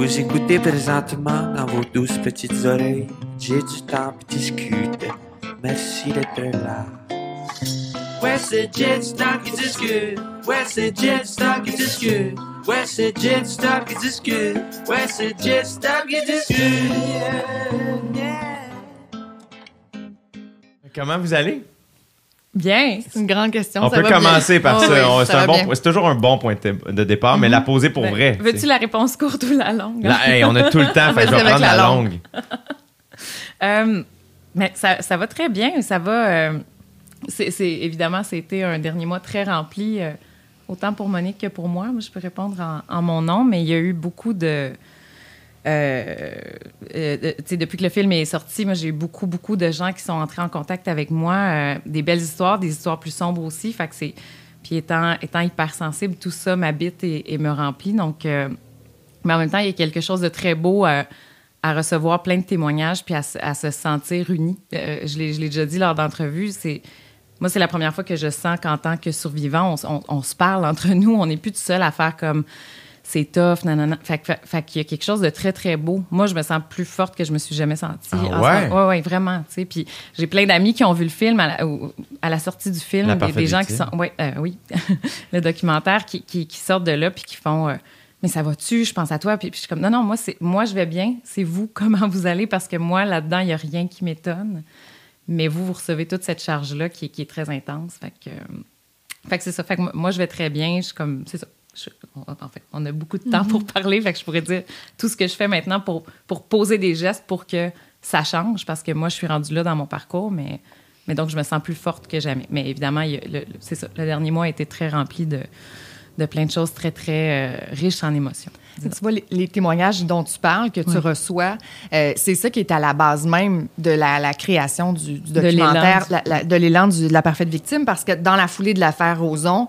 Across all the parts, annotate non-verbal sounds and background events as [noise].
Vous écoutez présentement dans vos douces petites oreilles. J'ai du temps pour discuter. Merci d'être là. Ouais, c'est Jet Stop qui discute. Ouais, c'est Jet Stop qui discute. Ouais, c'est Jet Stop qui discute. Ouais, c'est Jet Stop qui discute. Yeah, yeah. Comment vous allez? Bien, c'est une grande question. On ça peut va commencer bien. par Oh ça. oui, c'est bon toujours un bon point de départ, mais la poser pour Ben, vrai. Veux-tu la réponse courte ou la longue? Hey, on a tout le temps, [laughs] fait je vais prendre la la longue. [laughs] Euh, mais ça, ça va très bien. Ça va. euh, c'est, c'est- évidemment, c'était un dernier mois très rempli, euh, autant pour Monique que pour moi. Moi, je peux répondre en, en mon nom, mais il y a eu beaucoup de. Euh, euh, sais, depuis que le film est sorti, moi, j'ai eu beaucoup, beaucoup de gens qui sont entrés en contact avec moi. euh, des belles histoires, des histoires plus sombres aussi. Puis étant, étant hypersensible, tout ça m'habite et, et me remplit. Donc, euh, mais en même temps, il y a quelque chose de très beau euh, à recevoir plein de témoignages puis à, se- sentir. Euh, je l'ai je l'ai déjà dit lors d'entrevues, c'est moi, c'est la première fois que je sens qu'en tant que survivant, on- on se parle entre nous. On n'est plus tout seul à faire comme c'est tough, nanana. Fait, fait, fait qu'il y a quelque chose de très, très beau. Moi, je me sens plus forte que je me suis jamais sentie. Ah ouais? moment. Ouais, ouais, vraiment. tu sais. Puis j'ai plein d'amis qui ont vu le film à la, au- à la sortie du film. Des, des gens qui sont. Ouais, euh, oui, [laughs] le documentaire qui, qui, qui sortent de là puis qui font. euh, mais ça va-tu? Je pense à toi. Puis, puis je suis comme, non, non, moi, c'est, moi je vais bien. C'est vous, [laughs] comment vous allez? Parce que moi, là-dedans, il n'y a rien qui m'étonne. Mais vous, vous recevez toute cette charge-là qui, est- qui est très intense. Fait que, euh, fait que c'est ça. Fait que moi- moi, je vais très bien. Je suis comme, c'est ça. Je- on- en fait, on a beaucoup de temps pour parler. Fait que je pourrais dire tout ce que je fais maintenant pour, pour poser des gestes pour que ça change. Parce que moi, je suis rendue là dans mon parcours. Mais, mais donc, je me sens plus forte que jamais. Mais évidemment, c'est ça. Le dernier mois a été très rempli de, de plein de choses très, très euh, riches en émotions. Tu vois, les, les témoignages dont tu parles, que tu Oui. reçois, euh, c'est ça qui est à la base même de la, la création du, documentaire, de l'élan du- de la parfaite victime, parce que dans la foulée de l'affaire Roson,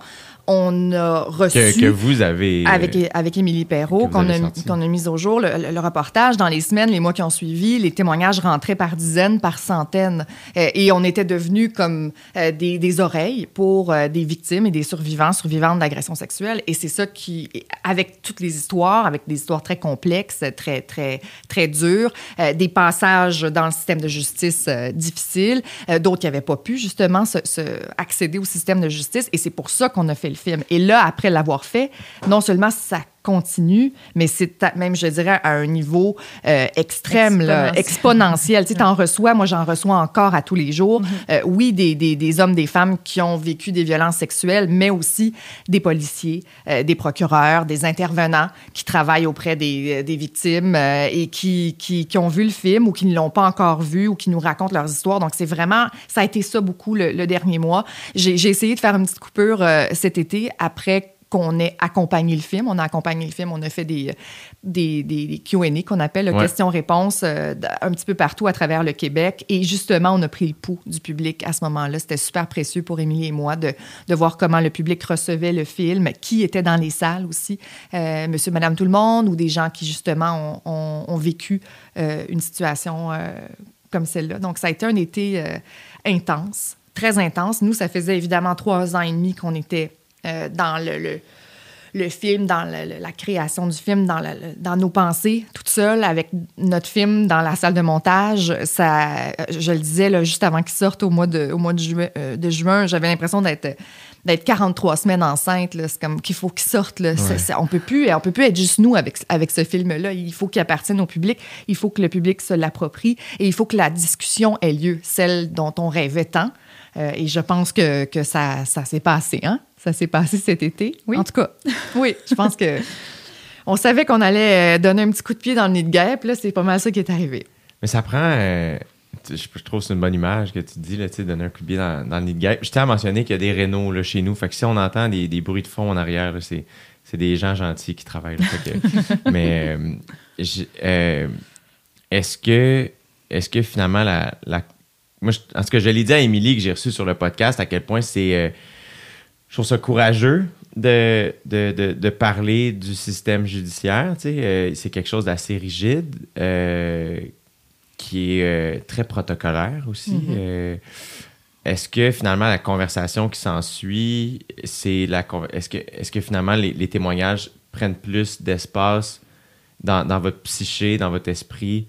on a reçu... Que, que vous avez. avec, avec Émilie Perrault, qu'on a, qu'on a mis au jour, le, le- reportage, dans les semaines, les mois qui ont suivi, les témoignages rentraient par dizaines, par centaines. Euh, et on était devenus comme euh, des, des oreilles pour euh, des victimes et des survivants, survivantes d'agressions sexuelles. Et c'est ça qui, avec toutes les histoires, avec des histoires très complexes, très, très, très dures, euh, des passages dans le système de justice euh, difficiles, euh, d'autres qui n'avaient pas pu justement se, se accéder au système de justice. Et c'est pour ça qu'on a fait le film. Et là, après l'avoir fait, non seulement ça continue, mais c'est même, je dirais, à un niveau euh, extrême, là, Exponentiel. exponentiel. Tu sais, t'en reçois, moi, j'en reçois encore à tous les jours. Euh, oui, des, des, des hommes, des femmes qui ont vécu des violences sexuelles, mais aussi des policiers, euh, des procureurs, des intervenants qui travaillent auprès des, des victimes et qui, qui, qui ont vu le film ou qui ne l'ont pas encore vu ou qui nous racontent leurs histoires. Donc, c'est vraiment, ça a été ça beaucoup le, le dernier mois. J'ai essayé de faire une petite coupure cet été après qu'on ait accompagné le film. On a accompagné le film, on a fait des, des, des, des Q&A qu'on appelle Ouais. questions-réponses euh, un petit peu partout à travers le Québec. Et justement, on a pris le pouls du public à ce moment-là. C'était super précieux pour Émilie et moi de, de voir comment le public recevait le film, qui était dans les salles aussi, euh, monsieur, madame, tout le monde, ou des gens qui justement ont, ont- ont vécu euh, une situation euh, comme celle-là. Donc, ça a été un été euh, intense, très intense. Nous, ça faisait évidemment trois ans et demi qu'on était euh, dans le, le- le film, dans le- la création du film, dans, nos pensées, toute seule, avec notre film dans la salle de montage. Ça, je le disais là, juste avant qu'il sorte au mois de, au mois de, juin, euh, de juin, j'avais l'impression d'être d'être 43 semaines enceinte. C'est comme qu'il faut qu'il sorte. Là. On peut plus, on peut plus être juste nous avec, avec ce film-là. Il faut qu'il appartienne au public. Il faut que le public se l'approprie et il faut que la discussion ait lieu, celle dont on rêvait tant. Euh, et je pense que, que ça, ça s'est passé, hein? Ça s'est passé cet été. Oui. En tout cas, [laughs] oui, je pense que on savait qu'on allait euh, donner un petit coup de pied dans le nid de guêpe. Là, c'est pas mal ça qui est arrivé. Mais ça prend. euh, je, je trouve que c'est une bonne image que tu dis, là, tu sais, donner un coup de pied dans, dans le nid de guêpe. Je tiens à mentionner qu'il y a des rénaux là, chez nous. Fait que si on entend des, des bruits de fond en arrière, là, c'est, c'est des gens gentils qui travaillent. là. Fait que- [laughs] mais euh, euh, est-ce que est-ce que finalement la, la- moi je, en ce que je l'ai dit à Émilie que j'ai reçu sur le podcast à quel point c'est euh, je trouve ça courageux de, de, de, de parler du système judiciaire. tu sais. Euh, c'est quelque chose d'assez rigide, euh, qui est euh, très protocolaire aussi. Euh, est-ce que finalement la conversation qui s'ensuit, c'est la est-ce que est-ce que finalement les, les témoignages prennent plus d'espace dans, dans votre psyché, dans votre esprit,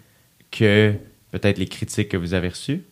que peut-être les critiques que vous avez reçues?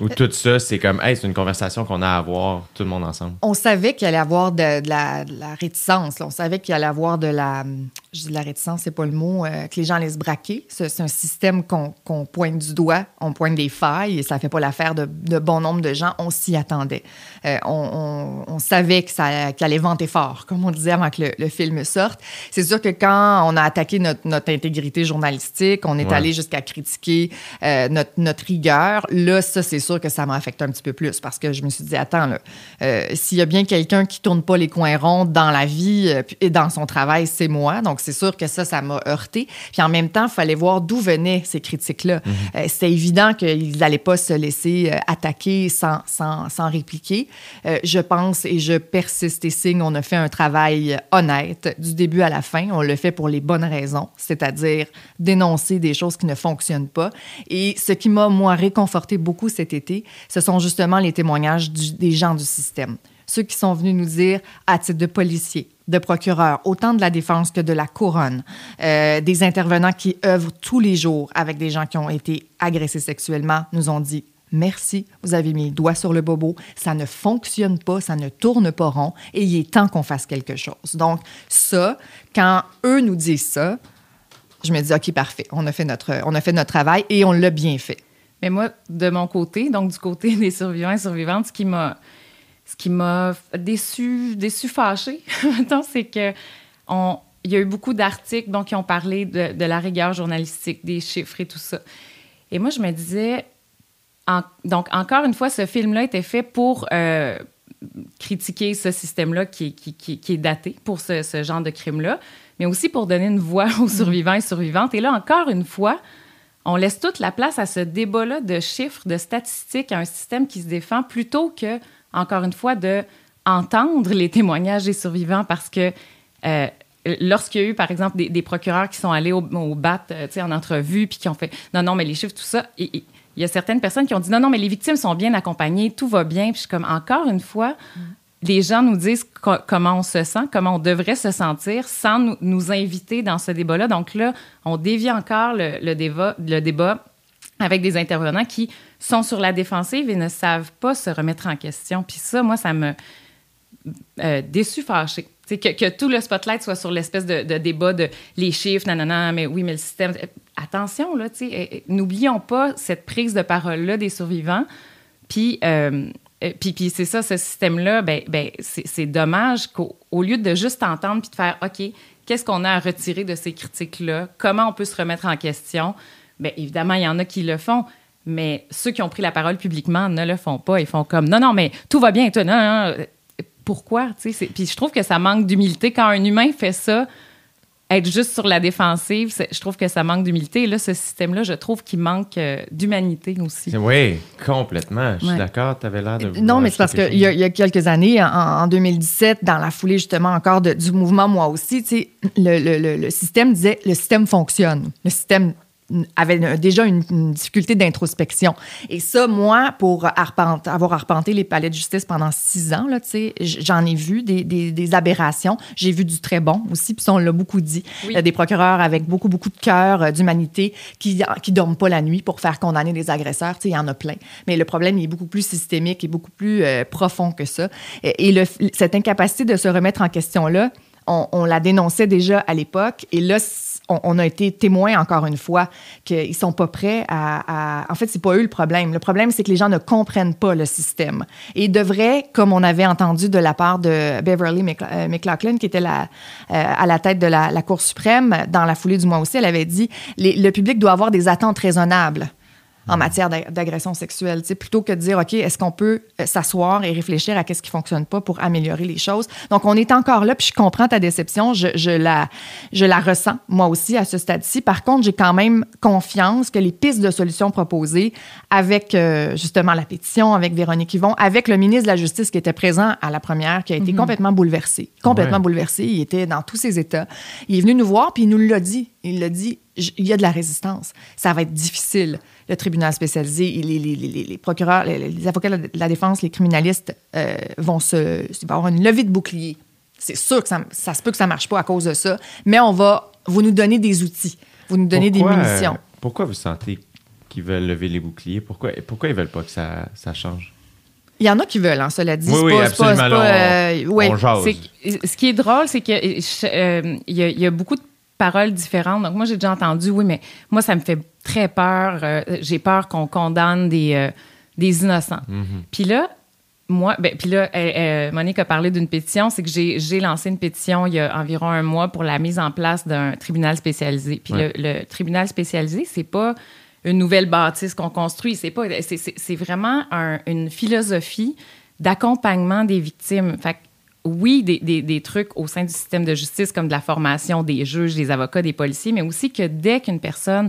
Ou tout ça, c'est comme, hey, c'est une conversation qu'on a à avoir tout le monde ensemble. On savait qu'il allait avoir de, la, réticence. On savait qu'il allait avoir de la. Je dis de la réticence, c'est pas le mot, euh, que les gens allaient se braquer. C'est un système qu'on pointe du doigt, on pointe des failles et ça fait pas l'affaire de bon nombre de gens. On s'y attendait. Euh, on, on- on savait que ça, qu'il allait vanter fort, comme on disait avant que le, le film sorte. C'est sûr que quand on a attaqué notre, notre intégrité journalistique, on est Ouais. allé jusqu'à critiquer euh, notre, notre rigueur, là, ça, c'est sûr que ça m'a affecté un petit peu plus parce que je me suis dit, attends, là, euh, s'il y a bien quelqu'un qui tourne pas les coins ronds dans la vie et dans son travail, c'est moi. Donc, c'est sûr que ça, ça m'a heurté. Puis en même temps, il fallait voir d'où venaient ces critiques-là. Euh, C'était évident qu'ils n'allaient pas se laisser attaquer sans, sans, sans répliquer. Euh, je pense et je persiste et signe, on a fait un travail honnête du début à la fin. On le fait pour les bonnes raisons, c'est-à-dire dénoncer des choses qui ne fonctionnent pas. Et ce qui m'a, moi, réconforté beaucoup cet été, ce sont justement les témoignages des gens du système. Ceux qui sont venus nous dire, à titre de policiers, de procureurs, autant de la défense que de la couronne, euh, des intervenants qui œuvrent tous les jours avec des gens qui ont été agressés sexuellement, nous ont dit Merci, vous avez mis le doigt sur le bobo. Ça ne fonctionne pas, ça ne tourne pas rond et il est temps qu'on fasse quelque chose. Donc, ça, quand eux nous disent ça, je me dis OK, parfait, on a fait notre, on a fait notre travail et on l'a bien fait. Mais moi, de mon côté, donc du côté [laughs] des survivants et survivantes, ce qui m'a, qui déçu, déçu, fâché, [laughs] c'est que on, il y a eu beaucoup d'articles donc, qui ont parlé de, de la rigueur journalistique, des chiffres et tout ça. Et moi, je me disais, en- donc encore une fois, ce film-là était fait pour euh, critiquer ce système-là qui, est- qui, qui- qui est daté pour ce, ce genre de crime-là, mais aussi pour donner une voix [laughs] aux survivants et survivantes. Et là, encore une fois, on laisse toute la place à ce débat-là de chiffres, de statistiques, à un système qui se défend plutôt que, encore une fois, de entendre les témoignages des survivants parce que euh, lorsqu'il y a eu, par exemple, des, des procureurs qui sont allés au, au BAT euh, tu sais, en entrevue puis qui ont fait non, non, mais les chiffres, tout ça, et- et il y a certaines personnes qui ont dit non, non, mais les victimes sont bien accompagnées, tout va bien. Puis je suis comme, encore une fois, les gens nous disent co- comment on se sent, comment on devrait se sentir sans nous, nous inviter dans ce débat-là. Donc là, on dévie encore le, débat, avec des intervenants qui sont sur la défensive et ne savent pas se remettre en question. Puis ça, moi, ça me euh, déçu, fâché. Que, que tout le spotlight soit sur l'espèce de, de débat de les chiffres, nanana, mais oui, mais le système. Attention, là, euh, euh, n'oublions pas cette prise de parole-là des survivants. Puis, euh, puis, puis c'est ça, ce système-là, ben, ben, c'est dommage qu'au au lieu de juste entendre puis de faire, OK, qu'est-ce qu'on a à retirer de ces critiques-là? Comment on peut se remettre en question? Bien, évidemment, il y en a qui le font, mais ceux qui ont pris la parole publiquement ne le font pas. Ils font comme, non, non, mais tout va bien, toi, non, non. Pourquoi? Puis je trouve que ça manque d'humilité. Quand un humain fait ça, être juste sur la défensive, je trouve que ça manque d'humilité. Et là, ce système-là, je trouve qu'il manque euh, d'humanité aussi. Oui, complètement. Je suis Ouais. d'accord, tu avais l'air de. Non, mais c'est parce qu'il y, a- y quelques années, en, en 2017, dans la foulée justement encore de- du mouvement Moi aussi, tu sais, le, le- le- le système disait le système fonctionne. Le système avait déjà une, une difficulté d'introspection. Et ça, moi, pour arpente- avoir arpenté les palais de justice pendant six ans, j'en ai vu des, des- des aberrations. J'ai vu du très bon aussi, puis ça, on l'a beaucoup dit. Oui. Il y a des procureurs avec beaucoup, beaucoup de cœur, euh, d'humanité, qui qui dorment pas la nuit pour faire condamner les agresseurs. Il y en a plein. Mais le problème il est beaucoup plus systémique et beaucoup plus euh, profond que ça. Et, et le- cette incapacité de se remettre en question-là, on, on la dénonçait déjà à l'époque. Et là, on, on a été témoin encore une fois qu'ils sont pas prêts à, à- En fait, c'est pas eux le problème. Le problème, c'est que les gens ne comprennent pas le système. Et devraient, comme on avait entendu de la part de Beverly euh, McLaughlin, qui était la, euh, à la tête de la, la Cour suprême, dans la foulée du mois aussi, elle avait dit le public doit avoir des attentes raisonnables en matière d'ag- d'agression sexuelle, plutôt que de dire, OK, est-ce qu'on peut euh, s'asseoir et réfléchir à qu'est-ce qui fonctionne pas pour améliorer les choses? Donc, on est encore là, puis je comprends ta déception, je, je la, je la ressens, moi aussi, à ce stade-ci. Par contre, j'ai quand même confiance que les pistes de solutions proposées avec, euh, justement, la pétition, avec Véronique Yvon, avec le ministre de la Justice qui était présent à la première, qui a été complètement bouleversé, complètement Ouais. bouleversé. Il était dans tous ses états. Il est venu nous voir, puis il nous l'a dit. Il l'a dit, il y a de la résistance. Ça va être difficile. Le tribunal spécialisé, les, les- les- les- les procureurs, les, avocats de la défense, les criminalistes euh, vont se... Va avoir une levée de bouclier. C'est sûr que ça, ça se peut que ça marche pas à cause de ça, mais on va, vous nous donnez des outils, vous nous donnez Pourquoi, des euh, munitions. pourquoi vous sentez qu'ils veulent lever les boucliers? Pourquoi, pourquoi ils veulent pas que ça, ça change? Il y en a qui veulent, hein, cela dit. Oui, pas- absolument, pas, euh, ouais. On jase. C'est que- ce qui est drôle, c'est que euh, je- euh, il y, a- il y a beaucoup de paroles différentes. Donc, moi, j'ai déjà entendu, oui, mais moi, ça me fait très peur. euh, j'ai peur qu'on condamne des, euh, des innocents. Puis là, moi, ben, puis là, euh, euh, Monique a parlé d'une pétition. C'est que j'ai j'ai lancé une pétition il y a environ un mois pour la mise en place d'un tribunal spécialisé. Puis Ouais. le, le tribunal spécialisé, c'est pas une nouvelle bâtisse qu'on construit. C'est pas, c'est- c'est c'est vraiment un- une philosophie d'accompagnement des victimes. Fait que, oui, des, des- trucs au sein du système de justice comme de la formation des juges, des avocats, des policiers, mais aussi que dès qu'une personne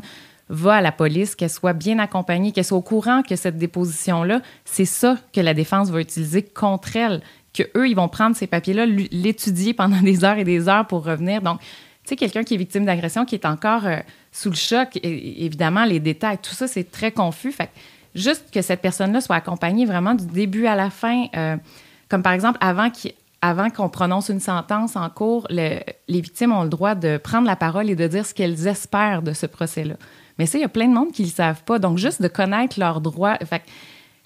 va à la police, qu'elle soit bien accompagnée, qu'elle soit au courant que cette déposition-là, c'est ça que la défense va utiliser contre elle, que eux, ils vont prendre ces papiers-là, l'étudier pendant [laughs] des heures et des heures pour revenir. Donc, tu sais, quelqu'un qui est victime d'agression, qui est encore euh, sous le choc, é- évidemment, les détails, tout ça, c'est très confus. Fait juste que cette personne-là soit accompagnée vraiment du début à la fin, euh, comme par exemple, avant qu'il- avant qu'on prononce une sentence en cours, le- les victimes ont le droit de prendre la parole et de dire ce qu'elles espèrent de ce procès-là. Mais ça, il y a plein de monde qui ne le savent pas. Donc, juste de connaître leurs droits.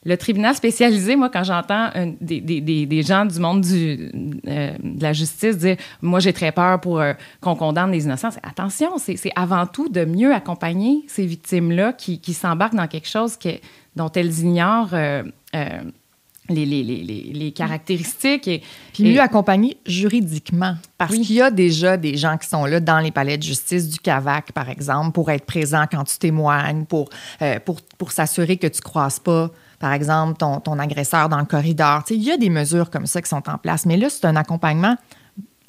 Le tribunal spécialisé, moi, quand j'entends des, gens du monde euh, de la justice dire Moi, j'ai très peur pour euh, qu'on condamne les innocents, attention, c'est avant tout de mieux accompagner ces victimes-là qui, s'embarquent dans quelque chose que, dont elles ignorent. euh, les, les, les, les- caractéristiques. Et, Puis et- mieux accompagné juridiquement. Parce Oui. qu'il y a déjà des gens qui sont là dans les palais de justice du CAVAC, par exemple, pour être présents quand tu témoignes, pour, euh, pour, pour s'assurer que tu ne croises pas, par exemple, ton, ton agresseur dans le corridor. Il y a des mesures comme ça qui sont en place. Mais là, c'est un accompagnement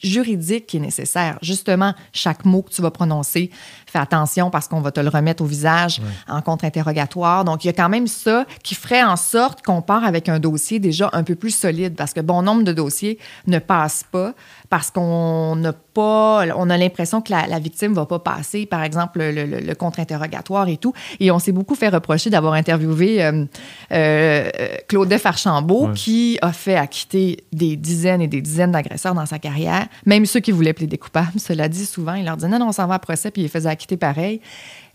juridique qui est nécessaire. Justement, chaque mot que tu vas prononcer, fais attention parce qu'on va te le remettre au visage en contre-interrogatoire. Donc, il y a quand même ça qui ferait en sorte qu'on part avec un dossier déjà un peu plus solide parce que bon nombre de dossiers ne passent pas parce qu'on n'a pas, on a l'impression que la, la victime va pas passer, par exemple, le, le- le contre-interrogatoire et tout. Et on s'est beaucoup fait reprocher d'avoir interviewé euh, euh, Claudette Archambault, qui a fait acquitter des dizaines et des dizaines d'agresseurs dans sa carrière, même ceux qui voulaient plaider coupables. Cela dit souvent, il leur disait non, non, on s'en va à procès, puis il les faisait acquitter pareil.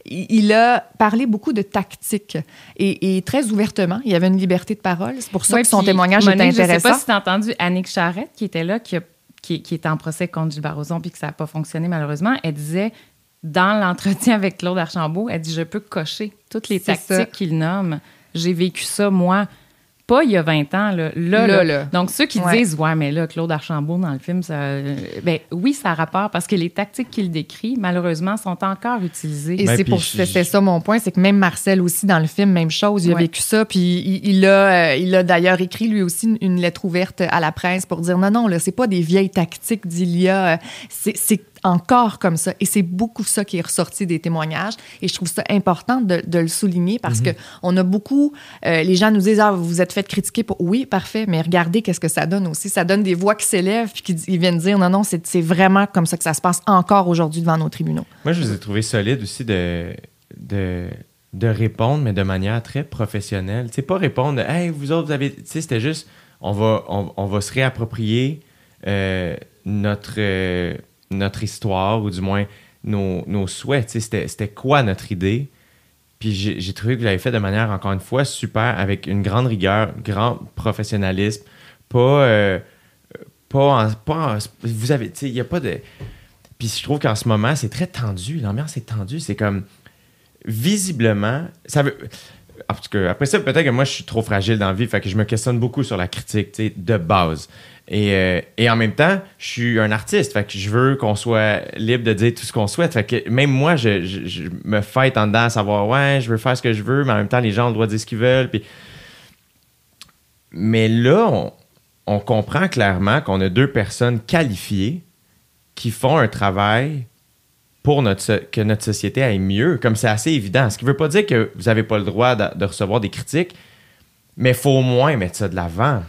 Il a parlé beaucoup de tactique et, et très ouvertement. Il y avait une liberté de parole. C'est pour ça Ouais, que son témoignage Monique, est Je sais intéressant. pas si tu as entendu Annick Charrette, qui était là, qui, a- qui, qui était en procès contre Gilles Barroson, puis que ça n'a pas fonctionné malheureusement. Elle disait, dans l'entretien avec Claude Archambault, elle dit Je peux cocher toutes les tactiques qu'il nomme. J'ai vécu ça, moi. Pas il y a 20 ans, là. Là, Là. Donc, ceux qui Ouais. disent, ouais, mais là, Claude Archambault, dans le film, ça. Ben, oui, ça a rapport parce que les tactiques qu'il décrit, malheureusement, sont encore utilisées. Et Ben, c'est pour je- c'était ça mon point, c'est que même Marcel aussi dans le film, même chose, il a vécu ça, puis il, il a, euh, il a d'ailleurs écrit lui aussi une, une lettre ouverte à la presse pour dire non non là c'est pas des vieilles tactiques d'il y a, euh, c'est c'est encore comme ça et c'est beaucoup ça qui est ressorti des témoignages et je trouve ça important de, de le souligner parce que on a beaucoup, euh, les gens nous disent ah vous vous êtes fait critiquer pour oui parfait mais regardez qu'est-ce que ça donne aussi, ça donne des voix qui s'élèvent puis qui viennent dire non non c'est c'est vraiment comme ça que ça se passe encore aujourd'hui devant nos tribunaux. Moi, je vous ai trouvé solide aussi de, de, de répondre, mais de manière très professionnelle. Sais, pas répondre, hey, vous autres, vous avez. Tu sais, c'était juste, on va, on, on va se réapproprier euh, notre, euh, notre histoire, ou du moins nos, nos souhaits. C'était, quoi notre idée? Puis j'ai, trouvé que vous l'avez fait de manière, encore une fois, super, avec une grande rigueur, grand professionnalisme. Pas. euh, pas pas vous avez, il n'y a pas de. Puis je trouve qu'en ce moment, c'est très tendu. L'ambiance est tendue. C'est comme visiblement, ça veut. En tout cas, après ça, peut-être que moi, je suis trop fragile dans la vie, fait que je me questionne beaucoup sur la critique, tu sais, de base. Et, euh, et en même temps, je suis un artiste, fait que je veux qu'on soit libre de dire tout ce qu'on souhaite. Fait que même moi, je, me fête en dedans à savoir, ouais, je veux faire ce que je veux, mais en même temps, les gens ont le droit de dire ce qu'ils veulent. Puis... Mais là, on, comprend clairement qu'on a deux personnes qualifiées qui font un travail pour notre, que notre société aille mieux, comme c'est assez évident. Ce qui ne veut pas dire que vous n'avez pas le droit de, de recevoir des critiques, mais il faut au moins mettre ça de l'avant.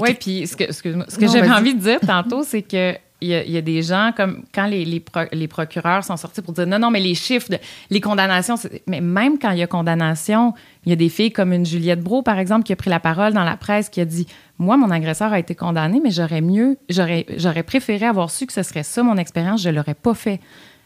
Oui, puis ce que, ce que j'avais envie de dire tantôt, c'est que il y, a, il y a des gens comme quand les, les, pro- les procureurs sont sortis pour dire non, non, mais les chiffres, de- les condamnations, mais même quand il y a condamnation, il y a des filles comme une Juliette Bro, par exemple, qui a pris la parole dans la presse, qui a dit Moi, mon agresseur a été condamné, mais j'aurais mieux, j'aurais, j'aurais préféré avoir su que ce serait ça mon expérience, je l'aurais pas fait.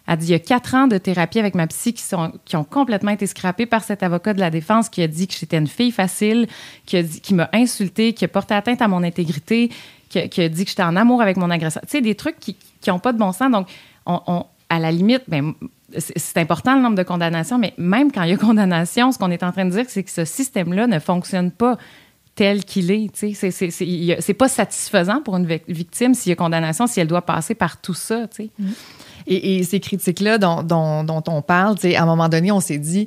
Elle dit, il y a quatre ans de thérapie avec ma psy qui, sont, qui ont complètement été scrappés par cet avocat de la défense qui a dit que j'étais une fille facile, qui, m'a insulté, qui a porté atteinte à mon intégrité, qui, a- dit que j'étais en amour avec mon agresseur. Tu sais, des trucs qui n'ont pas de bon sens. Donc, on, à la limite, ben, c'est important le nombre de condamnations, mais même quand il y a condamnation, ce qu'on est en train de dire, c'est que ce système-là ne fonctionne pas tel qu'il est. C'est- pas satisfaisant pour une vic- victime s'il y a condamnation, si elle doit passer par tout ça. tu sais. Et, ces critiques-là dont, on parle, à un moment donné, on s'est dit,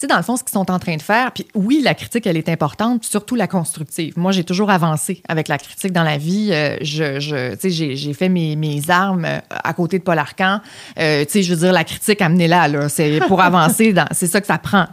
tu sais, dans le fond, ce qu'ils sont en train de faire, puis oui, la critique, elle est importante, surtout la constructive. Moi, j'ai toujours avancé avec la critique dans la vie. Euh, je, tu j'ai, fait mes, mes armes euh, à côté de Paul Arcan. Euh, tu je veux dire, la critique, amenez-la, là. C'est pour avancer, c'est ça que ça prend.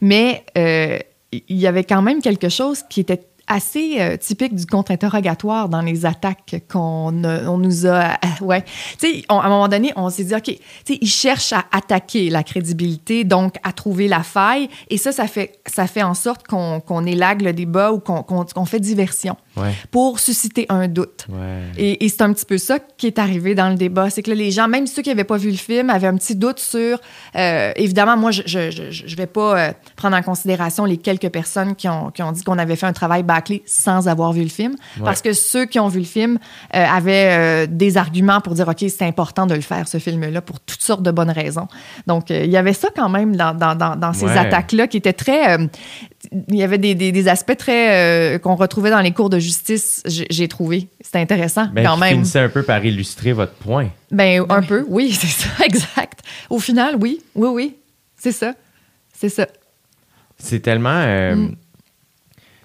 Mais il y avait quand même quelque chose qui était assez euh, typique du contre-interrogatoire dans les attaques qu'on on nous a. [laughs] ouais. Tu sais, à un moment donné, on s'est dit, OK, tu sais, ils cherchent à attaquer la crédibilité, donc à trouver la faille. Et ça, ça fait, ça fait en sorte qu'on qu'on élague le débat ou qu'on qu'on fait diversion Ouais. pour susciter un doute. Ouais. Et, et c'est un petit peu ça qui est arrivé dans le débat. C'est que là, les gens, même ceux qui n'avaient pas vu le film, avaient un petit doute sur. euh, évidemment, moi, je ne vais pas euh, prendre en considération les quelques personnes qui ont, qui ont dit qu'on avait fait un travail bâclé sans avoir vu le film. Ouais. Parce que ceux qui ont vu le film euh, avaient des arguments pour dire OK, c'est important de le faire, ce film-là, pour toutes sortes de bonnes raisons. Donc, il y avait ça quand même dans, dans, dans, dans ces attaques-là qui étaient très. il y avait des, des, des aspects très. qu'on retrouvait dans les cours de justice, j'ai trouvé. C'était intéressant Ben, quand même. finissait un peu par illustrer votre point. Ben, un peu, oui, [laughs] c'est ça, exact. Au final, oui, oui, oui, c'est ça. C'est ça. C'est tellement. euh, Mm.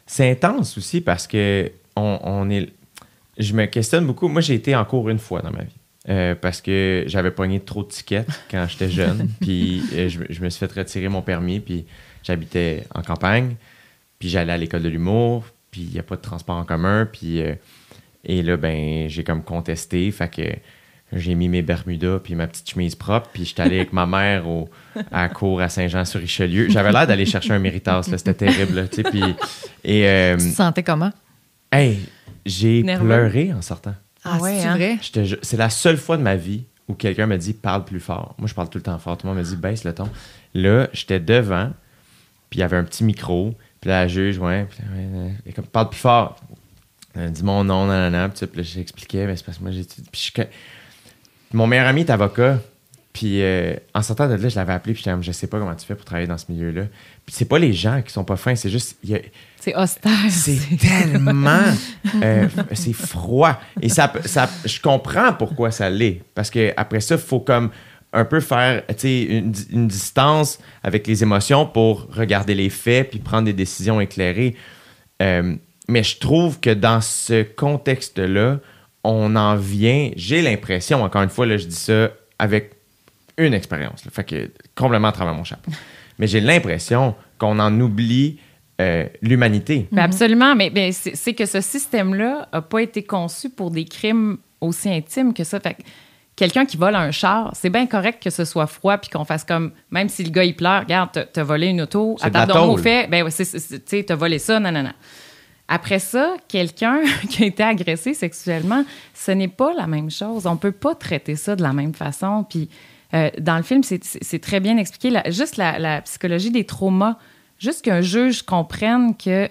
C'est intense aussi parce que on, on est. Je me questionne beaucoup. Moi, j'ai été en cours une fois dans ma vie. euh, parce que j'avais pogné trop de tickets quand j'étais jeune. [laughs] puis euh, je me suis fait retirer mon permis. Puis j'habitais en campagne. Puis j'allais à l'école de l'humour. Puis il n'y a pas de transport en commun. Puis. euh, et là, ben, j'ai comme contesté. Fait que j'ai mis mes Bermudas puis ma petite chemise propre. Puis j'étais allé avec ma mère au, à la cour à Saint-Jean-sur-Richelieu. J'avais l'air d'aller chercher un méritas. là. C'était terrible. là, tu sais, puis, et, euh, Tu te sentais comment? hey, j'ai pleuré en sortant. Ah, ouais, c'est hein? vrai? C'est la seule fois de ma vie où quelqu'un me dit parle plus fort. Moi, je parle tout le temps fort. Tout le monde me dit baisse le ton. Là, j'étais devant, puis il y avait un petit micro. Puis là, la juge, ouais, puis, ouais, ouais, comme, parle plus fort. Elle dit mon nom, nanana, puis, puis là, j'expliquais, mais c'est parce que moi, j'ai. Puis je- mon meilleur ami est avocat. Puis euh, en sortant de là, je l'avais appelé, puis comme, je sais pas comment tu fais pour travailler dans ce milieu-là. Puis c'est pas les gens qui sont pas fins, c'est juste. a- C'est austère. c'est tellement. [laughs] euh, c'est froid. Et ça, ça, je comprends pourquoi ça l'est. Parce que après ça, il faut comme un peu faire une, une distance avec les émotions pour regarder les faits puis prendre des décisions éclairées. Euh, mais je trouve que dans ce contexte-là, on en vient. J'ai l'impression, encore une fois, là, je dis ça avec une expérience. Fait que complètement à travers mon chapeau. Mais j'ai l'impression qu'on en oublie euh, l'humanité. Ben absolument, mais, mais c'est c'est que ce système-là n'a pas été conçu pour des crimes aussi intimes que ça. Fait que quelqu'un qui vole un char, c'est bien correct que ce soit froid puis qu'on fasse comme, même si le gars il pleure, regarde, t'as- volé une auto, attends donc au fait, ben ouais, tu t'as volé ça, non, non, non. Après ça, quelqu'un [laughs] qui a été agressé sexuellement, ce n'est pas la même chose. On peut pas traiter ça de la même façon. Puis euh, dans le film, c'est- très bien expliqué. La- juste la, la psychologie des traumas, juste qu'un juge comprenne que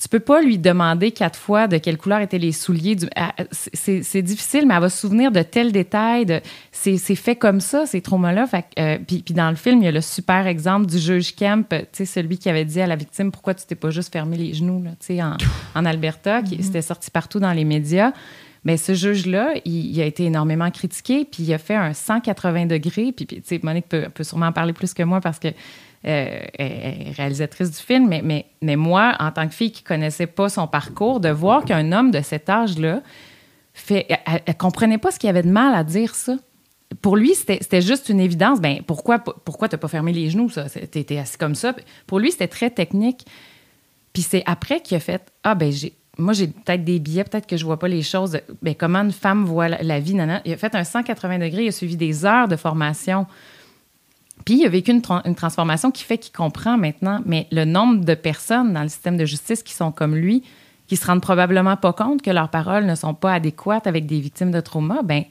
tu peux pas lui demander quatre fois de quelle couleur étaient les souliers. Du, c'est difficile, mais elle va se souvenir de tels détails. De, c'est fait comme ça, ces traumas-là. Euh, puis, puis dans le film, il y a le super exemple du juge Kemp, celui qui avait dit à la victime pourquoi tu t'es pas juste fermé les genoux, là, en, en Alberta, qui c'était sorti partout dans les médias. Mais ce juge-là, il, il a été énormément critiqué, puis il a fait un 180 degrés. Puis, puis, Monique peut, peut sûrement en parler plus que moi parce que euh, réalisatrice du film, mais, mais, mais moi, en tant que fille qui connaissait pas son parcours, de voir qu'un homme de cet âge-là fait, elle, comprenait pas ce qu'il y avait de mal à dire ça. Pour lui, c'était juste une évidence. Ben pourquoi pourquoi t'as pas fermé les genoux ça? T'étais assis comme ça. Pour lui, c'était très technique. Puis c'est après qu'il a fait ah ben j'ai moi j'ai peut-être des billets, peut-être que je vois pas les choses. Ben comment une femme voit la, la vie nana. Il a fait un 180 degrés, il a suivi des heures de formation. Puis il a vécu une, tra- une transformation qui fait qu'il comprend maintenant, mais le nombre de personnes dans le système de justice qui sont comme lui, qui se rendent probablement pas compte que leurs paroles ne sont pas adéquates avec des victimes de trauma, ben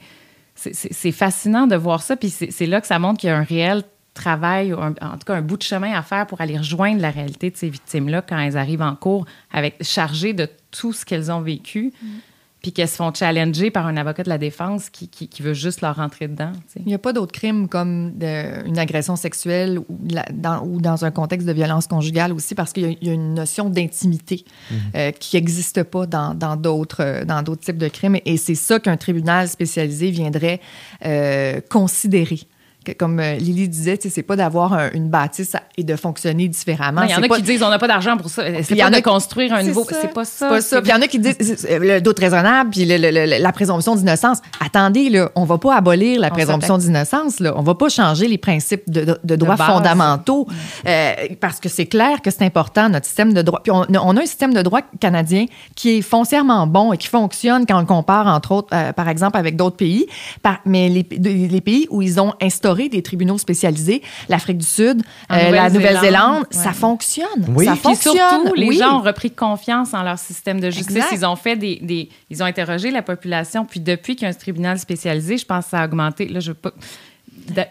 c'est- fascinant de voir ça. Puis c'est là que ça montre qu'il y a un réel travail, un- en tout cas un bout de chemin à faire pour aller rejoindre la réalité de ces victimes-là quand elles arrivent en cours, avec chargées de tout ce qu'elles ont vécu, puis qu'elles se font challenger par un avocat de la défense qui, qui, qui veut juste leur rentrer dedans. Il n'y a pas d'autres crimes comme de- une agression sexuelle ou, la- dans, ou dans un contexte de violence conjugale aussi, parce qu'il y a- il y, a une notion d'intimité euh, qui n'existe pas dans dans d'autres euh, dans d'autres types de crimes. Et c'est ça qu'un tribunal spécialisé viendrait euh, considérer. Que, comme euh, Lily disait, c'est pas d'avoir un- une bâtisse et de fonctionner différemment. Il y en a pas- qui disent on n'a pas d'argent pour ça. C'est il y pas en de a- construire un nouveau. C'est pas ça. Pas ça. Puis il y en a qui disent le doute raisonnable, puis le- le- le- la présomption d'innocence. Attendez, là, on va pas abolir la On présomption d'innocence. On va pas changer les principes de, de- de droits base. fondamentaux euh, parce que c'est clair que c'est important, notre système de droit. Puis on, on a un système de droit canadien qui est foncièrement bon et qui fonctionne quand on le compare, entre autres, euh, par exemple, avec d'autres pays. Par- mais les pays où ils ont instauré des tribunaux spécialisés, l'Afrique du Sud, euh, la Nouvelle-Zélande, ça fonctionne. Oui. Ça Puis fonctionne. surtout, les Oui. gens ont repris confiance en leur système de justice. Exact. Ils ont fait des, des- ils ont interrogé la population. Puis depuis qu'il y a un tribunal spécialisé, je pense que ça a augmenté. Là, je veux pas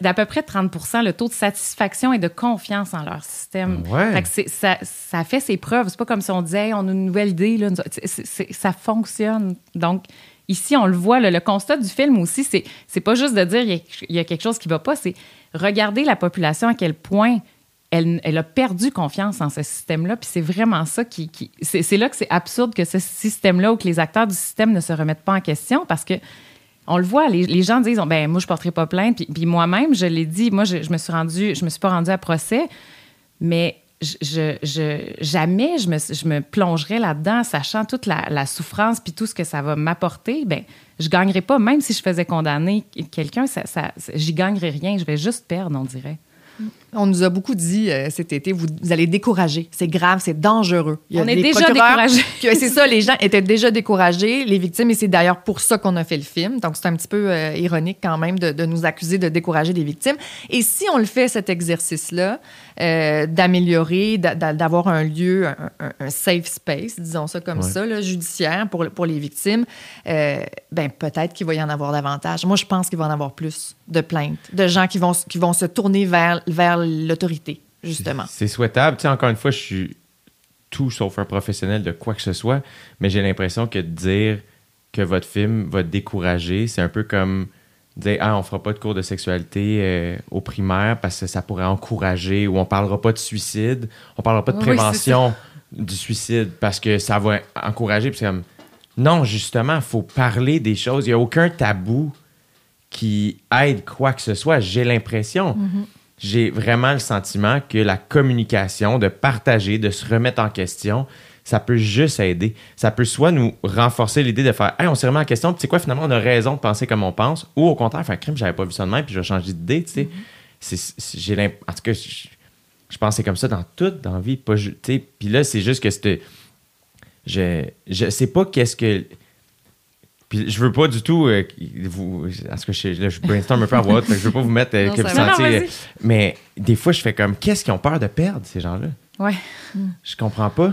d'à peu près 30 le taux de satisfaction et de confiance en leur système. Ouais. Fait que c'est- ça, ça fait ses preuves. C'est pas comme si on disait, Hey, on a une nouvelle idée. Là. Ça fonctionne. Donc, ici, on le voit. le constat du film aussi, c'est c'est pas juste de dire il y, a, quelque chose qui va pas, c'est regarder la population à quel point elle, elle a perdu confiance en ce système-là. Puis c'est vraiment ça qui. c'est c'est là que c'est absurde que ce système-là ou que les acteurs du système ne se remettent pas en question parce que. On le voit, les, les gens disent ben moi je porterai pas plainte. Puis, puis moi-même, je l'ai dit, moi je, je me suis rendue, je me suis pas rendue à procès, mais je, jamais je me, je me plongerais là-dedans, sachant toute la, la souffrance puis tout ce que ça va m'apporter. Ben je gagnerais pas, même si je faisais condamner quelqu'un, ça, ça, j'y gagnerais rien. Je vais juste perdre, on dirait. On nous a beaucoup dit euh, cet été, vous, vous allez décourager. C'est grave, c'est dangereux. Il y a On est déjà découragés. [laughs] C'est ça, les gens étaient déjà découragés, les victimes, et c'est d'ailleurs pour ça qu'on a fait le film. Donc, c'est un petit peu euh, ironique quand même de, de nous accuser de décourager des victimes. Et si on le fait, cet exercice-là, euh, d'améliorer, d'a- d'a- d'avoir un lieu, un, un- un safe space, disons ça comme Ouais. ça, là, judiciaire pour, pour les victimes, euh, ben peut-être qu'il va y en avoir davantage. Moi, je pense qu'il va en avoir plus de plaintes, de gens qui vont, qui vont se tourner vers, vers l'autorité, justement. C'est souhaitable. Tu sais, encore une fois, je suis tout sauf un professionnel de quoi que ce soit, mais j'ai l'impression que de dire que votre film va te décourager, c'est un peu comme dire ah on fera pas de cours de sexualité euh, au primaire parce que ça pourrait encourager ou on parlera pas de suicide, on parlera pas de Oui, prévention du suicide parce que ça va encourager puis comme non justement faut parler des choses, il y a aucun tabou qui aide quoi que ce soit, j'ai l'impression. J'ai vraiment le sentiment que la communication, de partager, de se remettre en question, ça peut juste aider. Ça peut soit nous renforcer l'idée de faire Hey, on s'est remis en question, puis tu sais quoi, finalement, on a raison de penser comme on pense, ou au contraire, faire crime, j'avais pas vu ça de même, puis je vais changer d'idée, tu sais. C'est- c'est- j'ai l'imp- En tout cas, je, je pense que c'est comme ça dans tout, dans la vie. Pas, ju- tu sais. Puis là, c'est juste que c'était. Je, je sais pas qu'est-ce que. Puis je veux pas du tout euh, vous. En tout cas, je, là, je brainstorm un peu à voix haute, que je veux pas vous mettre euh, Non, que vous. Non, sentiez. mais des fois, je fais comme qu'est-ce qu'ils ont peur de perdre, ces gens-là? Ouais. Je comprends pas.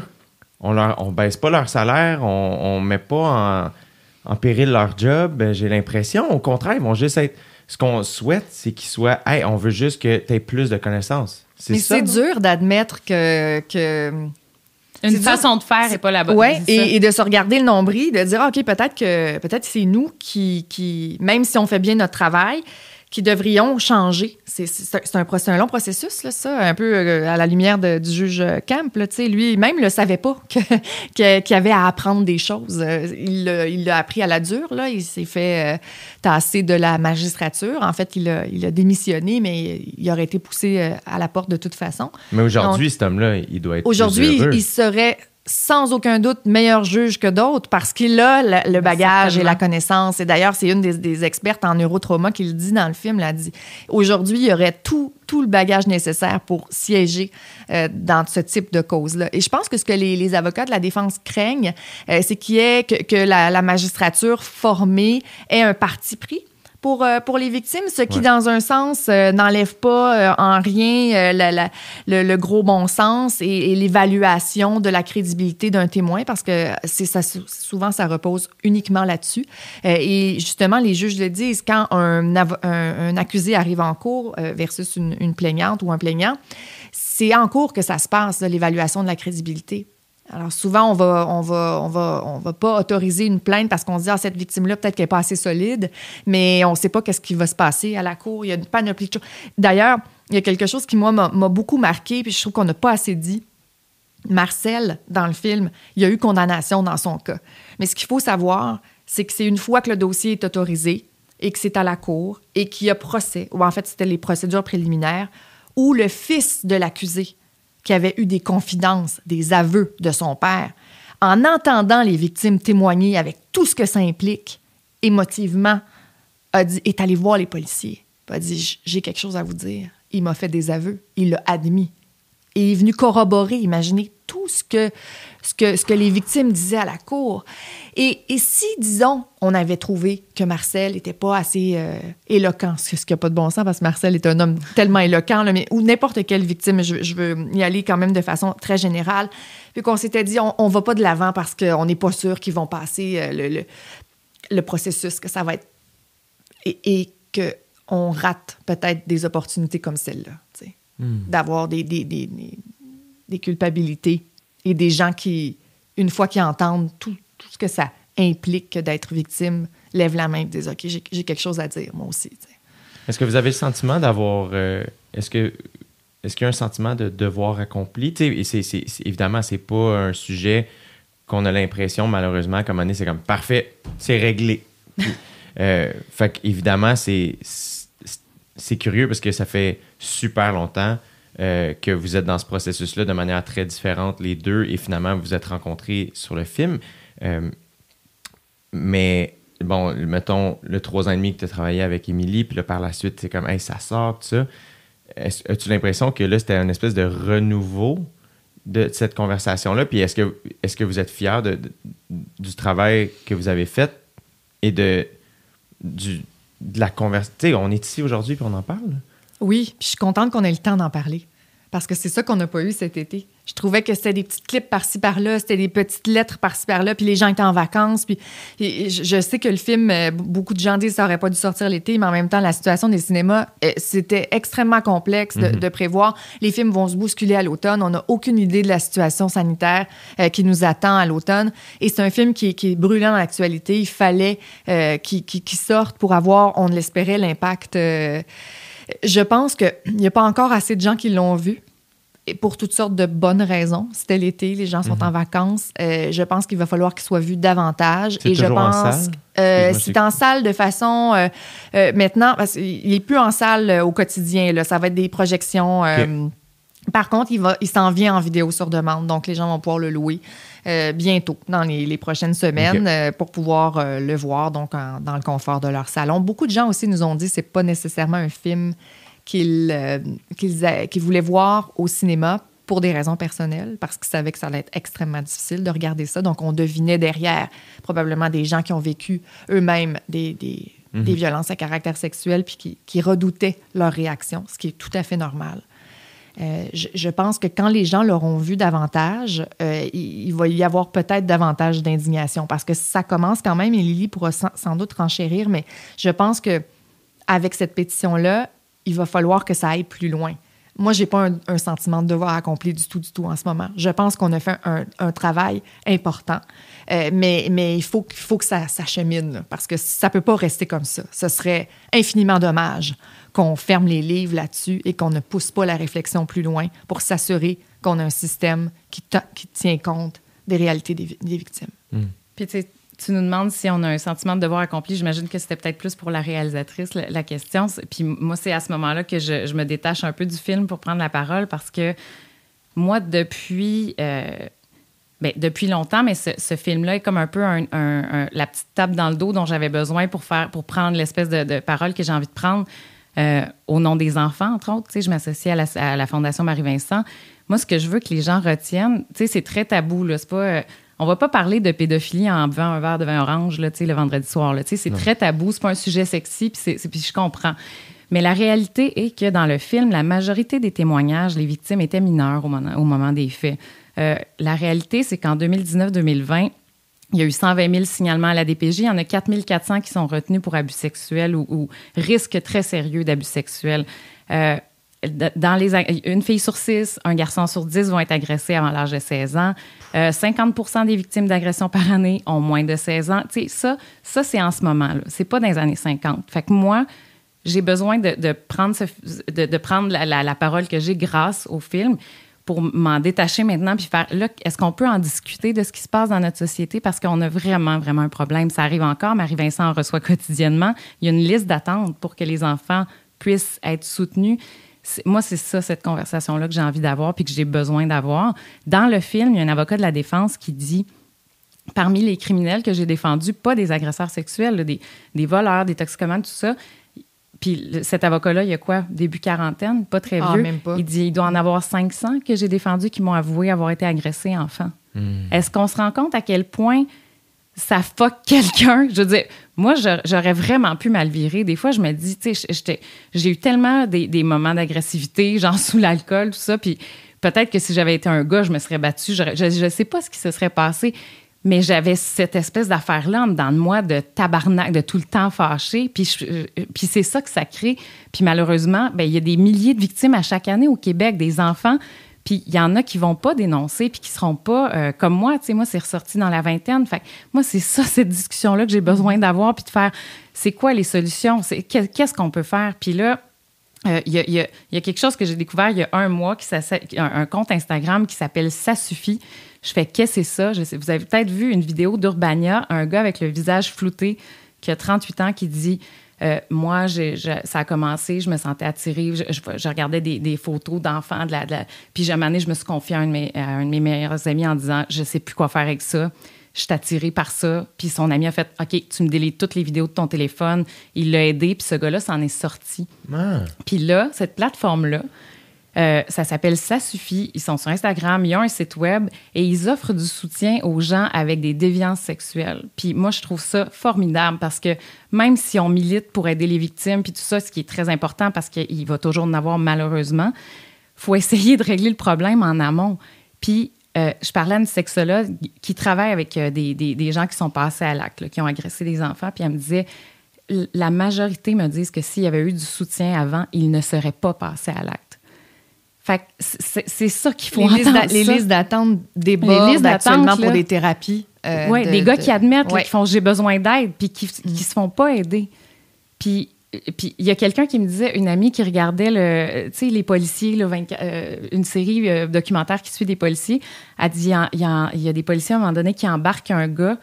On leur, on baisse pas leur salaire, on, on met pas en, en péril leur job. Ben, J'ai l'impression, au contraire, ils vont juste être. Ce qu'on souhaite, c'est qu'ils soient. Hey, on veut juste que tu aies plus de connaissances. C'est Mais ça. c'est non? dur d'admettre que, que Une façon de faire et pas la bonne. Ça. et, et de se regarder le nombril, de dire, OK, peut-être que peut-être c'est nous qui, qui, même si on fait bien notre travail, qui devrions changer. C'est c'est un, c'est un, long processus, là, ça, un peu euh, à la lumière de- du juge Camp. Là, tu sais, lui, même, le savait pas [laughs] qu'il avait à apprendre des choses. Euh, Il l'a il appris à la dure. Là. Il s'est fait euh, tasser de la magistrature. En fait, il a, il a démissionné, mais il aurait été poussé à la porte de toute façon. Mais aujourd'hui, cet homme-là, il doit être. Aujourd'hui, il serait sans aucun doute meilleur juge que d'autres parce qu'il a le, le bagage et la connaissance. Et d'ailleurs, c'est une des, des expertes en neurotrauma qui le dit dans le film. A dit aujourd'hui, il y aurait tout, tout le bagage nécessaire pour siéger euh, dans ce type de cause-là. Et je pense que ce que les, les avocats de la défense craignent, euh, c'est qu'il y ait que, que la, la magistrature formée ait un parti pris pour, euh, pour les victimes, ce qui, Ouais. dans un sens, euh, n'enlève pas euh, en rien euh, la- la- le, le gros bon sens et, et l'évaluation de la crédibilité d'un témoin, parce que c'est ça, souvent, ça repose uniquement là-dessus. Et justement, les juges le disent, quand un, avo- un- un accusé arrive en cours versus une, une plaignante ou un plaignant, c'est en cours que ça se passe, l'évaluation de la crédibilité. Alors souvent, on va, va, pas autoriser une plainte parce qu'on se dit ah cette victime-là peut-être qu'elle est pas assez solide, mais on sait pas qu'est-ce qui va se passer à la cour. Il y a une panoplie de choses. D'ailleurs, il y a quelque chose qui moi m'a beaucoup marqué puis je trouve qu'on n'a pas assez dit. Marcel, dans le film, il y a eu condamnation dans son cas. Mais ce qu'il faut savoir, c'est que c'est une fois que le dossier est autorisé et que c'est à la cour et qu'il y a procès, ou en fait c'était les procédures préliminaires, où le fils de l'accusé, qui avait eu des confidences, des aveux de son père, en entendant les victimes témoigner avec tout ce que ça implique, émotivement, a dit, est allé voir les policiers. Il a dit, j'ai quelque chose à vous dire. Il m'a fait des aveux. Il l'a admis. Et est venu corroborer, imaginez tout ce que, ce que, ce que les victimes disaient à la cour. Et, et si, disons, on avait trouvé que Marcel n'était pas assez euh, éloquent, ce qui n'a pas de bon sens parce que Marcel est un homme tellement éloquent, mais, ou n'importe quelle victime, je, je veux y aller quand même de façon très générale, puis qu'on s'était dit, on ne va pas de l'avant parce qu'on n'est pas sûr qu'ils vont passer euh, le, le, le processus, que ça va être... Et, et qu'on rate peut-être des opportunités comme celle-là, sais d'avoir des, des, des, des- culpabilités et des gens qui, une fois qu'ils entendent tout, tout ce que ça implique d'être victime, lèvent la main et disent OK, j'ai j'ai quelque chose à dire, moi aussi. Est-ce que vous avez le sentiment d'avoir. euh, est-ce que. Est-ce qu'il y a un sentiment de devoir accompli? C'est- c'est- évidemment, c'est pas un sujet qu'on a l'impression, malheureusement, comme année, c'est comme parfait, c'est réglé. [laughs] Euh, fait c'est- c'est curieux parce que ça fait super longtemps euh, que vous êtes dans ce processus-là de manière très différente, les deux, et finalement, vous êtes rencontrés sur le film. Euh, mais bon, mettons, le trois ans et demi que tu as travaillé avec Émilie, puis là, par la suite, c'est comme, ça sort, tout ça. As-tu l'impression que là, c'était une espèce de renouveau de cette conversation-là? Puis est-ce que, est que vous êtes de- du travail que vous avez fait et de la conversation? Tu sais, on est ici aujourd'hui puis on en parle. Oui, puis je suis contente qu'on ait le temps d'en parler. Parce que c'est ça qu'on n'a pas eu cet été. Je trouvais que c'était des petites clips par-ci par-là, c'était des petites lettres par-ci par-là, puis les gens étaient en vacances. Puis je, sais que le film, euh, beaucoup de gens disent que ça aurait pas dû sortir l'été, mais en même temps, la situation des cinémas, euh, c'était extrêmement complexe de, de prévoir. Les films vont se bousculer à l'automne. On n'a aucune idée de la situation sanitaire euh, qui nous attend à l'automne. Et c'est un film qui, est- qui est brûlant dans l'actualité. Il fallait euh, qu'il sorte pour avoir, on l'espérait, l'impact. euh, je pense qu'il n'y a pas encore assez de gens qui l'ont vu. Et pour toutes sortes de bonnes raisons. C'était l'été, les gens sont en vacances. Euh, je pense qu'il va falloir qu'il soit vu davantage. Et je en pense, salle? euh, c'est en salle de façon euh, maintenant parce qu'il n'est plus en salle au quotidien. Là, ça va être des projections. Par contre, il, va, il s'en vient en vidéo sur demande, donc les gens vont pouvoir le louer bientôt, dans les, les prochaines semaines, euh, pour pouvoir euh, le voir donc en- dans le confort de leur salon. Beaucoup de gens aussi nous ont dit que c'est pas nécessairement un film qu'ils euh, voulaient voir au cinéma pour des raisons personnelles, parce qu'ils savaient que ça allait être extrêmement difficile de regarder ça. Donc, on devinait derrière probablement des gens qui ont vécu eux-mêmes des, des, des violences à caractère sexuel puis qui, qui redoutaient leur réaction, ce qui est tout à fait normal. Euh, je, je pense que quand les gens l'auront vu davantage, euh, il, va y avoir peut-être davantage d'indignation parce que ça commence quand même, et Lily pourra sans, doute renchérir, mais je pense que avec cette pétition-là, il va falloir que ça aille plus loin. Moi, j'ai pas un, sentiment de devoir accompli du tout, du tout en ce moment. Je pense qu'on a fait un, travail important, Euh, mais, il faut, faut que ça, ça chemine parce que ça peut pas rester comme ça. Ce serait infiniment dommage qu'on ferme les livres là-dessus et qu'on ne pousse pas la réflexion plus loin pour s'assurer qu'on a un système qui, tient compte des réalités des, vi- des victimes. Puis tu sais, tu nous demandes si on a un sentiment de devoir accompli. J'imagine que c'était peut-être plus pour la réalisatrice la, la question. Puis moi, c'est à ce moment-là que je, je me détache un peu du film pour prendre la parole parce que moi, depuis, euh, ben, depuis longtemps, mais ce, ce film-là est comme un peu un- un- un- la petite tape dans le dos dont j'avais besoin pour faire, pour prendre l'espèce de, de parole que j'ai envie de prendre euh, au nom des enfants, entre autres. Tu sais, je m'associe à la, à la Fondation Marie-Vincent. Moi, ce que je veux que les gens retiennent, tu sais, c'est très tabou. Là. Pas, euh, on va pas parler de pédophilie en buvant un verre de vin orange là, le vendredi soir. C'est très tabou, c'est pas un sujet sexy, puis je comprends. Mais la réalité est que dans le film, la majorité des témoignages, les victimes étaient mineures au moment, au moment des faits. Euh, la réalité, c'est qu'en 2019-2020, il y a eu 120 000 signalements à la DPJ. Il y en a 4 400 qui sont retenus pour abus sexuels ou, ou risque très sérieux d'abus sexuels. Euh, dans les, une fille sur six, un garçon sur dix vont être agressés avant l'âge de 16 ans. 50 euh, des victimes d'agression par année ont moins de 16 ans. Tu sais, ça, ça c'est en ce moment-là. C'est pas dans les années 50. Fait que moi, j'ai besoin de, prendre, de, prendre la, parole que j'ai grâce au film pour m'en détacher maintenant puis faire là, est-ce qu'on peut en discuter de ce qui se passe dans notre société? Parce qu'on a vraiment, vraiment un problème. Ça arrive encore. Marie-Vincent en reçoit quotidiennement. Il y a une liste d'attente pour que les enfants puissent être soutenus moi, c'est ça, cette conversation-là que j'ai envie d'avoir puis que j'ai besoin d'avoir. Dans le film, il y a un avocat de la défense qui dit parmi les criminels que j'ai défendus, pas des agresseurs sexuels, des, des, voleurs, des toxicomanes, tout ça. Puis cet avocat-là, il y a quoi? Début quarantaine, pas très ah, vieux. même pas. Il dit il doit en avoir 500 que j'ai défendus qui m'ont avoué avoir été agressés enfant. Hmm. Est-ce qu'on se rend compte à quel point ça fuck quelqu'un? Je veux dire, moi, j'aurais vraiment pu mal virer. Des fois, je me dis, tu sais, j'ai eu tellement des, moments d'agressivité, genre sous l'alcool, tout ça, puis peut-être que si j'avais été un gars, je me serais battue. Je ne sais pas ce qui se serait passé, mais j'avais cette espèce d'affaire-là dans moi de tabarnak, de tout le temps fâché. Puis, puis c'est ça que ça crée. Puis malheureusement, ben, il y a des milliers de victimes à chaque année au Québec, des enfants puis il y en a qui vont pas dénoncer, puis qui seront pas euh, comme moi. Tu sais, moi, c'est ressorti dans la vingtaine. Fait moi, c'est ça, [laughs] cette discussion-là que j'ai besoin d'avoir, puis de faire, c'est quoi les solutions? Qu'est-ce qu'on peut faire? Puis là, euh, il y, a, quelque chose que j'ai découvert il y a un mois, qui un, un compte Instagram qui s'appelle Ça suffit. Je fais, qu'est-ce que c'est ça? Je sais, vous avez peut-être vu une vidéo d'Urbania, un gars avec le visage flouté qui a 38 ans qui dit euh, moi, ça a commencé, je me sentais attirée. Je, regardais des, photos d'enfants. De la, puis, à un moment donné, je me suis confiée à un, de mes, un de mes meilleurs amis en disant Je sais plus quoi faire avec ça. Je suis attirée par ça. Puis son ami a fait OK, tu me délites toutes les vidéos de ton téléphone. Il l'a aidé, puis ce gars-là s'en est sorti. Ah. Puis là, cette plateforme-là, euh, ça s'appelle Ça suffit. Ils sont sur Instagram, ils ont un site web et ils offrent du soutien aux gens avec des déviances sexuelles. Puis moi, je trouve ça formidable parce que même si on milite pour aider les victimes, puis tout ça, ce qui est très important parce qu'il va toujours en avoir malheureusement, faut essayer de régler le problème en amont. Puis euh, je parlais à une sexologue qui travaille avec euh, des, des, des, gens qui sont passés à l'acte, qui ont agressé des enfants, puis elle me disait la majorité me disent que s'il y avait eu du soutien avant, ils ne seraient pas passés à l'acte. Fait c'est ça qu'il faut les listes Les listes d'attente débordent actuellement pour des thérapies. Euh, oui, des gars qui admettent, qui font « j'ai besoin d'aide », puis qui ne mm. se font pas aider. Puis puis il y a quelqu'un qui me disait, une amie qui regardait le, les policiers, euh, une série euh, documentaire qui suit des policiers, a dit il y a, y a, des policiers à un moment donné qui embarquent un gars,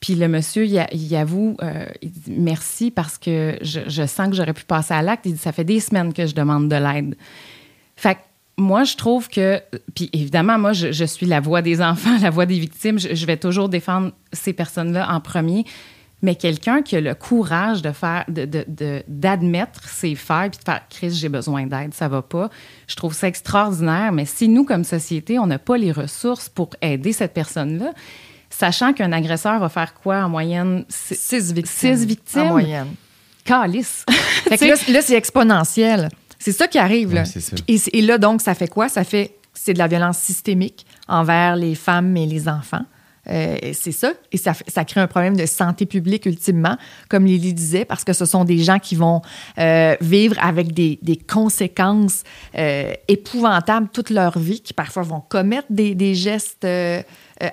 puis le monsieur, il, avoue, il dit merci parce que je, je sens que j'aurais pu passer à l'acte. Il dit ça fait des semaines que je demande de l'aide. Fait moi, je trouve que, puis évidemment, moi, je, suis la voix des enfants, [laughs] la voix des victimes. Je, vais toujours défendre ces personnes-là en premier. Mais quelqu'un qui a le courage de faire, d'admettre de, ses failles, puis de faire, Chris, j'ai besoin d'aide, ça va pas. Je trouve ça extraordinaire. Mais si nous, comme société, on n'a pas les ressources pour aider cette personne-là, sachant qu'un agresseur va faire quoi en moyenne? Six victimes. Six victimes. En moyenne. Calice. [laughs] là c'est exponentiel. C'est ça qui arrive. là. Et, là, donc, ça fait quoi? Ça fait c'est de la violence systémique envers les femmes et les enfants. Euh, c'est ça. Et ça, ça, crée un problème de santé publique ultimement, comme Lily disait, parce que ce sont des gens qui vont euh, vivre avec des, des conséquences euh, épouvantables toute leur vie, qui parfois vont commettre des, des gestes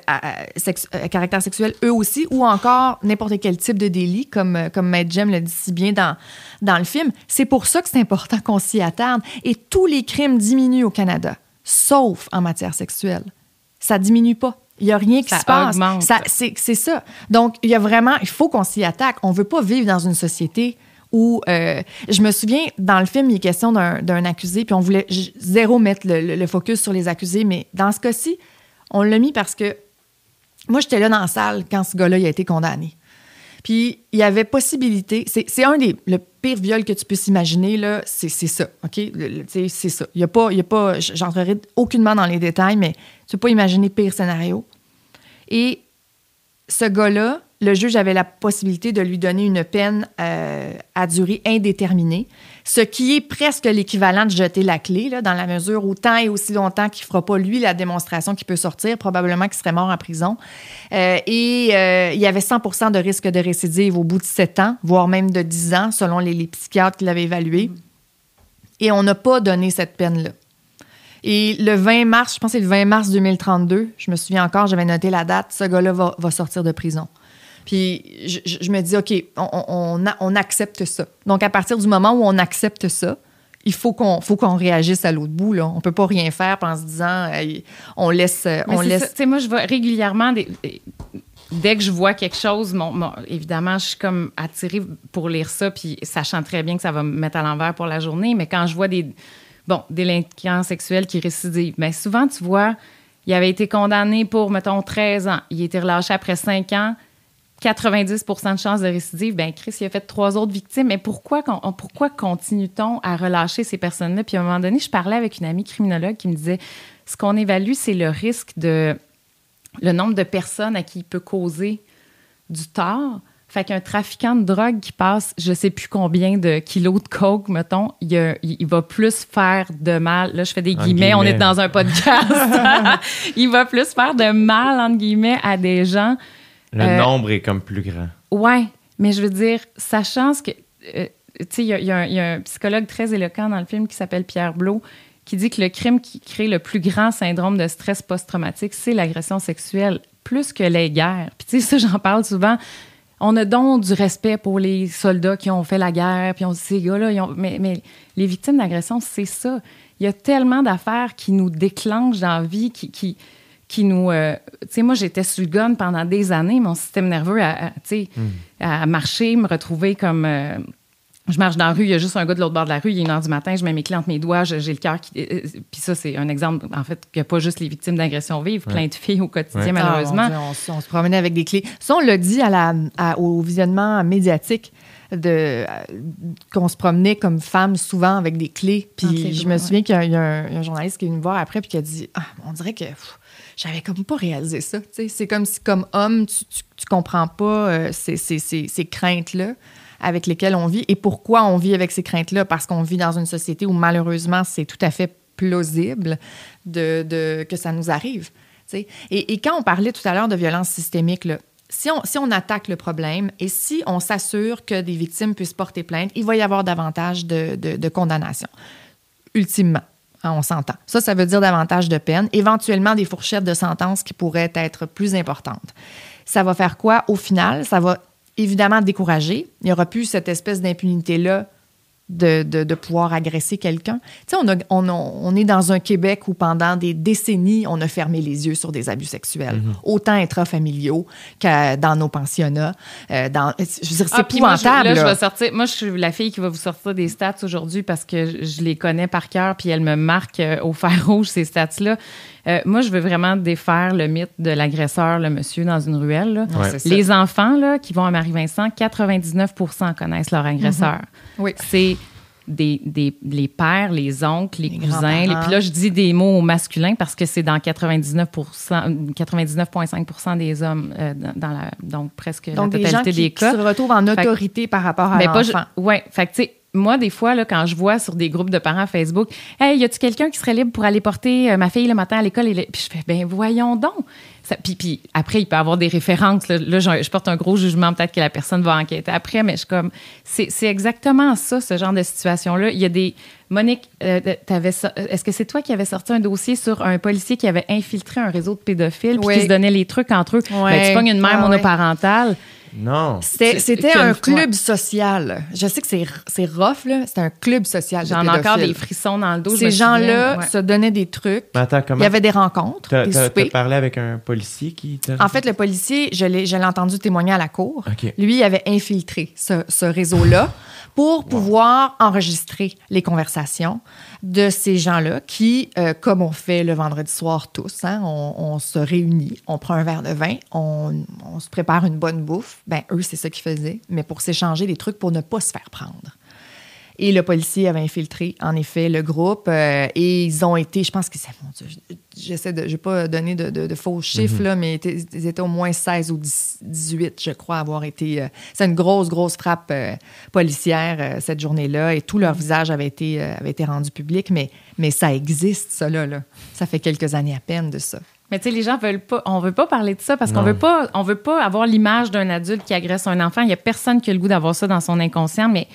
à, caractère sexuel eux aussi, ou encore n'importe quel type de délit, comme, comme Maître Jem le dit si bien dans, dans le film. C'est pour ça que c'est important qu'on s'y attarde. Et tous les crimes diminuent au Canada, sauf en matière sexuelle. Ça diminue pas. Il n'y a rien qui se passe. Ça, c'est, c'est ça. Donc, il y a vraiment, il faut qu'on s'y attaque. On ne veut pas vivre dans une société où, euh, je me souviens, dans le film, il est question d'un, d'un accusé, puis on voulait zéro mettre le, le, focus sur les accusés, mais dans ce cas-ci, on l'a mis parce que moi, j'étais là dans la salle quand ce gars-là a été condamné. Puis il y avait possibilité, c'est un des le pire viol que tu puisses imaginer là, c'est ça, ok, c'est ça. Il y a pas, pas, j'entrerai aucunement dans les détails, mais tu peux pas imaginer pire scénario. Et ce gars-là, le juge avait la possibilité de lui donner une peine euh, à durée indéterminée, ce qui est presque l'équivalent de jeter la clé, là, dans la mesure où tant et aussi longtemps qu'il ne fera pas, lui, la démonstration qu'il peut sortir, probablement qu'il serait mort en prison. Euh, et euh, il y avait 100 de risque de récidive au bout de 7 ans, voire même de 10 ans, selon les, les psychiatres qui l'avaient évalué. Et on n'a pas donné cette peine-là. Et le 20 mars, je pense que c'est le 20 mars 2032, je me souviens encore, j'avais noté la date, ce gars-là va, va sortir de prison. Puis je, me dis, OK, on, on, accepte ça. Donc, à partir du moment où on accepte ça, il faut qu'on faut qu'on réagisse à l'autre bout. Là. On peut pas rien faire en se disant, Hey, on laisse... Mais On laisse... ça. Tu sais, moi, je vois régulièrement des- des- Dès que je vois quelque chose, mon, mon- évidemment, je suis comme attirée pour lire ça, puis sachant très bien que ça va me mettre à l'envers pour la journée. Mais quand je vois des bon délinquants sexuels qui récidivent, bien souvent, tu vois, il avait été condamné pour, mettons, 13 ans. Il a été relâché après 5 ans. 90% de chances de récidive, ben Chris, il a fait trois autres victimes. Mais pourquoi, pourquoi continue-t-on à relâcher ces personnes-là? Puis à un moment donné, je parlais avec une amie criminologue qui me disait ce qu'on évalue, c'est le risque de. le nombre de personnes à qui il peut causer du tort. Fait qu'un trafiquant de drogue qui passe, je sais plus combien de kilos de coke, mettons, il, a- il- il va plus faire de mal. Là, je fais des En guillemets, on est guillemets. dans un podcast. [laughs] [laughs] il va plus faire de mal, entre guillemets, à des gens Le Euh, nombre est comme plus grand. Ouais, mais je veux dire, sachant ce que. euh, tu sais, il y, a- y un- il y a un psychologue très éloquent dans le film qui s'appelle Pierre Blot qui dit que le crime qui crée le plus grand syndrome de stress post-traumatique, c'est l'agression sexuelle, plus que les guerres. Puis, tu sais, ça, j'en parle souvent. On a donc du respect pour les soldats qui ont fait la guerre, puis on se dit, ces gars-là, ils ont- mais, mais les victimes d'agression, c'est ça. Il y a tellement d'affaires qui nous déclenchent dans la vie, qui, qui, qui nous. euh, tu sais, moi, j'étais sous le gun pendant des années. Mon système nerveux, a, a- tu sais, à marcher, me retrouver comme. euh, je marche dans la rue, il y a juste un gars de l'autre bord de la rue, il est une heure du matin, je mets mes clés entre mes doigts, j'ai le cœur qui. euh, Puis ça, c'est un exemple, en fait, que pas juste les victimes d'agression vivent, plein de filles au quotidien, Ouais. malheureusement. Ah, on, se- on se promenait avec des clés. Ça, on l'a dit à la, à- au visionnement médiatique de euh, qu'on se promenait comme femme souvent avec des clés. Puis je me ouais. souviens qu'il y, a- y a un, il y a un journaliste qui est venu me voir après puis qui a dit ah, on dirait que pff, j'avais comme pas réalisé ça. C'est comme si comme homme tu, tu, tu comprends pas euh, ces, ces- ces- ces craintes-là avec lesquelles on vit et pourquoi on vit avec ces craintes-là parce qu'on vit dans une société où malheureusement c'est tout à fait plausible de, de- que ça nous arrive. Et, et quand on parlait tout à l'heure de violence systémique, là, si on, si on attaque le problème et si on s'assure que des victimes puissent porter plainte, il va y avoir davantage de, de, de condamnations. Ultimement, hein, on s'entend. Ça, ça veut dire davantage de peine, éventuellement des fourchettes de sentences qui pourraient être plus importantes. Ça va faire quoi au final? Ça va évidemment décourager. Il n'y aura plus cette espèce d'impunité-là de, de, de pouvoir agresser quelqu'un. Tu sais, on, a- on, a- on est dans un Québec où pendant des décennies, on a fermé les yeux sur des abus sexuels, autant intrafamiliaux que dans nos pensionnats. Euh, dans, je veux dire, c'est Ah, puis moi, je- épouvantable. là, je là. vais sortir. Moi, je suis la fille qui va vous sortir des stats aujourd'hui parce que je, je les connais par cœur, puis elles me marquent euh, au fer rouge, ces stats-là. Euh, moi, je veux vraiment défaire le mythe de l'agresseur, le monsieur dans une ruelle. là. Non, Ouais. c'est ça. Les enfants là, qui vont à Marie-Vincent, 99 connaissent leur agresseur. Oui. C'est des, des- les pères, les oncles, les, Les cousins. Les- Puis là, je dis des mots au masculin parce que c'est dans 99 99,5% des hommes, euh, dans, dans la, donc presque Donc, la des gens totalité qui, des qui cas. se retrouvent en autorité par rapport à ju- l'enfant. ouais, fait que tu sais moi des fois là quand je vois sur des groupes de parents Facebook, hey, y a-tu quelqu'un qui serait libre pour aller porter euh, ma fille le matin à l'école puis je fais ben voyons donc. Ça, puis, puis après il peut y avoir des références là, Là, je, je porte un gros jugement peut-être que la personne va enquêter après mais je suis comme c'est exactement ça ce genre de situation là, il y a des Monique, euh, t'avais so- est-ce que c'est toi qui avais sorti un dossier sur un policier qui avait infiltré un réseau de pédophiles puis Oui. qui se donnait les trucs entre eux? Ouais. Ben, tu pognes une mère Ah monoparentale. Non. C'était c'était un club social. Je sais que c'est c'est rough, là. C'est un club social. J'en ai encore des frissons dans le dos. Ces gens-là Ouais. se donnaient des trucs. Mais attends, Il y avait des rencontres, soupers. t'as parlé avec un policier qui t'a... En fait, le policier, je l'ai entendu témoigner à la cour. Lui, il avait infiltré ce, ce réseau-là pour pouvoir enregistrer les conversations de ces gens-là qui, euh, comme on fait le vendredi soir tous, hein, on, se réunit, on prend un verre de vin, on, on se prépare une bonne bouffe. Ben eux, c'est ça qu'ils faisaient, mais pour s'échanger des trucs pour ne pas se faire prendre. Et le policier avait infiltré, en effet, le groupe. euh, et ils ont été, je pense que c'est, mon Dieu, j'essaie de, je vais pas donner de, de- de faux chiffres, là, mais ils étaient au moins 16 ou 10 18, je crois, avoir été. euh, c'est une grosse, grosse frappe euh, policière cette journée-là. Et tout leur visage avait été, avait été rendu public. Mais, mais ça existe, ça, là, là. Ça fait quelques années à peine de ça. Mais tu sais, les gens veulent pas, on veut pas parler de ça parce qu'on veut pas, on veut pas avoir l'image d'un adulte qui agresse un enfant. Il y a personne qui a le goût d'avoir ça dans son inconscient, mais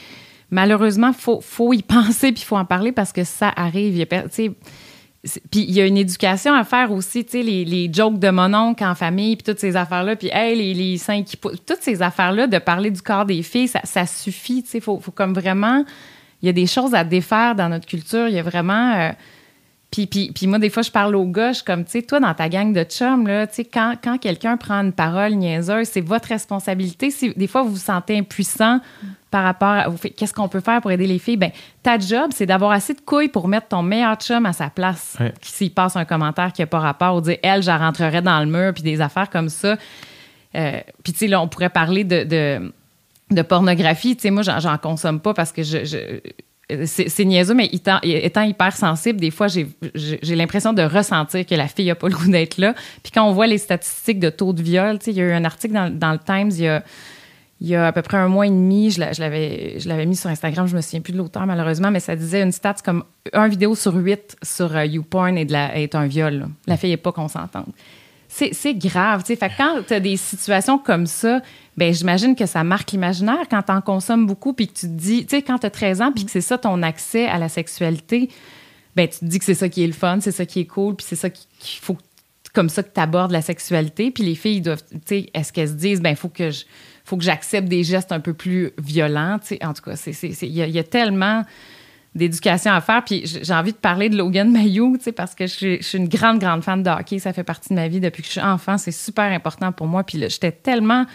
malheureusement, faut, faut y [laughs] penser puis il faut en parler parce que ça arrive. Il Puis il y a une éducation à faire aussi, tu les, jokes de mon oncle en famille, puis toutes ces affaires-là, puis hey, les, qui toutes ces affaires-là, de parler du corps des filles, ça, ça suffit, tu sais, faut, faut comme vraiment, il y a des choses à défaire dans notre culture, il y a vraiment... euh, puis, puis, puis moi, des fois, je parle aux gars, je suis comme, tu sais, toi, dans ta gang de chums, là, tu sais, quand, quand quelqu'un prend une parole niaiseuse, c'est votre responsabilité. Si des fois, vous vous sentez impuissant par rapport à qu'est-ce qu'on peut faire pour aider les filles, ben ta job, c'est d'avoir assez de couilles pour mettre ton meilleur chum à sa place. Ouais. S'il passe un commentaire qui n'a pas rapport, ou dire, elle, je la rentrerais dans le mur, puis des affaires comme ça. Euh, puis, tu sais, là, on pourrait parler de, de, de pornographie. Tu sais, moi, j'en, j'en consomme pas parce que je. je- c'est, niaiseux, mais étant, étant hyper sensible, des fois, j'ai, l'impression de ressentir que la fille n'a pas le goût d'être là. Puis quand on voit les statistiques de taux de viol, il y a eu un article dans, le Times il y a, il y a à peu près un mois et demi, je l'a- je l'avais, mis sur Instagram, je me souviens plus de l'auteur malheureusement, mais ça disait une stat comme un vidéo sur huit sur euh, YouPorn est, un viol. La fille n'est pas consentante. C'est, grave, tu sais. Fait que quand tu as des situations comme ça, ben j'imagine que ça marque l'imaginaire quand tu en consommes beaucoup puis que tu te dis, tu sais, quand tu as 13 ans puis que c'est ça ton accès à la sexualité, ben tu te dis que c'est ça qui est le fun, c'est ça qui est cool, puis c'est ça qui- qu'il faut comme ça que tu abordes la sexualité. Puis les filles doivent, tu sais, est-ce qu'elles se disent, ben faut que faut que j'accepte des gestes un peu plus violents, tu sais. En tout cas, c'est, il y a tellement d'éducation à faire. Puis j'ai envie de parler de Logan Mayou, tu sais, parce que je suis, une grande, grande fan de hockey. Ça fait partie de ma vie depuis que je suis enfant. C'est super important pour moi. Puis là, j'étais tellement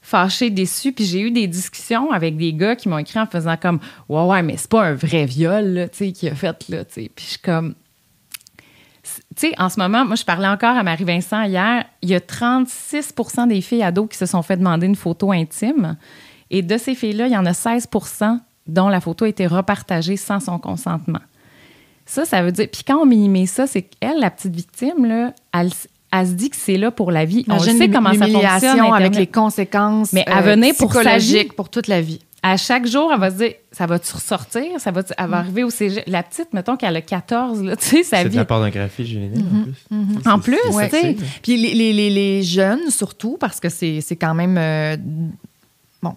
fâchée, déçue. Puis j'ai eu des discussions avec des gars qui m'ont écrit en faisant comme « Ouais, ouais, mais c'est pas un vrai viol, tu sais, qu'il a fait, là, tu sais. » Puis je suis comme... Tu sais, en ce moment, moi, je parlais encore à Marie-Vincent hier, il y a 36% des filles ados qui se sont fait demander une photo intime. Et de ces filles-là, il y en a 16 dont la photo a été repartagée sans son consentement. Ça, ça veut dire. Puis quand on minimise ça, c'est qu'elle, la petite victime, là, elle, elle se dit que c'est là pour la vie. On Imagine sait comment ça fonctionne. avec les conséquences Mais à venir pour sa vie. psychologiques pour toute la vie. À chaque jour, elle va se dire ça va-tu ressortir? Ça va Elle va arriver au cégep? La petite, mettons qu'elle a 14, là, [laughs] tu sais, sa C'est de vie. la pornographie juvénile, en plus. En plus, tu sais. Puis les, les- les- les jeunes, surtout, parce que c'est c'est quand même. euh, bon,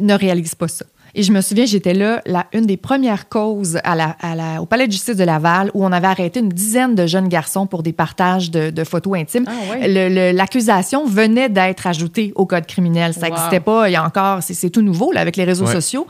ne réalisent pas ça. Et je me souviens, j'étais là, la, une des premières causes à la, à la- au Palais de justice de Laval, où on avait arrêté une dizaine de jeunes garçons pour des partages de, de photos intimes. Ah ouais. Le- le- L'accusation venait d'être ajoutée au code criminel. Ça Wow. n'existait pas, il y a encore, c'est c'est tout nouveau là, avec les réseaux Ouais. sociaux.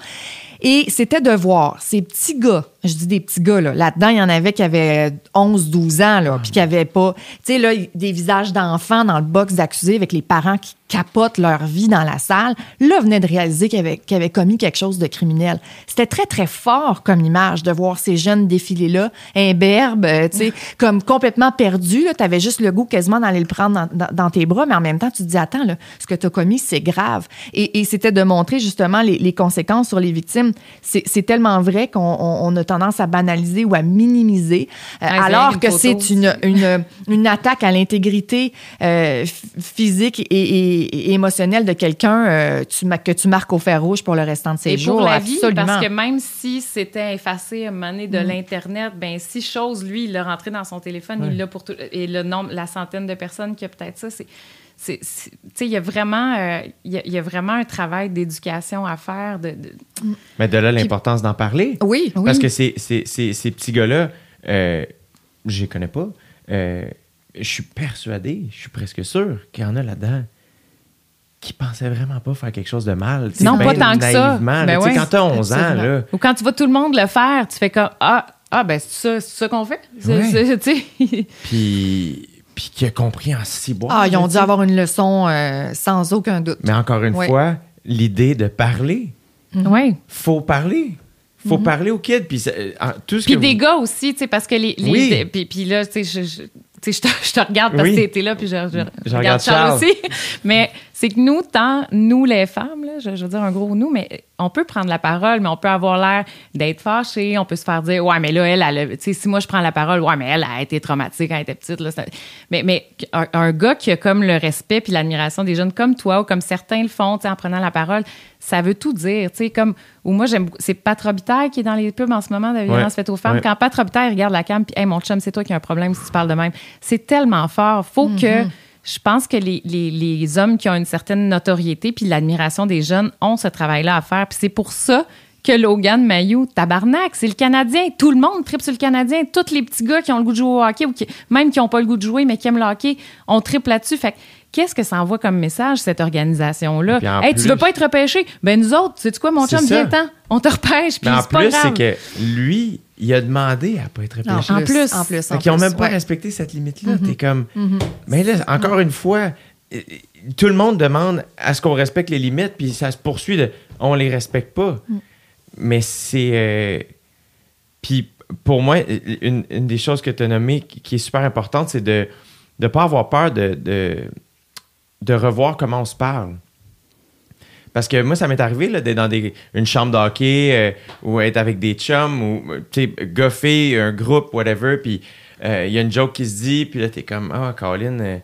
Et c'était de voir ces petits gars, je dis des petits gars, là, là-dedans, il y en avait qui avaient 11, 12 ans, là, puis qui avaient pas, tu sais, là, des visages d'enfants dans le box d'accusés avec les parents qui capotent leur vie dans la salle. Là, venaient de réaliser qu'ils avaient, commis quelque chose de criminel. C'était très, très fort comme image de voir ces jeunes défiler-là, imberbes, euh, tu sais, [laughs] comme complètement perdus. Tu avais juste le goût quasiment d'aller le prendre dans, dans- dans tes bras, mais en même temps, tu te dis, attends, là, ce que tu as commis, c'est grave. Et, et c'était de montrer justement les, les conséquences sur les victimes. C'est c'est tellement vrai qu'on on- on a tendance à banaliser ou à minimiser, euh, c'est alors que c'est une, une, une attaque à l'intégrité euh, physique et, et- et émotionnelle de quelqu'un euh, que tu marques au fer rouge pour le restant de ses Et jours. pour la vie, absolument. parce que même si c'était effacé à un moment donné de l'Internet, ben si chose, lui, il l'a rentré dans son téléphone, il l'a pour tout. Et le nombre, la centaine de personnes qui a peut-être ça, c'est. C'est- Tu il y a vraiment, euh, y a- il y, a vraiment un travail d'éducation à faire. De, de- Mais de là, l'importance d'en parler. Oui, oui. Parce que ces, ces, ces, ces petits gars-là, euh, je les connais pas. Euh, je suis persuadé, je suis presque sûr qu'il y en a là-dedans qui pensaient vraiment pas faire quelque chose de mal. tu Non, ben pas tant que ça. Ben Tu quand t'as 11 ans, là, Ou quand tu vois tout le monde le faire, tu fais comme Ah, ah ben c'est ça, c'est ça qu'on fait. C'est- [laughs] tu puis, puis qui a compris en six mois. Ah, ils ont dû avoir une leçon euh, sans aucun doute. Mais encore une Ouais. fois, l'idée de parler. Oui. Faut parler. Faut parler aux kids. Puis, euh, tout ce Puis des vous- gars aussi, tu sais, parce que les. les- Oui. de- puis, puis là, tu sais, je, te, [laughs] je te regarde parce Oui. que t'es là, puis je, je- je Je regarde regarde Charles, Charles. aussi. [laughs] Mais c'est que nous, tant nous les femmes, là, je, je veux dire un gros nous, mais on peut prendre la parole, mais on peut avoir l'air d'être fâché, on peut se faire dire, ouais, mais là, elle, elle sais, si moi je prends la parole, ouais, mais elle a été traumatique quand elle était petite. Là, ça- mais mais un, un gars qui a comme le respect puis l'admiration des jeunes comme toi ou comme certains le font, en prenant la parole, ça veut tout dire, tu sais, comme, ou moi j'aime, beaucoup- c'est Pat Robitaille qui est dans les pubs en ce moment de violence Ouais. faite aux femmes. Ouais. Quand Pat Robitaille regarde la cam, puis, hey, mon chum, c'est toi qui as un problème si tu parles de même. C'est tellement fort. Faut que, je pense que les, les, les hommes qui ont une certaine notoriété puis l'admiration des jeunes ont ce travail-là à faire. Puis c'est pour ça que Logan Mayou, tabarnak, c'est le Canadien. Tout le monde tripe sur le Canadien. Tous les petits gars qui ont le goût de jouer au hockey ou qui, même qui n'ont pas le goût de jouer, mais qui aiment le hockey, on tripe là-dessus. Fait que, qu'est-ce que ça envoie comme message, cette organisation-là? Hey, tu plus- veux pas être repêché? Ben, nous autres, sais-tu quoi, mon chum, viens-t'en. On te repêche, puis c'est pas grave. c'est que lui, il a demandé à pas être repêché. En plus. En plus, en qu'ils n'ont même pas ouais. respecté cette limite-là. T'es comme. Mais là, encore une fois, tout le monde demande à ce qu'on respecte les limites, puis ça se poursuit de on les respecte pas. Mais c'est. euh, Puis pour moi, une, une des choses que tu as nommées qui, qui est super importante, c'est de ne pas avoir peur de, de, de revoir comment on se parle. Parce que moi, ça m'est arrivé d'être dans des, une chambre de hockey euh, ou être avec des chums ou sais, goffer un groupe, whatever, puis euh, il y a une joke qui se dit, puis là, t'es comme, ah, Colin, euh,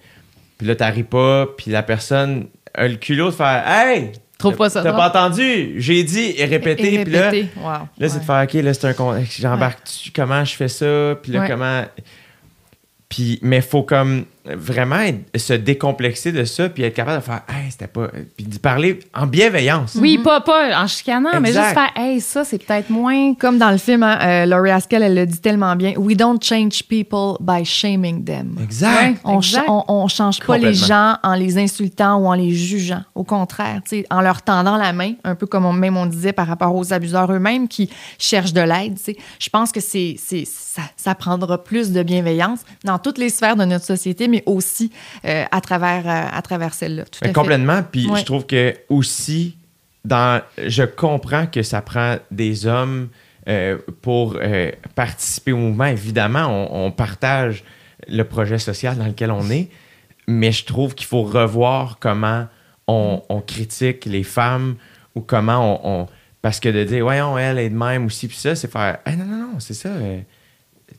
puis là, t'arrives pas, puis la personne a le culot de faire, hey! Trouve pas ça T'as pas entendu? J'ai dit et répété, Et puis là. Wow. Là, c'est de faire, OK, là, c'est un con- J'embarque-tu? Comment je fais ça? Puis là, Ouais. comment. Puis, mais faut comme vraiment être- se décomplexer de ça, puis être capable de faire, hey, c'était pas. Puis d'y parler en bienveillance. Oui, pas, pas en chicanant, mais juste faire, hey, ça, c'est peut-être moins. Comme dans le film, hein, euh, Laurie Haskell, elle le dit tellement bien. We don't change people by shaming them. Exact. Ouais. On, Exact. cha- on, on change pas les gens en les insultant ou en les jugeant. Au contraire, tu sais, en leur tendant la main, un peu comme on, même on disait par rapport aux abuseurs eux-mêmes qui cherchent de l'aide. tu sais. Je pense que c'est, c'est, ça, ça prendra plus de bienveillance dans toutes les sphères de notre société, mais aussi euh, à travers, euh, à travers celle-là. Fait. complètement. Puis Ouais. je trouve que aussi, dans, je comprends que ça prend des hommes euh, pour euh, participer au mouvement. Évidemment, on, on partage le projet social dans lequel on est, mais je trouve qu'il faut revoir comment on, on critique les femmes ou comment on, on- Parce que de dire, voyons, elle est de même aussi, puis ça, c'est faire. Ah, non, non, non, c'est ça. euh,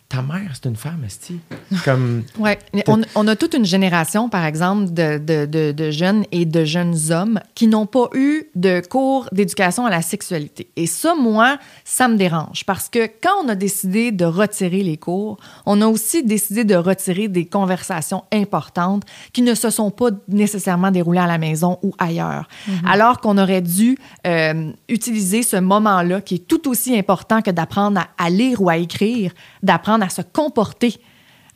ta mère, c'est une femme, Esti. Comme. [laughs] Ouais. On, on a toute une génération, par exemple, de, de- de- de jeunes et de jeunes hommes qui n'ont pas eu de cours d'éducation à la sexualité. Et ça, moi, ça me dérange parce que quand on a décidé de retirer les cours, on a aussi décidé de retirer des conversations importantes qui ne se sont pas nécessairement déroulées à la maison ou ailleurs. Alors qu'on aurait dû euh, utiliser ce moment-là qui est tout aussi important que d'apprendre à, à lire ou à écrire, d'apprendre à se comporter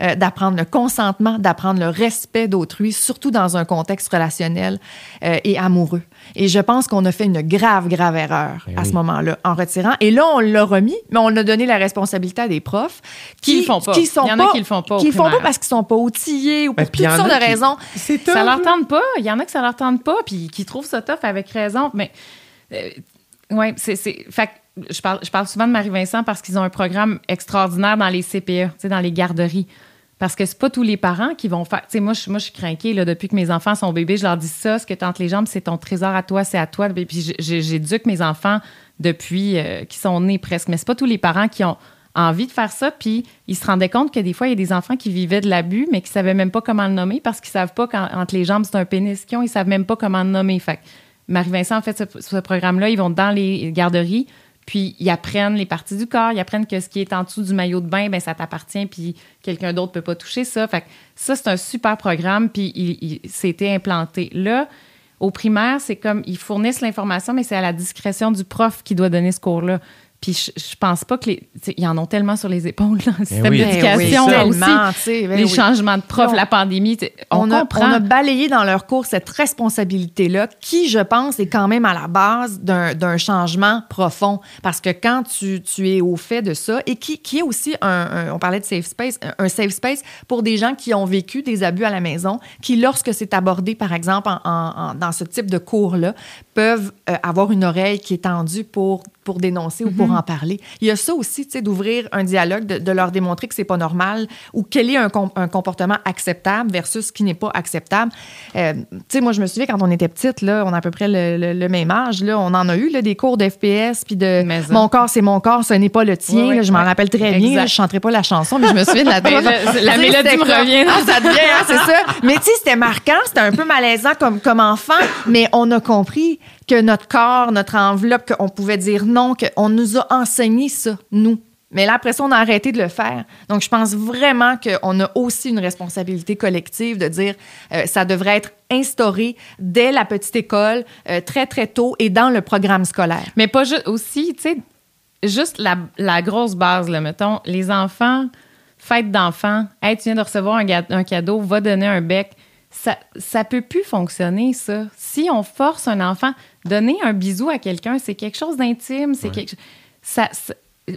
euh, d'apprendre le consentement, d'apprendre le respect d'autrui, surtout dans un contexte relationnel euh, et amoureux. Et je pense qu'on a fait une grave, grave erreur Ben à oui. ce moment-là en retirant. Et là, on l'a remis, mais on a donné la responsabilité à des profs Qui le font pas. Qui sont Il y en a pas, qui le font pas Qui le font pas parce qu'ils sont pas outillés ou pour puis il y toutes en sortes a de qui- raisons. Ça tough, leur tente pas. Il y en a que ça leur tente pas, puis qui trouvent ça tough avec raison. Mais, euh, ouais, c'est. c'est- Fait je parle, je parle souvent de Marie-Vincent parce qu'ils ont un programme extraordinaire dans les CPE, dans les garderies. Parce que c'est pas tous les parents qui vont faire. Tu moi, je, suis craquée, depuis que mes enfants sont bébés, je leur dis ça, ce que tu entre les jambes, c'est ton trésor à toi, c'est à toi. Puis j'éduque mes enfants depuis euh, qu'ils sont nés presque. Mais c'est pas tous les parents qui ont envie de faire ça. Puis ils se rendaient compte que des fois, il y a des enfants qui vivaient de l'abus, mais qui savaient même pas comment le nommer parce qu'ils savent pas quand entre les jambes, c'est un pénis qu'ils ont, ils savent même pas comment le nommer. Fait Marie-Vincent, en fait, ce, ce programme-là, ils vont dans les garderies, puis ils apprennent les parties du corps, ils apprennent que ce qui est en dessous du maillot de bain, ben ça t'appartient, puis quelqu'un d'autre peut pas toucher ça. Fait que ça, c'est un super programme, puis il, implanté. Là, au primaire, c'est comme, ils fournissent l'information, mais c'est à la discrétion du prof qui doit donner ce cours-là. Puis je, je pense pas que les. Ils en ont tellement sur les épaules, là, le système oui. d'éducation, Ben oui, aussi. ben les oui. changements de prof, On- la pandémie, on, on, a, comprend. on a balayé dans leur cours cette responsabilité-là qui, je pense, est quand même à la base d'un d'un changement profond. Parce que quand tu, tu es au fait de ça, et qui, qui est aussi un, un- on parlait de safe space, un, un safe space pour des gens qui ont vécu des abus à la maison, qui, lorsque c'est abordé, par exemple, en- en- en- dans ce type de cours-là, peuvent euh, avoir une oreille qui est tendue pour, pour dénoncer ou pour Mhm. en parler. Il y a ça aussi, tu sais, d'ouvrir un dialogue, de, de leur démontrer que c'est pas normal ou quel est un, com- un comportement acceptable versus ce qui n'est pas acceptable. Euh, tu sais, moi, je me souviens quand on était petite, là, on a à peu près le, le- le même âge, là, on en a eu là, des cours d'FPS, puis de Mais mon corps, c'est mon corps, ce n'est pas le tien. Là, je m'en rappelle très bien. Exact. là, je chanterai pas la chanson, mais je me souviens de la [laughs] je- la mélodie me revient. Ah, ça devient, hein, c'est ça. Mais tu sais, c'était marquant, c'était un peu malaisant comme, comme enfant, mais on a compris que notre corps, notre enveloppe, qu'on pouvait dire non, qu'on nous a enseigné ça, nous. Mais là, après ça, on a arrêté de le faire. Donc, je pense vraiment qu'on a aussi une responsabilité collective de dire euh, ça devrait être instauré dès la petite école, euh, très, très tôt et dans le programme scolaire. Mais pas juste aussi, tu sais, juste la, grosse base, là, mettons, les enfants, fête d'enfants, tu viens de recevoir un, un cadeau, va donner un bec. Ça, ça peut plus fonctionner, ça. Si on force un enfant, donner un bisou à quelqu'un, c'est quelque chose d'intime, c'est quelque ça, ça-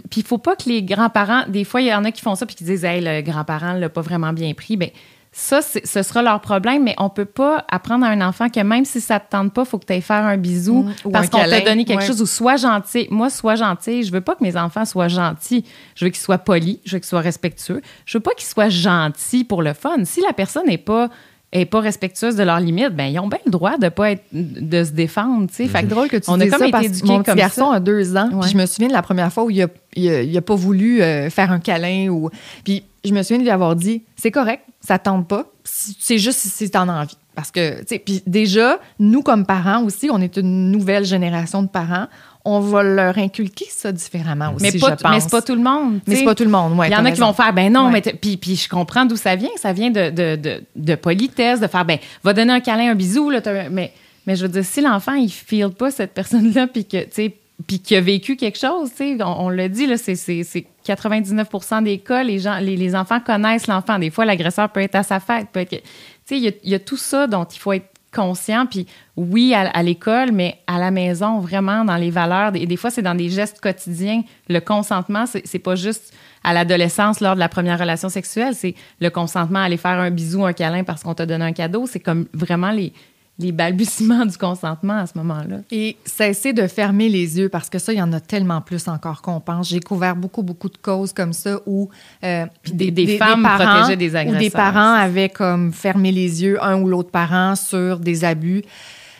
puis il faut pas que les grands-parents, des fois, il y en a qui font ça puis qui disent, hey, le grand-parent l'a pas vraiment bien pris. Ben, ça, ce sera leur problème, mais on peut pas apprendre à un enfant que même si ça te tente pas, faut que tu ailles faire un bisou Mm, ou parce qu'on t'a donné quelque ouais. chose ou sois gentil. Moi, sois gentil. Je veux pas que mes enfants soient gentils. Je veux qu'ils soient polis. Je veux qu'ils soient respectueux. Je veux pas qu'ils soient gentils pour le fun. Si la personne n'est pas est pas respectueuse de leurs limites, ben ils ont bien le droit de pas être de se défendre, tu sais. Fait que drôle que tu on a dises comme ça été parce éduqués mon petit comme garçon ça. a deux ans. Puis je me souviens de la première fois où il a, il a, il a pas voulu euh, faire un câlin. ou Puis je me souviens de lui avoir dit c'est correct, ça tente pas. C'est juste si, si t'en as envie. Parce que, tu sais, puis déjà, nous comme parents aussi, on est une nouvelle génération de parents. On va leur inculquer ça différemment aussi, mais je pas, pense. mais c'est pas tout le monde. Mais c'est pas tout le monde, ouais. Il y en a qui vont faire, ben non, Ouais. mais puis, puis je comprends d'où ça vient. Ça vient de, de, de, de politesse, de faire, ben, va donner un câlin, un bisou, là, mais, mais je veux dire, si l'enfant, il ne file pas cette personne-là, puis que, tu sais, puis qu'il a vécu quelque chose, tu sais, on, on l'a dit, là, c'est, c'est, c'est 99% des cas, les, gens, les, les enfants connaissent l'enfant. Des fois, l'agresseur peut être à sa fête, peut être... Tu sais, il y y a tout ça dont il faut être conscient, puis oui, à, l'école, mais à la maison, vraiment, dans les valeurs. Et des fois, c'est dans des gestes quotidiens. Le consentement, c'est c'est pas juste à l'adolescence, lors de la première relation sexuelle, c'est le consentement à aller faire un bisou, un câlin parce qu'on t'a donné un cadeau. C'est comme vraiment les, les balbutiements du consentement à ce moment-là. Et cesser de fermer les yeux parce que ça, il y en a tellement plus encore qu'on pense. J'ai couvert beaucoup, beaucoup de causes comme ça où euh, des- des femmes protégeaient des Ou des agresseurs. parents avaient comme fermé les yeux, un ou l'autre parent, sur des abus.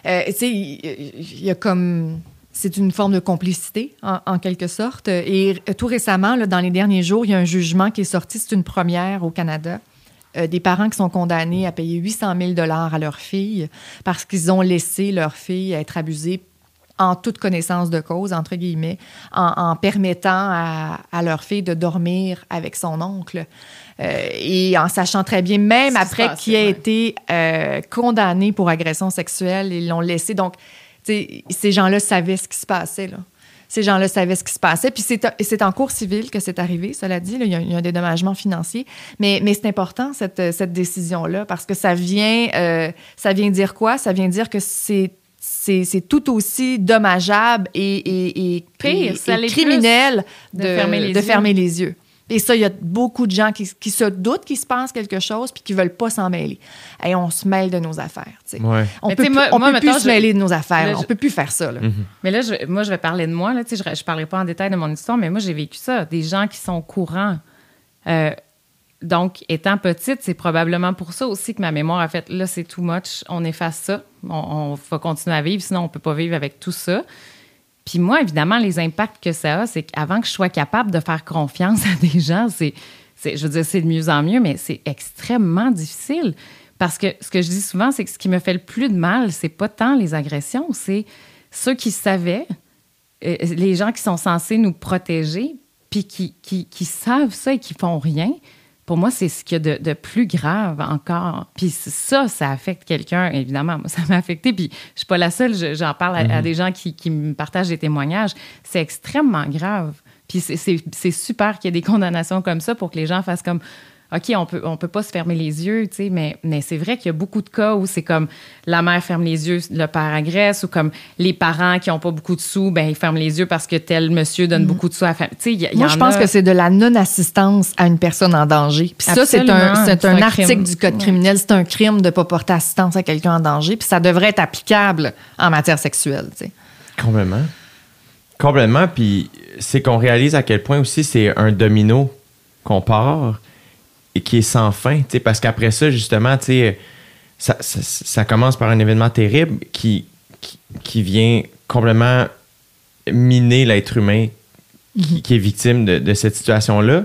Euh, tu sais, il il y, a comme. C'est une forme de complicité, en, en quelque sorte. Et tout récemment, là, dans les derniers jours, il y a un jugement qui est sorti. C'est une première au Canada. Euh, des parents qui sont condamnés à payer 800 000 à leur fille parce qu'ils ont laissé leur fille être abusée en toute connaissance de cause, entre guillemets, en, en permettant à, à leur fille de dormir avec son oncle. Euh, et en sachant très bien, même après qu'il ait ouais. été euh, condamné pour agression sexuelle, ils l'ont laissé. Donc, ces gens-là savaient ce qui se passait, là. Ces gens-là savaient ce qui se passait. Puis c'est en cours civil que c'est arrivé, cela dit. là. il, y a, il y a un dédommagement financier. Mais, mais c'est important, cette, cette décision-là, parce que ça vient, euh, ça vient dire quoi? Ça vient dire que c'est c'est tout aussi dommageable et, et, et, Pire, et- criminel de, de fermer les de yeux. fermer les yeux. Et ça, il y a beaucoup de gens qui, qui se doutent qu'il se passe quelque chose puis qui veulent pas s'en mêler. Et on se mêle de nos affaires. Ouais. On Mais peut, plus, moi- on moi, peut plus mettons, se je- mêler de nos affaires. là, on je- peut plus faire ça. là. Mais là, je- moi, je vais parler de moi. Là, je ne parlerai pas en détail de mon histoire, mais moi, j'ai vécu ça. Des gens qui sont au courant. Euh, donc, étant petite, c'est probablement pour ça aussi que ma mémoire a fait là, c'est too much, on efface ça, on, on va continuer à vivre, sinon on ne peut pas vivre avec tout ça. Puis moi, évidemment, les impacts que ça a, c'est qu'avant que je sois capable de faire confiance à des gens, c'est, je veux dire, c'est de mieux en mieux, mais c'est extrêmement difficile. Parce que ce que je dis souvent, c'est que ce qui me fait le plus de mal, c'est pas tant les agressions, c'est ceux qui savaient, euh, les gens qui sont censés nous protéger, puis qui, qui savent ça et qui font rien. Pour moi, c'est ce qu'il y a de, de plus grave encore. Puis ça, ça affecte quelqu'un, évidemment. Moi, ça m'a affecté. Puis je suis pas la seule. Je- J'en parle à, à des gens qui, qui me partagent des témoignages. C'est extrêmement grave. Puis c'est super qu'il y ait des condamnations comme ça pour que les gens fassent comme OK, on peut, on peut pas se fermer les yeux, tu sais, mais, mais c'est vrai qu'il y a beaucoup de cas où c'est comme la mère ferme les yeux, le père agresse, ou comme les parents qui ont pas beaucoup de sous, ben ils ferment les yeux parce que tel monsieur donne beaucoup de sous à la famille. Tu sais, il y, il y Moi, en je pense a- que c'est de la non-assistance à une personne en danger. Puis ça, c'est un, c'est un, un article crime. du Code Ouais. criminel. C'est un crime de ne pas porter assistance à quelqu'un en danger. Puis ça devrait être applicable en matière sexuelle. tu sais. Complètement. Complètement. Puis c'est qu'on réalise à quel point aussi c'est un domino qu'on part qui est sans fin. tu sais, Parce qu'après ça, justement, tu sais, ça, ça, ça commence par un événement terrible qui, qui, qui vient complètement miner l'être humain qui, qui est victime de, de cette situation-là.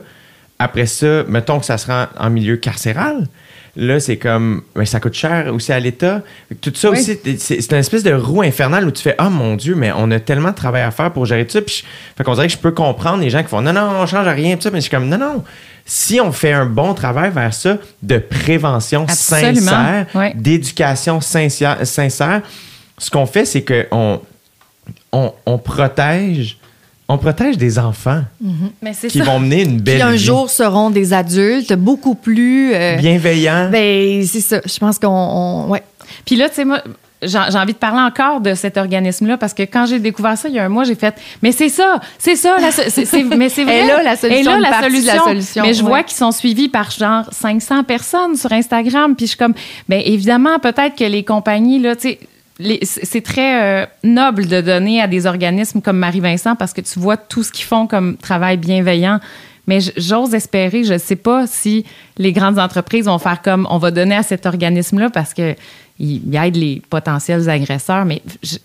Après ça, mettons que ça se rend en milieu carcéral. Là, c'est comme, ben, ça coûte cher aussi à l'État. Tout ça Oui. aussi, c'est une espèce de roue infernale où tu fais, oh mon Dieu, mais on a tellement de travail à faire pour gérer tout ça. Puis, je- fait qu'on dirait que je peux comprendre les gens qui font, non, non, on change rien, tout ça. Mais je suis comme, non, non. Si on fait un bon travail vers ça, de prévention Absolument. sincère, d'éducation sincère, sincère, ce qu'on fait, c'est qu'on on, on protège, on protège des enfants Mais c'est qui ça. vont mener une belle Qui un vie. jour seront des adultes beaucoup plus. euh, bienveillants. ben, c'est ça. Je pense qu'on. on- ouais. Puis là, tu sais, moi, j'ai envie de parler encore de cet organisme-là parce que quand j'ai découvert ça il y a un mois, j'ai fait, mais c'est ça, c'est ça, la so- c'est- c'est- mais c'est [laughs] vrai. Et là, la solution, Et là, la solution. la solution, Mais je ouais. vois qu'ils sont suivis par genre 500 personnes sur Instagram. Puis je suis comme, ben évidemment, peut-être que les compagnies, là, tu sais, c'est très euh, noble de donner à des organismes comme Marie-Vincent parce que tu vois tout ce qu'ils font comme travail bienveillant. Mais j'ose espérer, je ne sais pas si les grandes entreprises vont faire comme on va donner à cet organisme-là parce que il aide les potentiels agresseurs, mais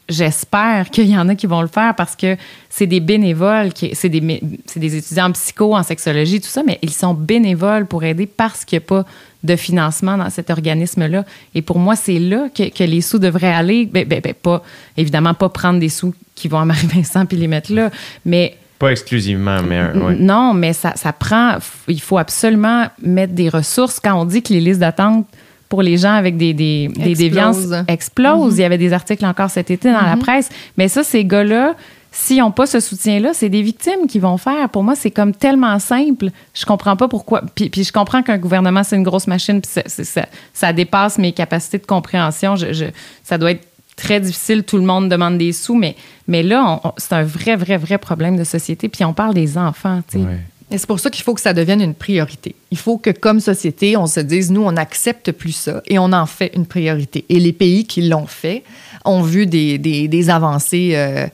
j'espère qu'il y en a qui vont le faire parce que c'est des bénévoles, c'est des étudiants en psycho, en sexologie, tout ça, mais ils sont bénévoles pour aider parce qu'il n'y a pas de financement dans cet organisme-là. Et pour moi, c'est là que, que les sous devraient aller. Ben, ben, ben, pas, évidemment, pas prendre des sous qui vont à Marie-Vincent puis les mettre là, mais Pas exclusivement, mais ouais. non, mais ça, ça prend. Il faut absolument mettre des ressources. Quand on dit que les listes d'attente pour les gens avec des, des, des Explosent. déviances explosent, il y avait des articles encore cet été dans la presse. Mais ça, ces gars-là, s'ils n'ont pas ce soutien-là, c'est des victimes qui vont faire. Pour moi, c'est comme tellement simple. Je comprends pas pourquoi. Puis, puis je comprends qu'un gouvernement, c'est une grosse machine, puis ça, c'est- ça, ça dépasse mes capacités de compréhension. Je, je- ça doit être très difficile. Tout le monde demande des sous, mais, mais là, c'est un vrai, vrai, vrai problème de société. Puis on parle des enfants, tu sais. Ouais. Et c'est pour ça qu'il faut que ça devienne une priorité. Il faut que, comme société, on se dise, nous, on n'accepte plus ça et on en fait une priorité. Et les pays qui l'ont fait ont vu des, des- des avancées euh,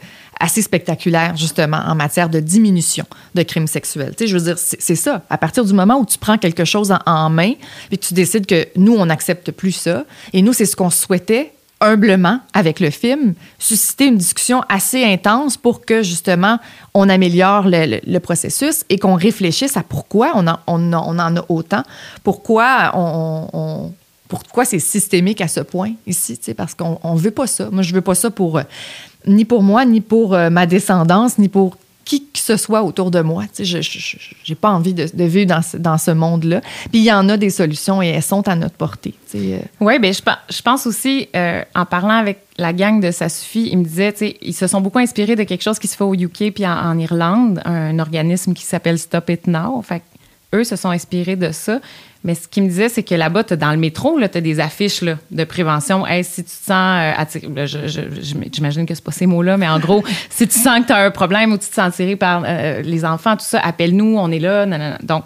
assez spectaculaires, justement, en matière de diminution de crimes sexuels. Tu sais, je veux dire, c'est ça. À partir du moment où tu prends quelque chose en, main puis que tu décides que nous, on n'accepte plus ça, et nous, c'est ce qu'on souhaitait humblement avec le film, susciter une discussion assez intense pour que justement on améliore le, processus et qu'on réfléchisse à pourquoi on en, a autant, pourquoi on, on- c'est systémique à ce point ici, parce qu'on on veut pas ça. Moi, je veux pas ça pour euh, ni pour moi, ni pour euh, ma descendance, ni pour qui que ce soit autour de moi. Tu sais, je j'ai pas envie de, vivre dans ce, dans ce monde-là. Puis il y en a des solutions et elles sont à notre portée. tu sais, euh. Oui, ben je, je pense aussi, euh, en parlant avec la gang de Ça suffit, ils me disaient, tu sais, ils se sont beaucoup inspirés de quelque chose qui se fait au UK puis en, Irlande, un, organisme qui s'appelle Stop It Now. Fait eux se sont inspirés de ça. Mais ce qu'ils me disaient, c'est que là-bas, dans le métro, tu as des affiches de prévention. Si tu te sens euh, attiré, j'imagine que c'est pas ces mots-là, mais en gros, [laughs] si tu sens que tu as un problème ou tu te sens tiré par euh, les enfants, tout ça, appelle-nous, on est là. Donc,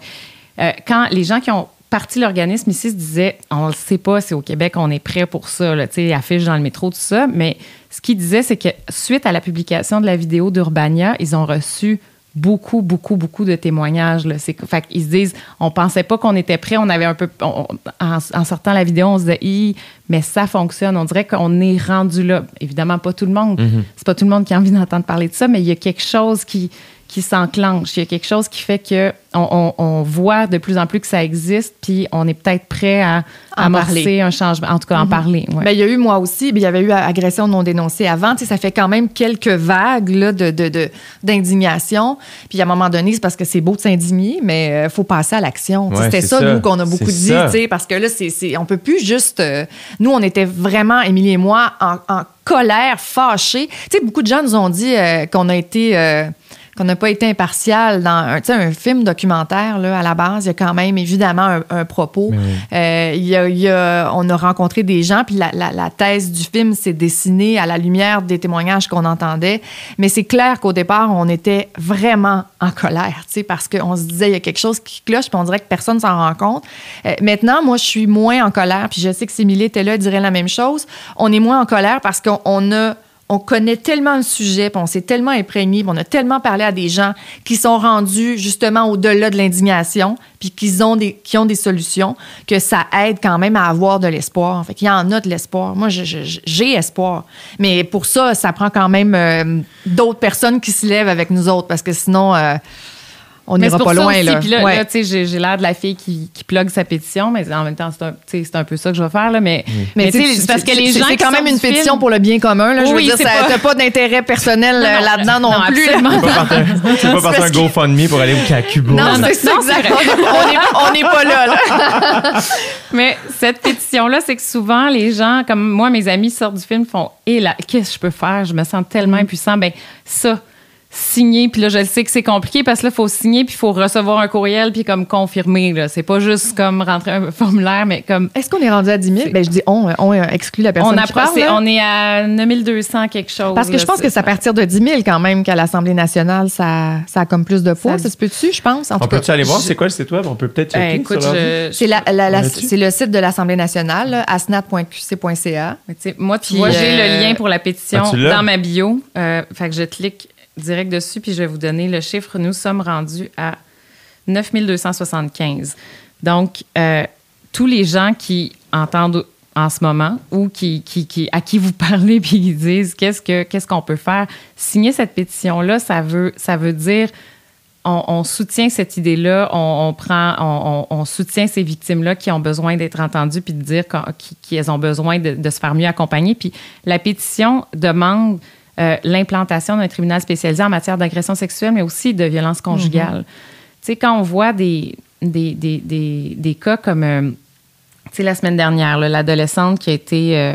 euh, quand les gens qui ont parti l'organisme ici se disaient, on ne sait pas si au Québec on est prêt pour ça, là, affiches dans le métro, tout ça, mais ce qu'ils disaient, c'est que suite à la publication de la vidéo d'Urbania, ils ont reçu beaucoup, beaucoup, beaucoup de témoignages. Là. C'est, fait qu'ils se disent, on pensait pas qu'on était prêt, on avait un peu, on- en, en sortant la vidéo, on se disait, Hi, mais ça fonctionne. On dirait qu'on est rendu là. Évidemment, pas tout le monde. C'est pas tout le monde qui a envie d'entendre parler de ça, mais il y a quelque chose qui, qui s'enclenche. Il y a quelque chose qui fait que on, on- on voit de plus en plus que ça existe, puis on est peut-être prêt à En amorcer parler. un changement. En tout cas, en parler. ouais. Ben, il y a eu moi aussi, ben, il y avait eu agression non dénoncée avant. Tu sais, ça fait quand même quelques vagues là, de, de- de- d'indignation. Puis à un moment donné, c'est parce que c'est beau de s'indigner, mais il faut passer à l'action. Tu sais, Ouais, C'était c'est ça, ça. nous, qu'on a beaucoup dit, tu sais, parce que là, c'est, c'est, on peut plus juste... euh, nous, on était vraiment, Émilie et moi, en, en colère, fâchés. Tu sais, beaucoup de gens nous ont dit euh, qu'on a été... euh, qu'on n'a pas été impartial dans un, un film documentaire. Là, à la base, il y a quand même évidemment un, un propos. Oui. Euh, il y a, il y a- on a rencontré des gens, puis la, la- la thèse du film s'est dessinée à la lumière des témoignages qu'on entendait. Mais c'est clair qu'au départ, on était vraiment en colère, parce qu'on se disait, il y a quelque chose qui cloche, puis on dirait que personne s'en rend compte. Euh, maintenant, moi, je suis moins en colère, puis je sais que si Émilie était là, elle dirait la même chose. On est moins en colère parce qu'on on a on connaît tellement le sujet, puis on s'est tellement imprégné, puis on a tellement parlé à des gens qui sont rendus justement au-delà de l'indignation, puis qui ont des ont des solutions, que ça aide quand même à avoir de l'espoir. Fait qu'il y en a de l'espoir. Moi, j'ai espoir, mais pour ça, ça prend quand même euh, d'autres personnes qui se lèvent avec nous autres, parce que sinon, euh, on n'ira c'est pas loin aussi. là. Puis là, Ouais. là, tu sais, j'ai, j'ai l'air de la fille qui, qui plug sa pétition, mais en même temps, c'est un, c'est peu ça que je vais faire. Là, mais, Mais, c'est parce que les c'est- gens c'est quand même une film- pétition pour le bien commun. Là, je veux Oui, dire, c'est ça pas- t'as pas d'intérêt personnel euh, Non, là-dedans non, non, plus. absolument Tu peux pas partir un [laughs] GoFundMe pour aller au Kakubo. Non, Non, non, c'est ça, non, c'est exactement. On n'est pas là. [laughs] Mais cette pétition-là, c'est que souvent, les gens, comme moi, mes amis sortent du film, font Et là, qu'est-ce que je peux faire? Je me sens tellement Mm. impuissant. Ben, ça, signer, puis là, je le sais que c'est compliqué parce que là, il faut signer, puis il faut recevoir un courriel, puis comme confirmer. Là. C'est pas juste comme rentrer un formulaire, mais comme. Est-ce qu'on est rendu à 10 000? Ben, je dis on, on exclut la personne On qui approche, parle, on est à 9200 quelque chose. Parce que là, je pense que c'est à partir de 10 000 quand même qu'à l'Assemblée nationale, ça, ça a comme plus de poids. Ça- Ça, se peut-tu, je pense? En On tout cas, peut-tu aller voir? je- c'est quoi le site web? On peut peut-être Ben, écoute, je, c'est la- c'est le site de l'Assemblée nationale, asnat.qc.ca. Moi, tu Puis, vois, j'ai euh, le lien pour la pétition Ah, dans ma bio. Euh, fait que je clique direct dessus, puis je vais vous donner le chiffre. Nous sommes rendus à 9275. Donc, euh, tous les gens qui entendent en ce moment ou qui, qui, qui- à qui vous [laughs] parlez puis qui disent qu'est-ce que qu'est-ce qu'on peut faire, signer cette pétition-là, ça veut, ça veut dire on, soutient cette idée-là, on, prend, on, soutient ces victimes-là qui ont besoin d'être entendues puis de dire qu'elles ont besoin de se faire mieux accompagner. Puis la pétition demande euh, l'implantation d'un tribunal spécialisé en matière d'agression sexuelle, mais aussi de violence conjugale. Tu sais, quand on voit des, des, des, des, des cas comme, euh, tu sais, la semaine dernière, l'adolescente qui a été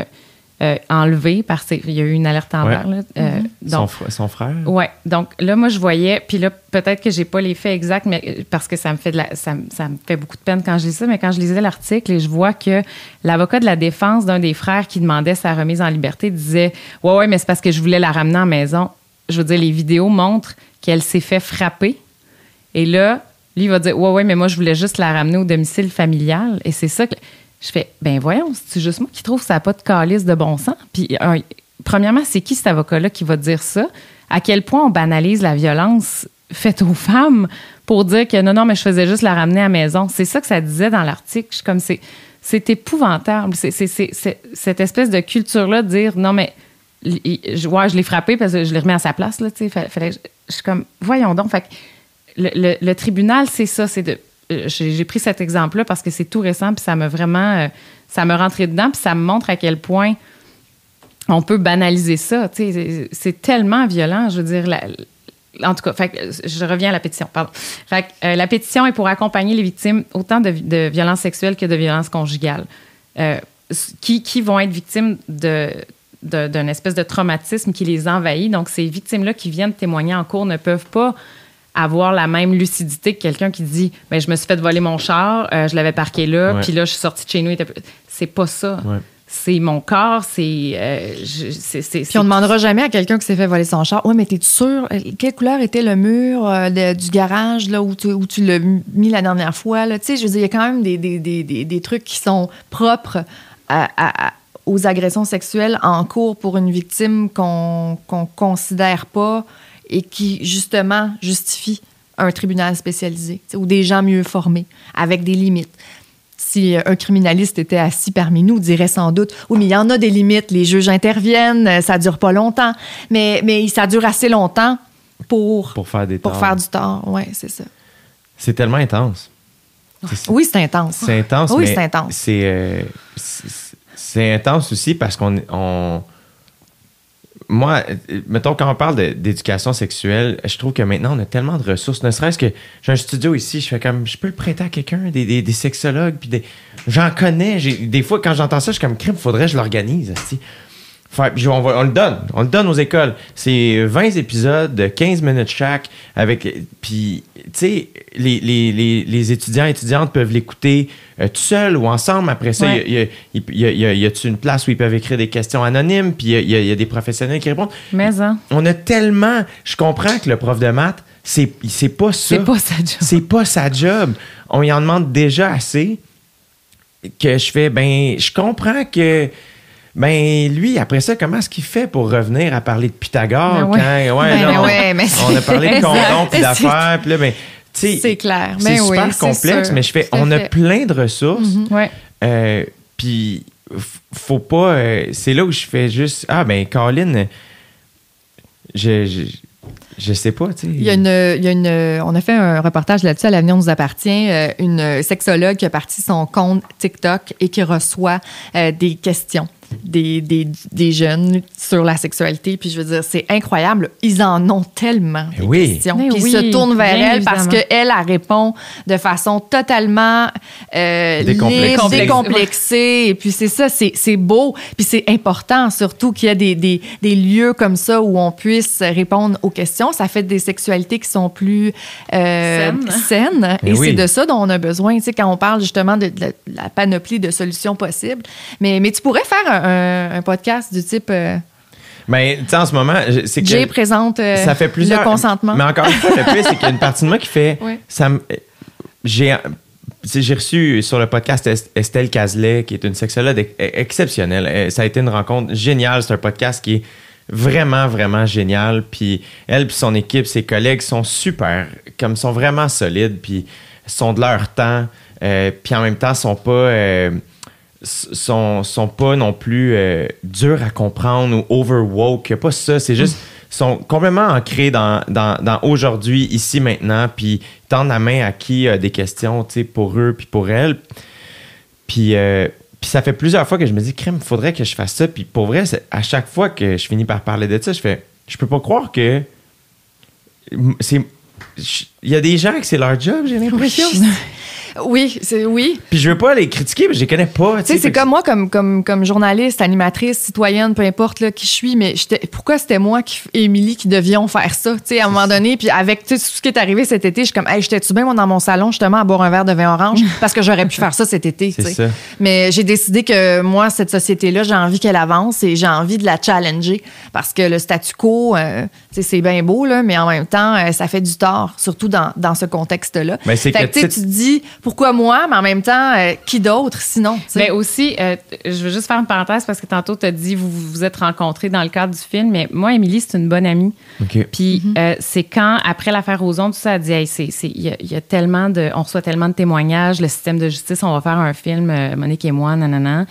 euh, enlevée parce qu'il y a eu une alerte en Ouais. là, euh, fr- son frère? Ouais, donc là, moi, je voyais, puis là, peut-être que j'ai pas les faits exacts, mais euh, parce que ça me fait de la, ça, me- ça me fait beaucoup de peine quand je lis ça, mais quand je lisais l'article et je vois que l'avocat de la défense d'un des frères qui demandait sa remise en liberté disait Ouais, ouais, mais c'est parce que je voulais la ramener en maison. Je veux dire, les vidéos montrent qu'elle s'est fait frapper. Et là, lui, il va dire Ouais, ouais, mais moi, je voulais juste la ramener au domicile familial. Et c'est ça que. Je fais Ben voyons, c'est juste moi qui trouve ça n'a pas de calice de bon sens. Puis, premièrement, c'est qui cet avocat-là qui va dire ça? À quel point on banalise la violence faite aux femmes pour dire que non, non, mais je faisais juste la ramener à la maison? C'est ça que ça disait dans l'article. Je suis comme, c'est, c'est épouvantable. C'est, c'est- c'est- cette espèce de culture-là de dire non, mais je, ouais, je l'ai frappé parce que je l'ai remis à sa place. Là. Fallait- je, suis comme, voyons donc. Fait le, le- tribunal, c'est ça. C'est de, j'ai, j'ai pris cet exemple-là parce que c'est tout récent, puis ça m'a vraiment. euh, ça me rentré dedans, puis ça me montre à quel point on peut banaliser ça. C'est tellement violent. Je veux dire, en tout cas, euh, je reviens à la pétition. Pardon. Euh, la pétition est pour accompagner les victimes autant de, violences sexuelles que de violences conjugales, euh, qui, vont être victimes de de- d'un espèce de traumatisme qui les envahit. Donc, ces victimes-là qui viennent témoigner en cours ne peuvent pas avoir la même lucidité que quelqu'un qui dit ben, Je me suis fait voler mon char, euh, je l'avais parqué là, puis là, je suis sortie de chez nous. C'est pas ça. Ouais. C'est mon corps, c'est. euh, je- c'est- c'est- Puis on demandera jamais à quelqu'un qui s'est fait voler son char. Ouais, mais t'es sûr? euh, Quelle couleur était le mur euh, de- du garage là, où tu, où tu l'as mis la dernière fois? Là? Tu sais, je veux dire, il y a quand même des, des, des, des, des trucs qui sont propres à- à- à- aux agressions sexuelles en cours pour une victime qu'on qu'on considère pas et qui, justement, justifie un tribunal spécialisé ou des gens mieux formés avec des limites si euh, un criminaliste était assis parmi nous, dirait sans doute Oui, mais il y en a des limites, les juges interviennent, euh, ça dure pas longtemps. Mais, mais ça dure assez longtemps pour, Pour faire des pour torts. faire du tort. Oui, c'est ça. C'est tellement intense. Oui, c'est intense. C'est intense, Oui, c'est intense. C'est euh, intense aussi parce qu'on on moi, euh, mettons, quand on parle d'éducation sexuelle, je trouve que maintenant, on a tellement de ressources. Ne serait-ce que j'ai un studio ici, je fais comme, je peux le prêter à quelqu'un, des, des, sexologues, puis des... J'en connais. Des fois, quand j'entends ça, je suis comme, crime, faudrait que je l'organise. Puis on, va- on le donne. On le donne aux écoles. C'est 20 épisodes de 15 minutes chaque. avec Puis, tu sais, les, les, les, les étudiants et étudiantes peuvent l'écouter euh, tout seul ou ensemble. Après ça, Ouais. il y a, il y a- il y a- il y a une place où ils peuvent écrire des questions anonymes. Puis, il y a- des professionnels qui répondent. Mais, hein, On a tellement. Je comprends que le prof de maths, c'est c'est pas ça. c'est pas ça, job. C'est pas sa job. On y en demande déjà assez que je fais, ben, je comprends que, ben, lui, après ça, comment est-ce qu'il fait pour revenir à parler de Pythagore Ben ouais. quand, ouais, Ben on, ouais, mais on a parlé de condom puis [laughs] d'affaires, puis là, ben, C'est clair. c'est Ben oui, super complexe, mais je fais, on a plein de ressources, euh, puis faut pas, euh, c'est là où je fais juste, ah, ben, Colin, je, je, je sais pas, tu sais. Il y a une, il y a une, on a fait un reportage là-dessus à l'avenir nous appartient. euh, Une sexologue qui a parti son compte TikTok et qui reçoit euh, des questions des, des, des jeunes sur la sexualité. Puis je veux dire, c'est incroyable. Ils en ont tellement des Eh oui. questions. Mais Puis oui, ils se tournent vers elle parce qu'elle, elle répond de façon totalement euh, Décomplexée. libre, Complexe. décomplexée. Et puis c'est ça, c'est c'est beau. Puis c'est important surtout qu'il y ait des, des, des lieux comme ça où on puisse répondre aux questions. Ça fait des sexualités qui sont plus euh, Saines. saines. Mais Et oui. c'est de ça dont on a besoin, tu sais, quand on parle justement de, de la, la panoplie de solutions possibles. Mais, mais tu pourrais faire un, un- un podcast du type euh, Mais, tu sais, en ce moment, c'est que. Jay présente euh, ça fait plusieurs. le consentement. Mais encore une fois, le pire, c'est qu'il y a une partie de moi qui fait. Ça j'ai, j'ai reçu sur le podcast Est- Estelle Cazelet, qui est une sexologue ex- exceptionnelle. Euh, Ça a été une rencontre géniale. C'est un podcast qui est vraiment, vraiment génial. Puis elle puis son équipe, ses collègues sont super, comme sont vraiment solides, puis sont de leur temps, euh, puis en même temps sont pas. euh, sont, sont pas non plus euh, durs à comprendre ou overwoke. Pas ça. C'est juste. sont complètement ancrés dans, dans, dans aujourd'hui, ici, maintenant, puis tendent la main à qui a des questions, tu sais, pour eux puis pour elles. Puis, euh, puis ça fait plusieurs fois que je me dis, crème, faudrait que je fasse ça. Puis pour vrai, à chaque fois que je finis par parler de ça, je fais, je peux pas croire que c'est. Il y a des gens que c'est leur job, j'ai l'impression. Oui, c'est oui. Puis je veux pas les critiquer, mais je les connais pas. Tu sais, c'est comme moi, comme, comme, comme journaliste, animatrice, citoyenne, peu importe là, qui je suis, mais pourquoi c'était moi qui, et Émilie qui devions faire ça? Tu sais, à un moment donné, puis avec tout ce qui est arrivé cet été, je suis comme, hey, j'étais-tu bien, moi, dans mon salon, justement, à boire un verre de vin orange, [laughs] parce que j'aurais pu faire ça cet été. ça. Mais j'ai décidé que moi, cette société-là, j'ai envie qu'elle avance et j'ai envie de la challenger parce que le statu quo, euh, tu sais, c'est bien beau, là, mais en même temps, euh, ça fait du tort, surtout dans, dans ce contexte-là. Mais c'est Fait que que, tu te dis, pourquoi moi, mais en même temps, euh, qui d'autre sinon? tu sais? Mais aussi, euh, je veux juste faire une parenthèse parce que tantôt, tu as dit vous vous êtes rencontrés dans le cadre du film, mais moi, Émilie, c'est une bonne amie. OK. Puis euh, c'est quand, après l'affaire aux ondes, tout ça, elle dit Hey, c'est- c'est- il y, a- il y a tellement de. On reçoit tellement de témoignages, le système de justice, on va faire un film, euh, Monique et moi, nanana.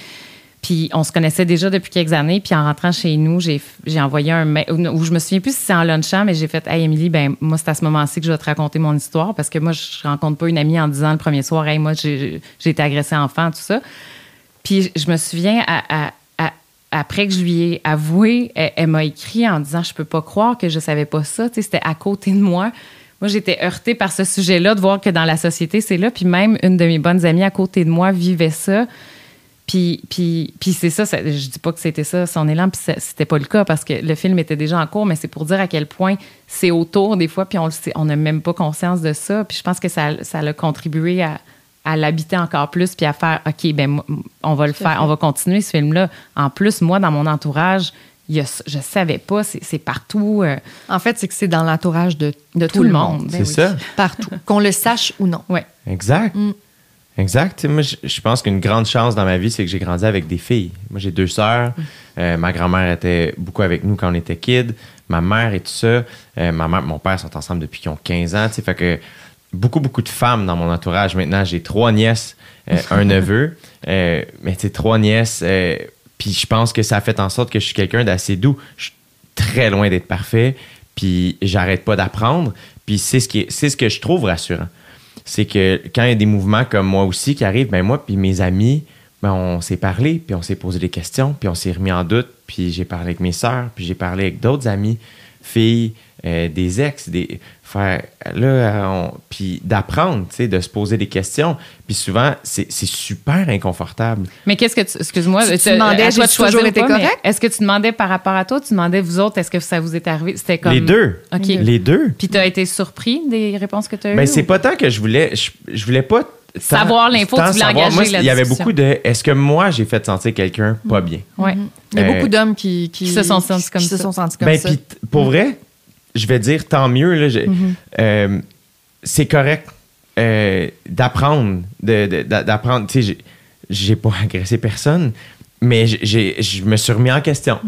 Puis on se connaissait déjà depuis quelques années. Puis en rentrant chez nous, j'ai envoyé un mail, ou je me souviens plus si c'est en lunchant, mais j'ai fait Hey, Émilie, ben moi, c'est à ce moment-ci que je vais te raconter mon histoire parce que moi, je rencontre pas une amie en disant le premier soir Hey, moi, j'ai été agressée enfant, tout ça. Puis je me souviens, après que je lui ai avoué, elle, elle m'a écrit en disant Je peux pas croire que je savais pas ça. Tu sais, C'était à côté de moi. Moi, j'étais heurtée par ce sujet-là, de voir que dans la société, c'est là. Puis même une de mes bonnes amies à côté de moi vivait ça. Puis, puis, puis c'est ça, ça- je dis pas que c'était ça son élan, puis ça- c'était pas le cas parce que le film était déjà en cours, mais c'est pour dire à quel point c'est autour des fois, puis on on n'a même pas conscience de ça. Puis je pense que ça, ça a contribué à, à l'habiter encore plus, puis à faire, OK, ben on va le faire, on va continuer ce film-là. En plus, moi, dans mon entourage, il y a, je savais pas, c'est partout, euh, En fait, c'est que c'est dans l'entourage de, de tout, le monde. C'est Ben oui. ça. Partout. Qu'on le sache ou non. Ouais. Exact. Mm. Exact. Moi, je, pense qu'une grande chance dans ma vie, c'est que j'ai grandi avec des filles. Moi, j'ai deux sœurs. Mm. Euh, ma grand-mère était beaucoup avec nous quand on était kids. Ma mère et tout ça. Euh, ma mère et mon père sont ensemble depuis qu'ils ont 15 ans. Fait que beaucoup, beaucoup de femmes dans mon entourage. Maintenant, j'ai trois nièces, euh, un [laughs] neveu. Mais tu trois nièces. puis je pense que ça a fait en sorte que je suis quelqu'un d'assez doux. Je suis très loin d'être parfait. Puis j'arrête pas d'apprendre. Puis c'est ce, qui est- c'est ce que je trouve rassurant c'est que quand il y a des mouvements comme moi aussi qui arrivent, ben moi puis mes amis, ben on s'est parlé, puis on s'est posé des questions, puis on s'est remis en doute, puis j'ai parlé avec mes sœurs, puis j'ai parlé avec d'autres amis. Filles, euh, des ex, des faire là, on- puis d'apprendre, tu sais, de se poser des questions. Puis souvent, c'est c'est super inconfortable. Mais qu'est-ce que tu. Excuse-moi, Tu- tu demandais, choisir toujours ou été correct? Est-ce que tu demandais par rapport à toi, tu demandais vous autres, est-ce que ça vous est arrivé? C'était comme. Les deux. OK. Les deux. Puis tu as été surpris des réponses que tu as eues? Ben, c'est ou- pas tant que je voulais. Je, je voulais pas. Savoir l'info, tu voulais engager Moi, Il y avait beaucoup de. Est-ce que moi, j'ai fait sentir quelqu'un pas bien? Ouais. Il y a Euh, beaucoup d'hommes qui, qui, qui se sont sentis comme qui se ça. sont sentis comme Ben, ça. pour vrai, je vais dire tant mieux. là, j'ai- euh, c'est correct euh, d'apprendre. d'apprendre. Tu sais, j'ai- pas agressé personne, mais je me suis remis en question.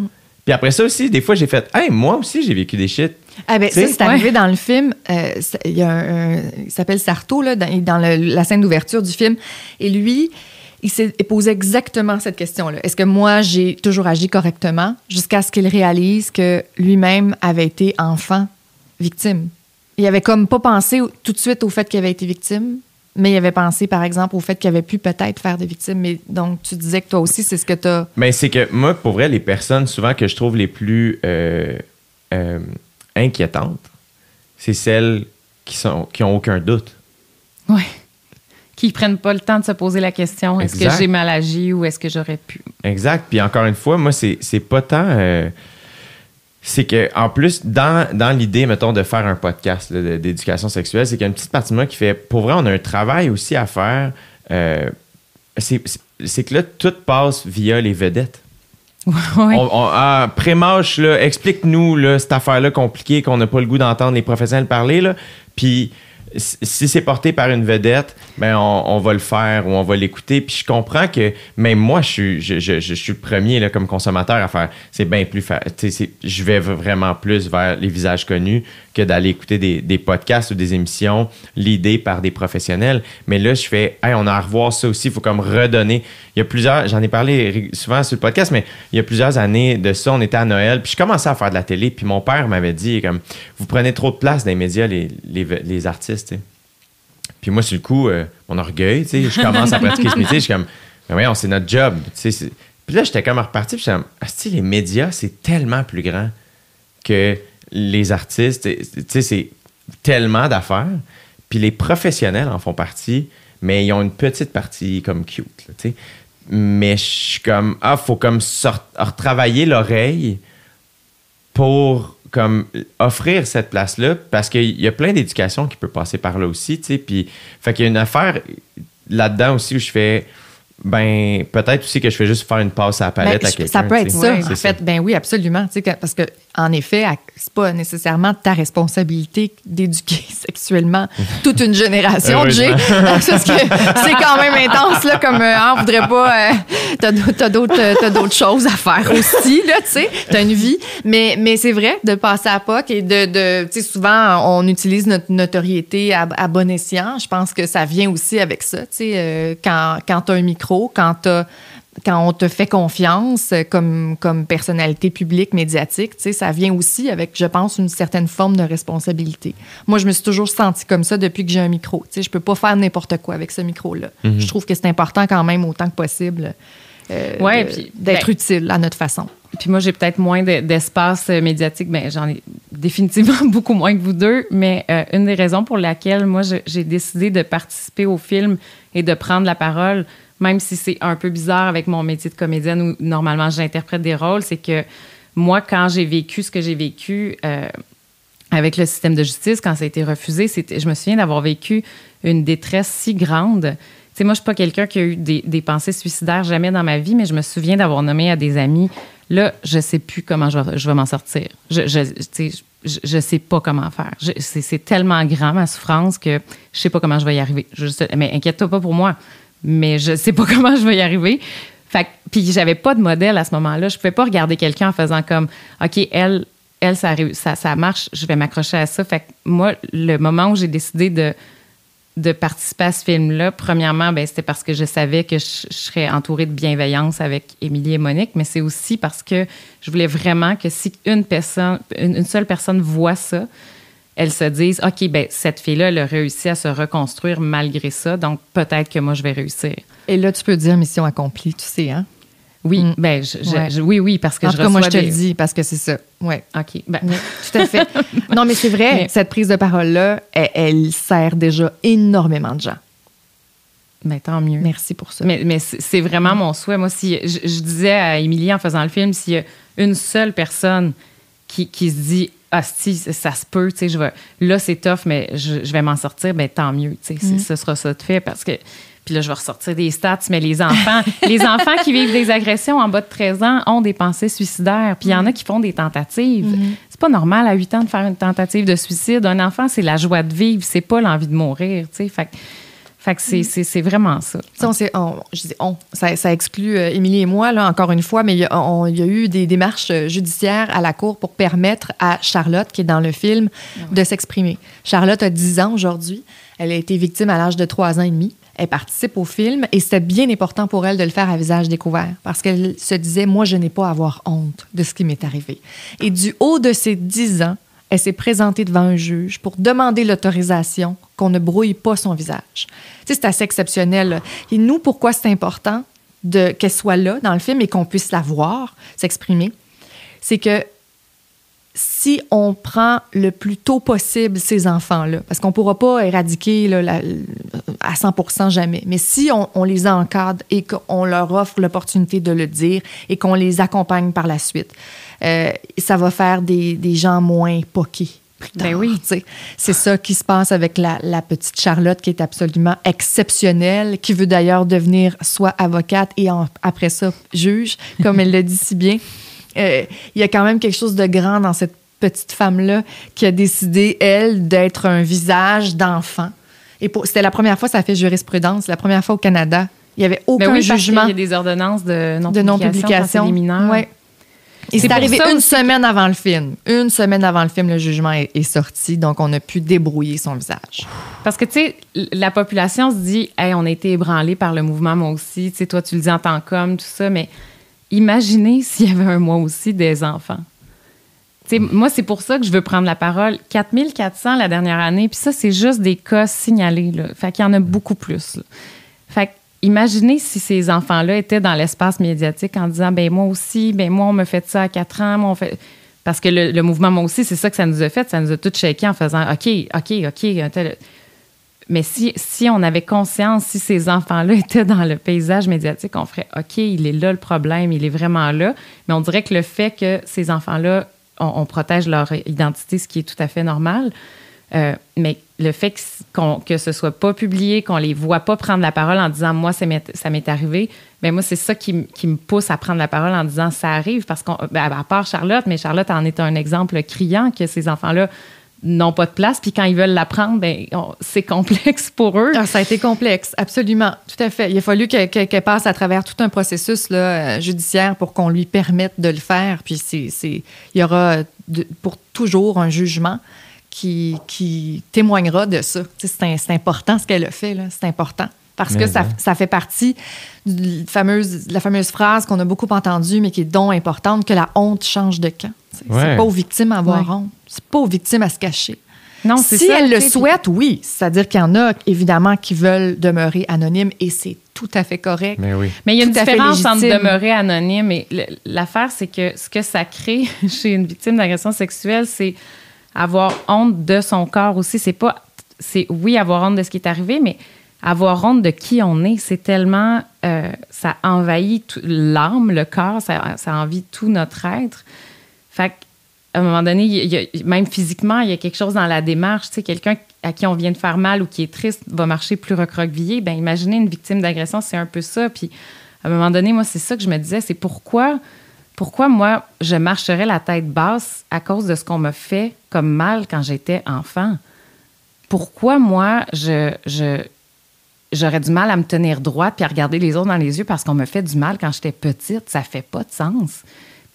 Puis après ça aussi, des fois, j'ai fait Hey, moi aussi, j'ai vécu des shit. Ah ben, ça, c'est arrivé dans le film. euh, Il y a un, un- il s'appelle Sarto, là, dans, dans le- la scène d'ouverture du film. Et lui, il s'est posé exactement cette question-là. Est-ce que moi, j'ai toujours agi correctement jusqu'à ce qu'il réalise que lui-même avait été enfant victime? Il avait comme pas pensé tout de suite au fait qu'il avait été victime, mais il avait pensé, par exemple, au fait qu'il avait pu peut-être faire des victimes. Mais donc, tu disais que toi aussi, c'est ce que tu as... Mais c'est que moi, pour vrai, les personnes souvent que je trouve les plus euh, euh, inquiétantes, c'est celles qui sont qui ont aucun doute. Ouais. Qui prennent pas le temps de se poser la question est-ce que j'ai mal agi ou est-ce que j'aurais pu? Exact. Puis encore une fois, moi, c'est c'est pas tant. euh, c'est que en plus, dans, dans l'idée, mettons, de faire un podcast là, d'éducation sexuelle, c'est qu'il y a une petite partie de moi qui fait. Pour vrai, on a un travail aussi à faire. euh, c'est c'est- c'est que là, tout passe via les vedettes. [laughs] Ouais. On, ah, explique-nous cette affaire-là compliquée qu'on n'a pas le goût d'entendre les professionnels parler. Là. Puis si c'est porté par une vedette, ben on, va le faire ou on va l'écouter. Puis je comprends que même moi, je suis, je, suis le premier là, comme consommateur à faire. C'est bien plus. fa- tu sais, c'est- Je vais vraiment plus vers les visages connus que d'aller écouter des, podcasts ou des émissions l'idée par des professionnels. Mais là, je fais, hey, on a à revoir ça aussi. Il faut comme redonner. Il y a plusieurs, j'en ai parlé souvent sur le podcast, mais il y a plusieurs années de ça, on était à Noël, puis je commençais à faire de la télé, puis mon père m'avait dit, comme, vous prenez trop de place dans les médias, les artistes, Puis moi, sur le coup, euh, mon orgueil, tu sais, je commence à pratiquer ce métier, je suis comme, mais voyons, c'est notre job, tu sais. Puis là, j'étais comme reparti, puis j'étais comme, Asti, les médias, c'est tellement plus grand que les artistes, tu sais, c'est tellement d'affaires. Puis les professionnels en font partie, mais ils ont une petite partie comme cute, tu sais. Mais je suis comme, ah, faut comme retravailler l'oreille pour comme offrir cette place-là parce qu'il y a plein d'éducation qui peut passer par là aussi, tu sais. Puis, fait qu'il y a une affaire là-dedans aussi où je fais, ben, peut-être aussi que je fais juste faire une passe à la palette Ben, à quelqu'un. ça peut être ça, Ouais, en fait. Ben oui, absolument. Parce que, en effet, c'est pas nécessairement ta responsabilité d'éduquer [laughs] sexuellement toute une génération, Jay. [laughs] Parce que c'est quand même intense, là, comme euh, ah, on voudrait pas. euh, euh, t'as d'autres choses à faire aussi, là, tu sais. T'as une vie. Mais, mais c'est vrai, de passer à POC et de. de tu sais, souvent, on utilise notre notoriété à, à bon escient. Je pense que ça vient aussi avec ça, tu sais. euh, quand quand t'as un micro, quand t'as quand on te fait confiance euh, comme, comme personnalité publique, médiatique, tu sais, ça vient aussi avec, je pense, une certaine forme de responsabilité. Moi, je me suis toujours sentie comme ça depuis que j'ai un micro. Tu sais, je peux pas faire n'importe quoi avec ce micro-là. Je trouve que c'est important quand même, autant que possible, euh, Ouais, d'être ben- utile à notre façon. Puis moi, j'ai peut-être moins de- d'espace euh, médiatique. Ben, j'en ai définitivement [laughs] beaucoup moins que vous deux. Mais euh, une des raisons pour laquelle moi, j'ai décidé de participer au film et de prendre la parole, même si c'est un peu bizarre avec mon métier de comédienne où normalement j'interprète des rôles, c'est que moi, quand j'ai vécu ce que j'ai vécu euh, avec le système de justice, quand ça a été refusé, je me souviens d'avoir vécu une détresse si grande. Tu sais, moi, je suis pas quelqu'un qui a eu des, pensées suicidaires jamais dans ma vie, mais je me souviens d'avoir nommé à des amis, là, je sais plus comment je vais, m'en sortir. Je, je, je, sais pas comment faire. C'est, tellement grand, ma souffrance, que je sais pas comment je vais y arriver. Mais inquiète-toi pas pour moi, mais je sais pas [laughs] comment je vais y arriver. Fait puis j'avais pas de modèle à ce moment-là. Je pouvais pas regarder quelqu'un en faisant comme, OK, elle, elle, ça, ça, ça marche, je vais m'accrocher à ça. Fait que moi, le moment où j'ai décidé de, de participer à ce film-là, premièrement, ben, c'était parce que je savais que je, serais entourée de bienveillance avec Émilie et Monique, mais c'est aussi parce que je voulais vraiment que si une personne, une seule personne voit ça, elle se dise, OK, ben, cette fille-là, elle a réussi à se reconstruire malgré ça, donc peut-être que moi, je vais réussir. Et là, tu peux dire mission accomplie, tu sais, hein? Oui, Mm. ben, je- je- Ouais. je- oui, oui, parce que En je cas, moi, je reçois te le dis parce que c'est ça. Ouais. OK. Ben, Oui, tout à fait. [laughs] non, mais c'est vrai, Mais- cette prise de parole-là, elle, elle sert déjà énormément de gens. ben, tant mieux. Merci pour ça. Mais, mais c'est c'est vraiment mon souhait. Moi, si je, je disais à Émilie en faisant le film, s'il y a une seule personne qui, qui se dit ah si ça se peut, tu sais, je vais là c'est tough, mais je, je vais m'en sortir, ben tant mieux, tu sais, ce sera ça de fait parce que puis là je vais ressortir des stats, mais les enfants, [laughs] les enfants qui vivent des agressions en bas de 13 ans ont des pensées suicidaires, puis il y en a qui font des tentatives. C'est pas normal à 8 ans de faire une tentative de suicide. Un enfant, c'est la joie de vivre, c'est pas l'envie de mourir, tu sais. Fait, que- fait que c'est- c'est vraiment ça. On on- je dis on, ça, ça exclut euh, Émilie et moi, là, encore une fois, mais il y, a, on- il y a eu des démarches euh, judiciaires à la Cour pour permettre à Charlotte, qui est dans le film, de s'exprimer. Charlotte a 10 ans aujourd'hui. Elle a été victime à l'âge de 3 ans et demi. Elle participe au film et c'était bien important pour elle de le faire à visage découvert parce qu'elle se disait, moi, je n'ai pas à avoir honte de ce qui m'est arrivé. Et du haut de ses 10 ans, elle s'est présentée devant un juge pour demander l'autorisation qu'on ne brouille pas son visage. C'est assez exceptionnel. Et nous, pourquoi c'est important de qu'elle soit là dans le film et qu'on puisse la voir s'exprimer, c'est que si on prend le plus tôt possible ces enfants-là, parce qu'on ne pourra pas éradiquer là, la- à 100% jamais, mais si on, on les encadre et qu'on leur offre l'opportunité de le dire et qu'on les accompagne par la suite, euh, ça va faire des, des gens moins poqués. Ben oui. C'est ça qui se passe avec la, la petite Charlotte qui est absolument exceptionnelle, qui veut d'ailleurs devenir soit avocate et en- après ça juge, comme elle le dit si bien. [laughs] Euh, il y a quand même quelque chose de grand dans cette petite femme-là qui a décidé, elle, d'être un visage d'enfant. Et c'était la première fois ça fait jurisprudence, la première fois au Canada. Il n'y avait aucun Ben oui, parce jugement qu'il y a des ordonnances de de non-publication. des mineurs. Ouais. Et C'est arrivé une semaine avant le film. Une semaine avant le film, le jugement est, est sorti, donc on a pu débrouiller son visage. Parce que, tu sais, la population se dit, hey, on a été ébranlé par le mouvement, moi aussi. Tu sais, toi, tu le dis en tant qu'homme, tout ça, mais imaginez [laughs] s'il y avait un moi aussi des enfants. Moi, c'est pour ça que je veux prendre la parole. 4400 la dernière année, puis ça, c'est juste des cas signalés. Là. Fait qu'il y en a beaucoup plus. Fait imaginez si ces enfants-là étaient dans l'espace médiatique en disant, ben moi aussi, ben moi, on me fait ça à 4 ans, moi, on fait... Parce que le, le mouvement, moi aussi, c'est ça que ça nous a fait. Ça nous a tous shaké en faisant, OK, OK, OK, mais si, si on avait conscience, si ces enfants-là [laughs] étaient dans le paysage médiatique, on ferait OK, il est là le problème, il est vraiment là. Mais on dirait que le fait que ces enfants-là, on, protège leur identité, ce qui est tout à fait normal, euh, mais le fait que, qu'on- que ce soit pas publié, qu'on les voit pas prendre la parole en disant moi ça m'est, arrivé, ben moi c'est ça qui, qui me pousse à prendre la parole en disant ça arrive parce qu'on ben, à part Charlotte, mais Charlotte en est un exemple criant que ces enfants-là n'ont pas de place puis quand ils veulent la prendre, ben c'est complexe pour eux. Ah, ça a été complexe, absolument, tout à fait. Il a fallu que- que- qu'elle passe à travers tout un processus là, euh, judiciaire pour qu'on lui permette de le faire. Puis c'est, c'est- il y aura de- pour toujours un jugement qui, qui témoignera de ça. C'est, important ce qu'elle a fait, là. c'est important. Parce que ça, hein. ça fait partie de fameuse, de la fameuse phrase qu'on a beaucoup entendue, mais qui est donc importante, que la honte change de camp. C'est, c'est Ouais. pas aux victimes à avoir Ouais. honte. C'est pas aux victimes à se cacher. Non, c'est si ça, elles le souhaitent, oui. C'est-à-dire qu'il y en a, évidemment, qui veulent demeurer anonymes et c'est tout à fait correct. Mais oui. Mais il y a une différence entre demeurer anonyme et l'affaire, c'est que ce que ça crée [laughs] chez une victime d'agression sexuelle, c'est avoir honte de son corps aussi. C'est pas, c'est oui avoir honte de ce qui est arrivé, mais avoir honte de qui on est, c'est tellement, euh, ça envahit tout- l'âme, le corps, ça, ça envahit tout notre être. Fait qu'à un moment donné, même physiquement, il y a quelque chose dans la démarche. Tu sais, quelqu'un à qui on vient de faire mal ou qui est triste va marcher plus recroquevillé. Ben, imaginez une victime d'agression, c'est un peu ça. Puis, à un moment donné, moi, c'est ça que je me disais, c'est pourquoi, pourquoi moi, je marcherais la tête basse à cause de ce qu'on m'a fait comme mal quand j'étais enfant? Pourquoi moi, je, je, j'aurais du mal à me tenir droite puis à regarder les autres dans les yeux parce qu'on me fait du mal quand j'étais petite? Ça fait pas de sens.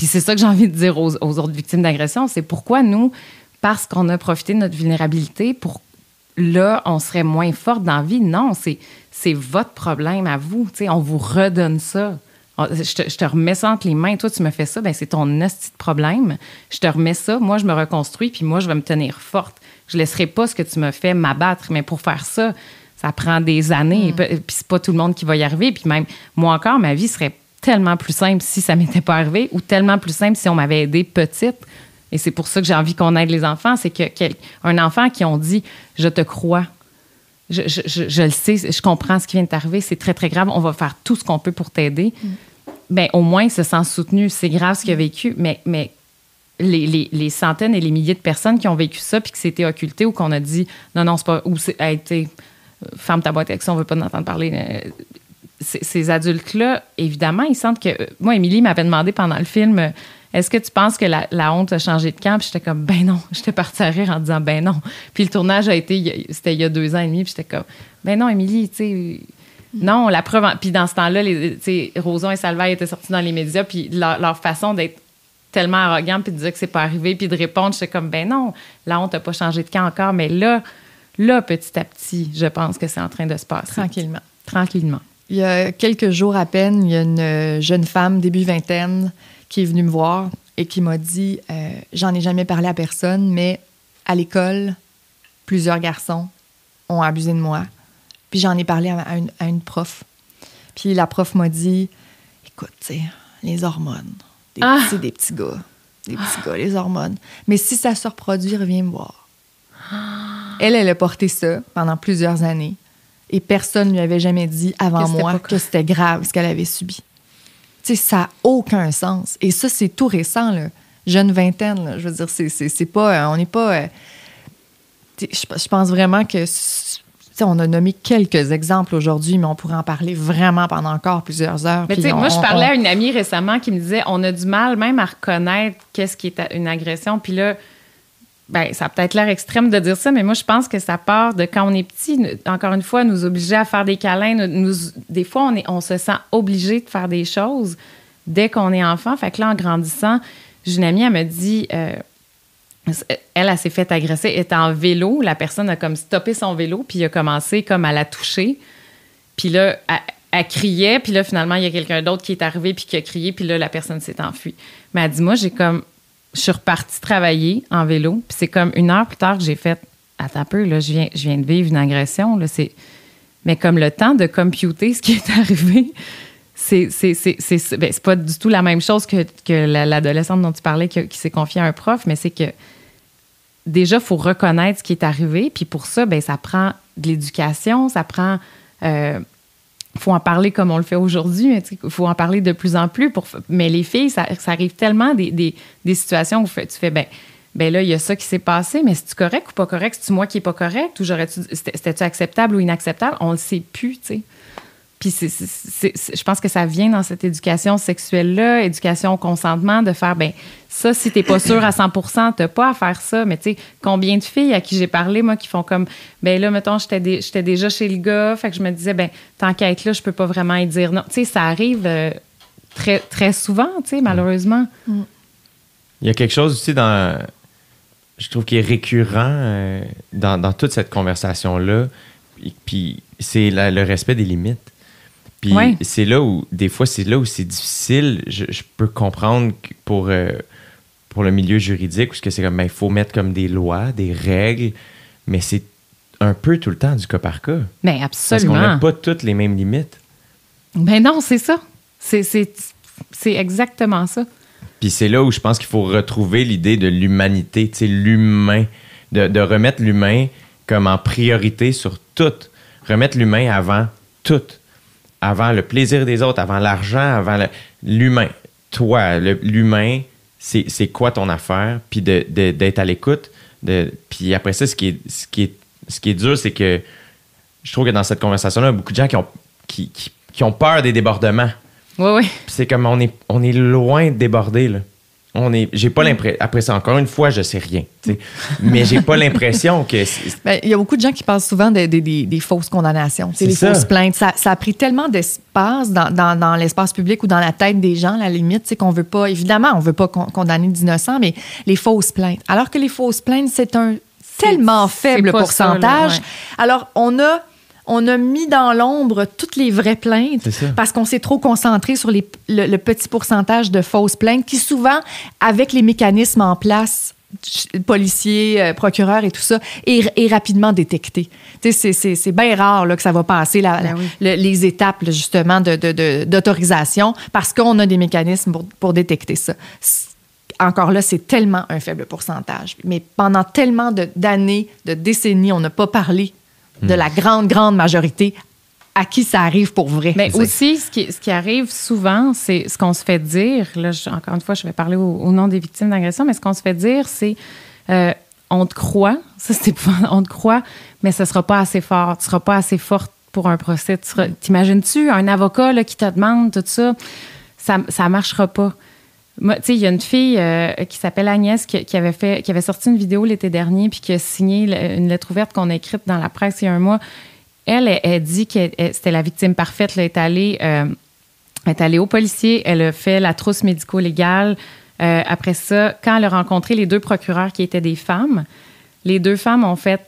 Puis c'est ça que j'ai envie de dire aux, aux autres victimes d'agression, c'est pourquoi nous, parce qu'on a profité de notre vulnérabilité, pour là, on serait moins forte dans la vie? Non, c'est, c'est votre problème à vous. Tu sais, on vous redonne ça. Je te, je te remets ça entre les mains. Toi, tu me fais ça, ben c'est ton hostie de problème. Je te remets ça. Moi, je me reconstruis, puis moi, je vais me tenir forte. Je laisserai pas ce que tu me fais m'abattre. Mais pour faire ça, ça prend des années. Pe- Puis c'est pas tout le monde qui va y arriver. Puis même, moi encore, ma vie serait tellement plus simple si ça m'était pas arrivé ou tellement plus simple si on m'avait aidé petite. Et c'est pour ça que j'ai envie qu'on aide les enfants. C'est que un enfant qui ont dit Je te crois, je, je, je, le sais, je comprends ce qui vient de t'arriver, c'est très, très grave, on va faire tout ce qu'on peut pour t'aider. Mm. Bien, au moins, il se sent soutenu. C'est grave ce qu'il a vécu, mais, mais les, les, les, centaines et les milliers de personnes qui ont vécu ça puis que c'était occulté ou qu'on a dit non, non, c'est pas. ou c'est a été ferme ta boîte avec ça, on veut pas en entendre parler. Euh, ces adultes-là, évidemment, ils sentent que. Moi, Émilie m'avait demandé pendant le film est-ce que tu penses que la, honte a changé de camp? Puis j'étais comme, ben non. [laughs] J'étais partie à rire en disant, ben non. Puis le tournage a été, c'était il y a deux ans et demi. Puis j'étais comme, ben non, Émilie, tu sais. Non, la preuve. Puis dans ce temps-là, Roson et Salvaille étaient sortis dans les médias. Puis leur, façon d'être tellement arrogante puis de dire que c'est pas arrivé puis de répondre, j'étais comme, ben non, la honte n'a pas changé de camp encore. Mais là, là, petit à petit, je pense que c'est en train de se passer. Tranquillement. Tranquillement. Il y a quelques jours à peine, il y a une jeune femme, début vingtaine, qui est venue me voir et qui m'a dit euh, J'en ai jamais parlé à personne, mais à l'école, plusieurs garçons ont abusé de moi. Puis j'en ai parlé à, une, prof. Puis la prof m'a dit Écoute, les hormones, des, ah! petits, des petits gars, des petits gars, les hormones. Mais si ça se reproduit, reviens me voir. Elle, elle a porté ça pendant plusieurs années et personne ne lui avait jamais dit avant moi que c'était grave ce qu'elle avait subi ça n'a aucun sens. Et ça, c'est tout récent, là. Jeune vingtaine, je veux dire, c'est pas. Euh, on n'est pas. Euh, je pense vraiment que. On a nommé quelques exemples aujourd'hui, mais on pourrait en parler vraiment pendant encore plusieurs heures. Mais moi, je parlais à une amie récemment qui me disait on a du mal même à reconnaître qu'est-ce qui est une agression. Puis là, ben, ça a peut-être l'air extrême de dire ça, mais moi, je pense que ça part de quand on est petit, encore une fois, nous obliger à faire des câlins. Nous, des fois, on, est, on se sent obligé de faire des choses dès qu'on est enfant. Fait que là, en grandissant, j'ai une amie, elle me dit, euh, elle, elle, s'est fait agresser, était en vélo, la personne a comme stoppé son vélo, puis il a commencé comme à la toucher. Puis là, elle, elle criait, puis là, finalement, il y a quelqu'un d'autre qui est arrivé, puis qui a crié, puis là, la personne s'est enfuie. Mais elle dit, moi, j'ai comme je suis repartie travailler en vélo. Puis c'est comme une heure plus tard que j'ai fait Attends un peu, là, je viens, je viens de vivre une agression. Là, c'est... Mais comme le temps de computer ce qui est [laughs] arrivé, c'est, c'est, c'est, ben, pas du tout la même chose que, que l'adolescente dont tu parlais qui, s'est confiée à un prof, mais c'est que déjà, il faut reconnaître ce qui est arrivé. Puis pour ça, ben, ça prend de l'éducation, ça prend euh, faut en parler comme on le fait aujourd'hui, il faut en parler de plus en plus. Mais les filles, ça, arrive tellement des, situations où tu fais, ben, ben là, il y a ça qui s'est passé, mais c'est-tu correct ou pas correct? C'est-tu moi qui n'est pas correct? Ou c'était-tu acceptable ou inacceptable? On le sait plus, tu sais. Puis je pense que ça vient dans cette éducation sexuelle-là, éducation au consentement, de faire, ben ça, si t'es pas sûr à 100% t'as pas à faire ça. Mais tu sais, combien de filles à qui j'ai parlé, moi, qui font comme, ben là, mettons, j'étais déjà chez le gars, fait que je me disais, ben tant qu'à être là, je peux pas vraiment y dire non. Tu sais, ça arrive euh, très, très souvent, tu sais, malheureusement. Il y a quelque chose aussi dans, je trouve, qui est récurrent euh, dans, toute cette conversation-là, puis c'est le respect des limites. Puis c'est là où, des fois, c'est là où c'est difficile. Je, peux comprendre pour, euh, pour le milieu juridique, parce que c'est comme, ben, il faut mettre comme des lois, des règles, mais c'est un peu tout le temps du cas par cas. Mais absolument. Parce qu'on n'a pas toutes les mêmes limites. Ben non, c'est ça. C'est exactement ça. Puis c'est là où je pense qu'il faut retrouver l'idée de l'humanité, tu sais, l'humain, de, de remettre l'humain comme en priorité sur tout. Remettre l'humain avant tout avant le plaisir des autres, avant l'argent, avant l'humain. Toi, l'humain, c'est quoi ton affaire, puis d'être à l'écoute. Puis après ça, ce qui est, ce qui est, ce qui est dur, c'est que je trouve que dans cette conversation-là, il y a beaucoup de gens qui ont, qui, qui, ont peur des débordements. Oui, oui. C'est comme on est, on est loin de déborder, là on est j'ai pas l'impression après ça encore une fois je sais rien mais j'ai pas l'impression que [laughs] ben, il y a beaucoup de gens qui parlent souvent des, des, fausses condamnations les fausses plaintes. Ça, ça, a pris tellement d'espace dans, dans, dans l'espace public ou dans la tête des gens la limite c'est qu'on veut pas évidemment on veut pas condamner d'innocents mais les fausses plaintes. Alors que les fausses plaintes c'est un tellement faible pourcentage. alors on a on a mis dans l'ombre toutes les vraies plaintes parce qu'on s'est trop concentré sur le, petit pourcentage de fausses plaintes qui souvent, avec les mécanismes en place, policiers, euh, procureurs et tout ça, est, est rapidement détecté. C'est- c'est c'est bien rare là, que ça va passer la- Ben oui. le- les étapes là, justement de- de- de- d'autorisation parce qu'on a des mécanismes pour, pour détecter ça. Encore là, c'est tellement un faible pourcentage. Mais pendant tellement de- d'années, de, décennies, on n'a pas parlé de la grande, grande majorité à qui ça arrive pour vrai. Mais aussi, ce qui, ce qui arrive souvent, c'est ce qu'on se fait dire. Là, je- encore une fois, je vais parler au, au nom des victimes d'agression, mais ce qu'on se fait dire, c'est euh, on te croit, [laughs] ça c'est on te croit, mais ce sera pas assez fort, tu seras pas assez forte pour un procès. Tu seras- T'imagines-tu un avocat là, qui te demande tout ça? Ça, ça marchera pas. Il y a une fille euh, qui s'appelle Agnès qui, avait fait, qui avait sorti une vidéo l'été dernier puis qui a signé une lettre ouverte qu'on a écrite dans la presse il y a un mois. Elle, elle, dit que c'était la victime parfaite. Elle est allée, euh, elle est allée au policier, elle a fait la trousse médico-légale. Euh, après ça, quand elle a rencontré les deux procureurs qui étaient des femmes, les deux femmes ont fait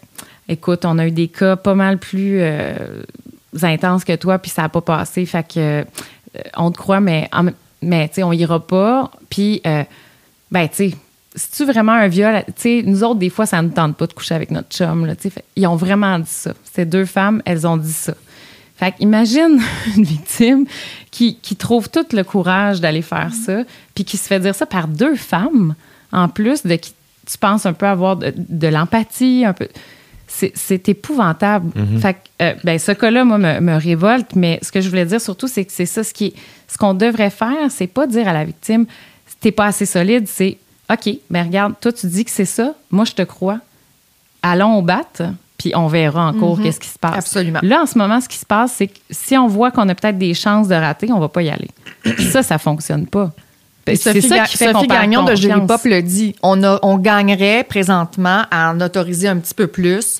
Écoute, on a eu des cas pas mal plus intenses que toi, puis ça n'a pas passé. Fait que, on te croit, mais, mais tu sais, on ira pas. Puis, euh, ben, tu sais, c'est-tu vraiment un viol? Tu sais, nous autres, des fois, ça ne tente pas de coucher avec notre chum. Là. Fait- ils ont vraiment dit ça. Ces deux femmes, elles ont dit ça. Fait imagine [laughs] une victime qui, qui trouve tout le courage d'aller faire ça, puis qui se fait dire ça par deux femmes, en plus, de qui tu penses un peu avoir de, de l'empathie, un peu. C'est épouvantable. Fait que, euh, ben, ce cas-là, moi, me, me révolte, mais ce que je voulais dire surtout, c'est que c'est ça, ce qui est- ce qu'on devrait faire, c'est pas dire à la victime, t'es pas assez solide, c'est OK, ben regarde, toi, tu dis que c'est ça, moi, je te crois. Allons au bat, puis on verra en cours qu'est-ce qui se passe. Absolument. Là, en ce moment, ce qui se passe, c'est que si on voit qu'on a peut-être des chances de rater, on va pas y aller. [clears throat] ça, ça fonctionne pas. Ben, Et Sophie, Ga- Sophie Gagnon de Jury Pop le dit. On, a, on gagnerait présentement à en autoriser un petit peu plus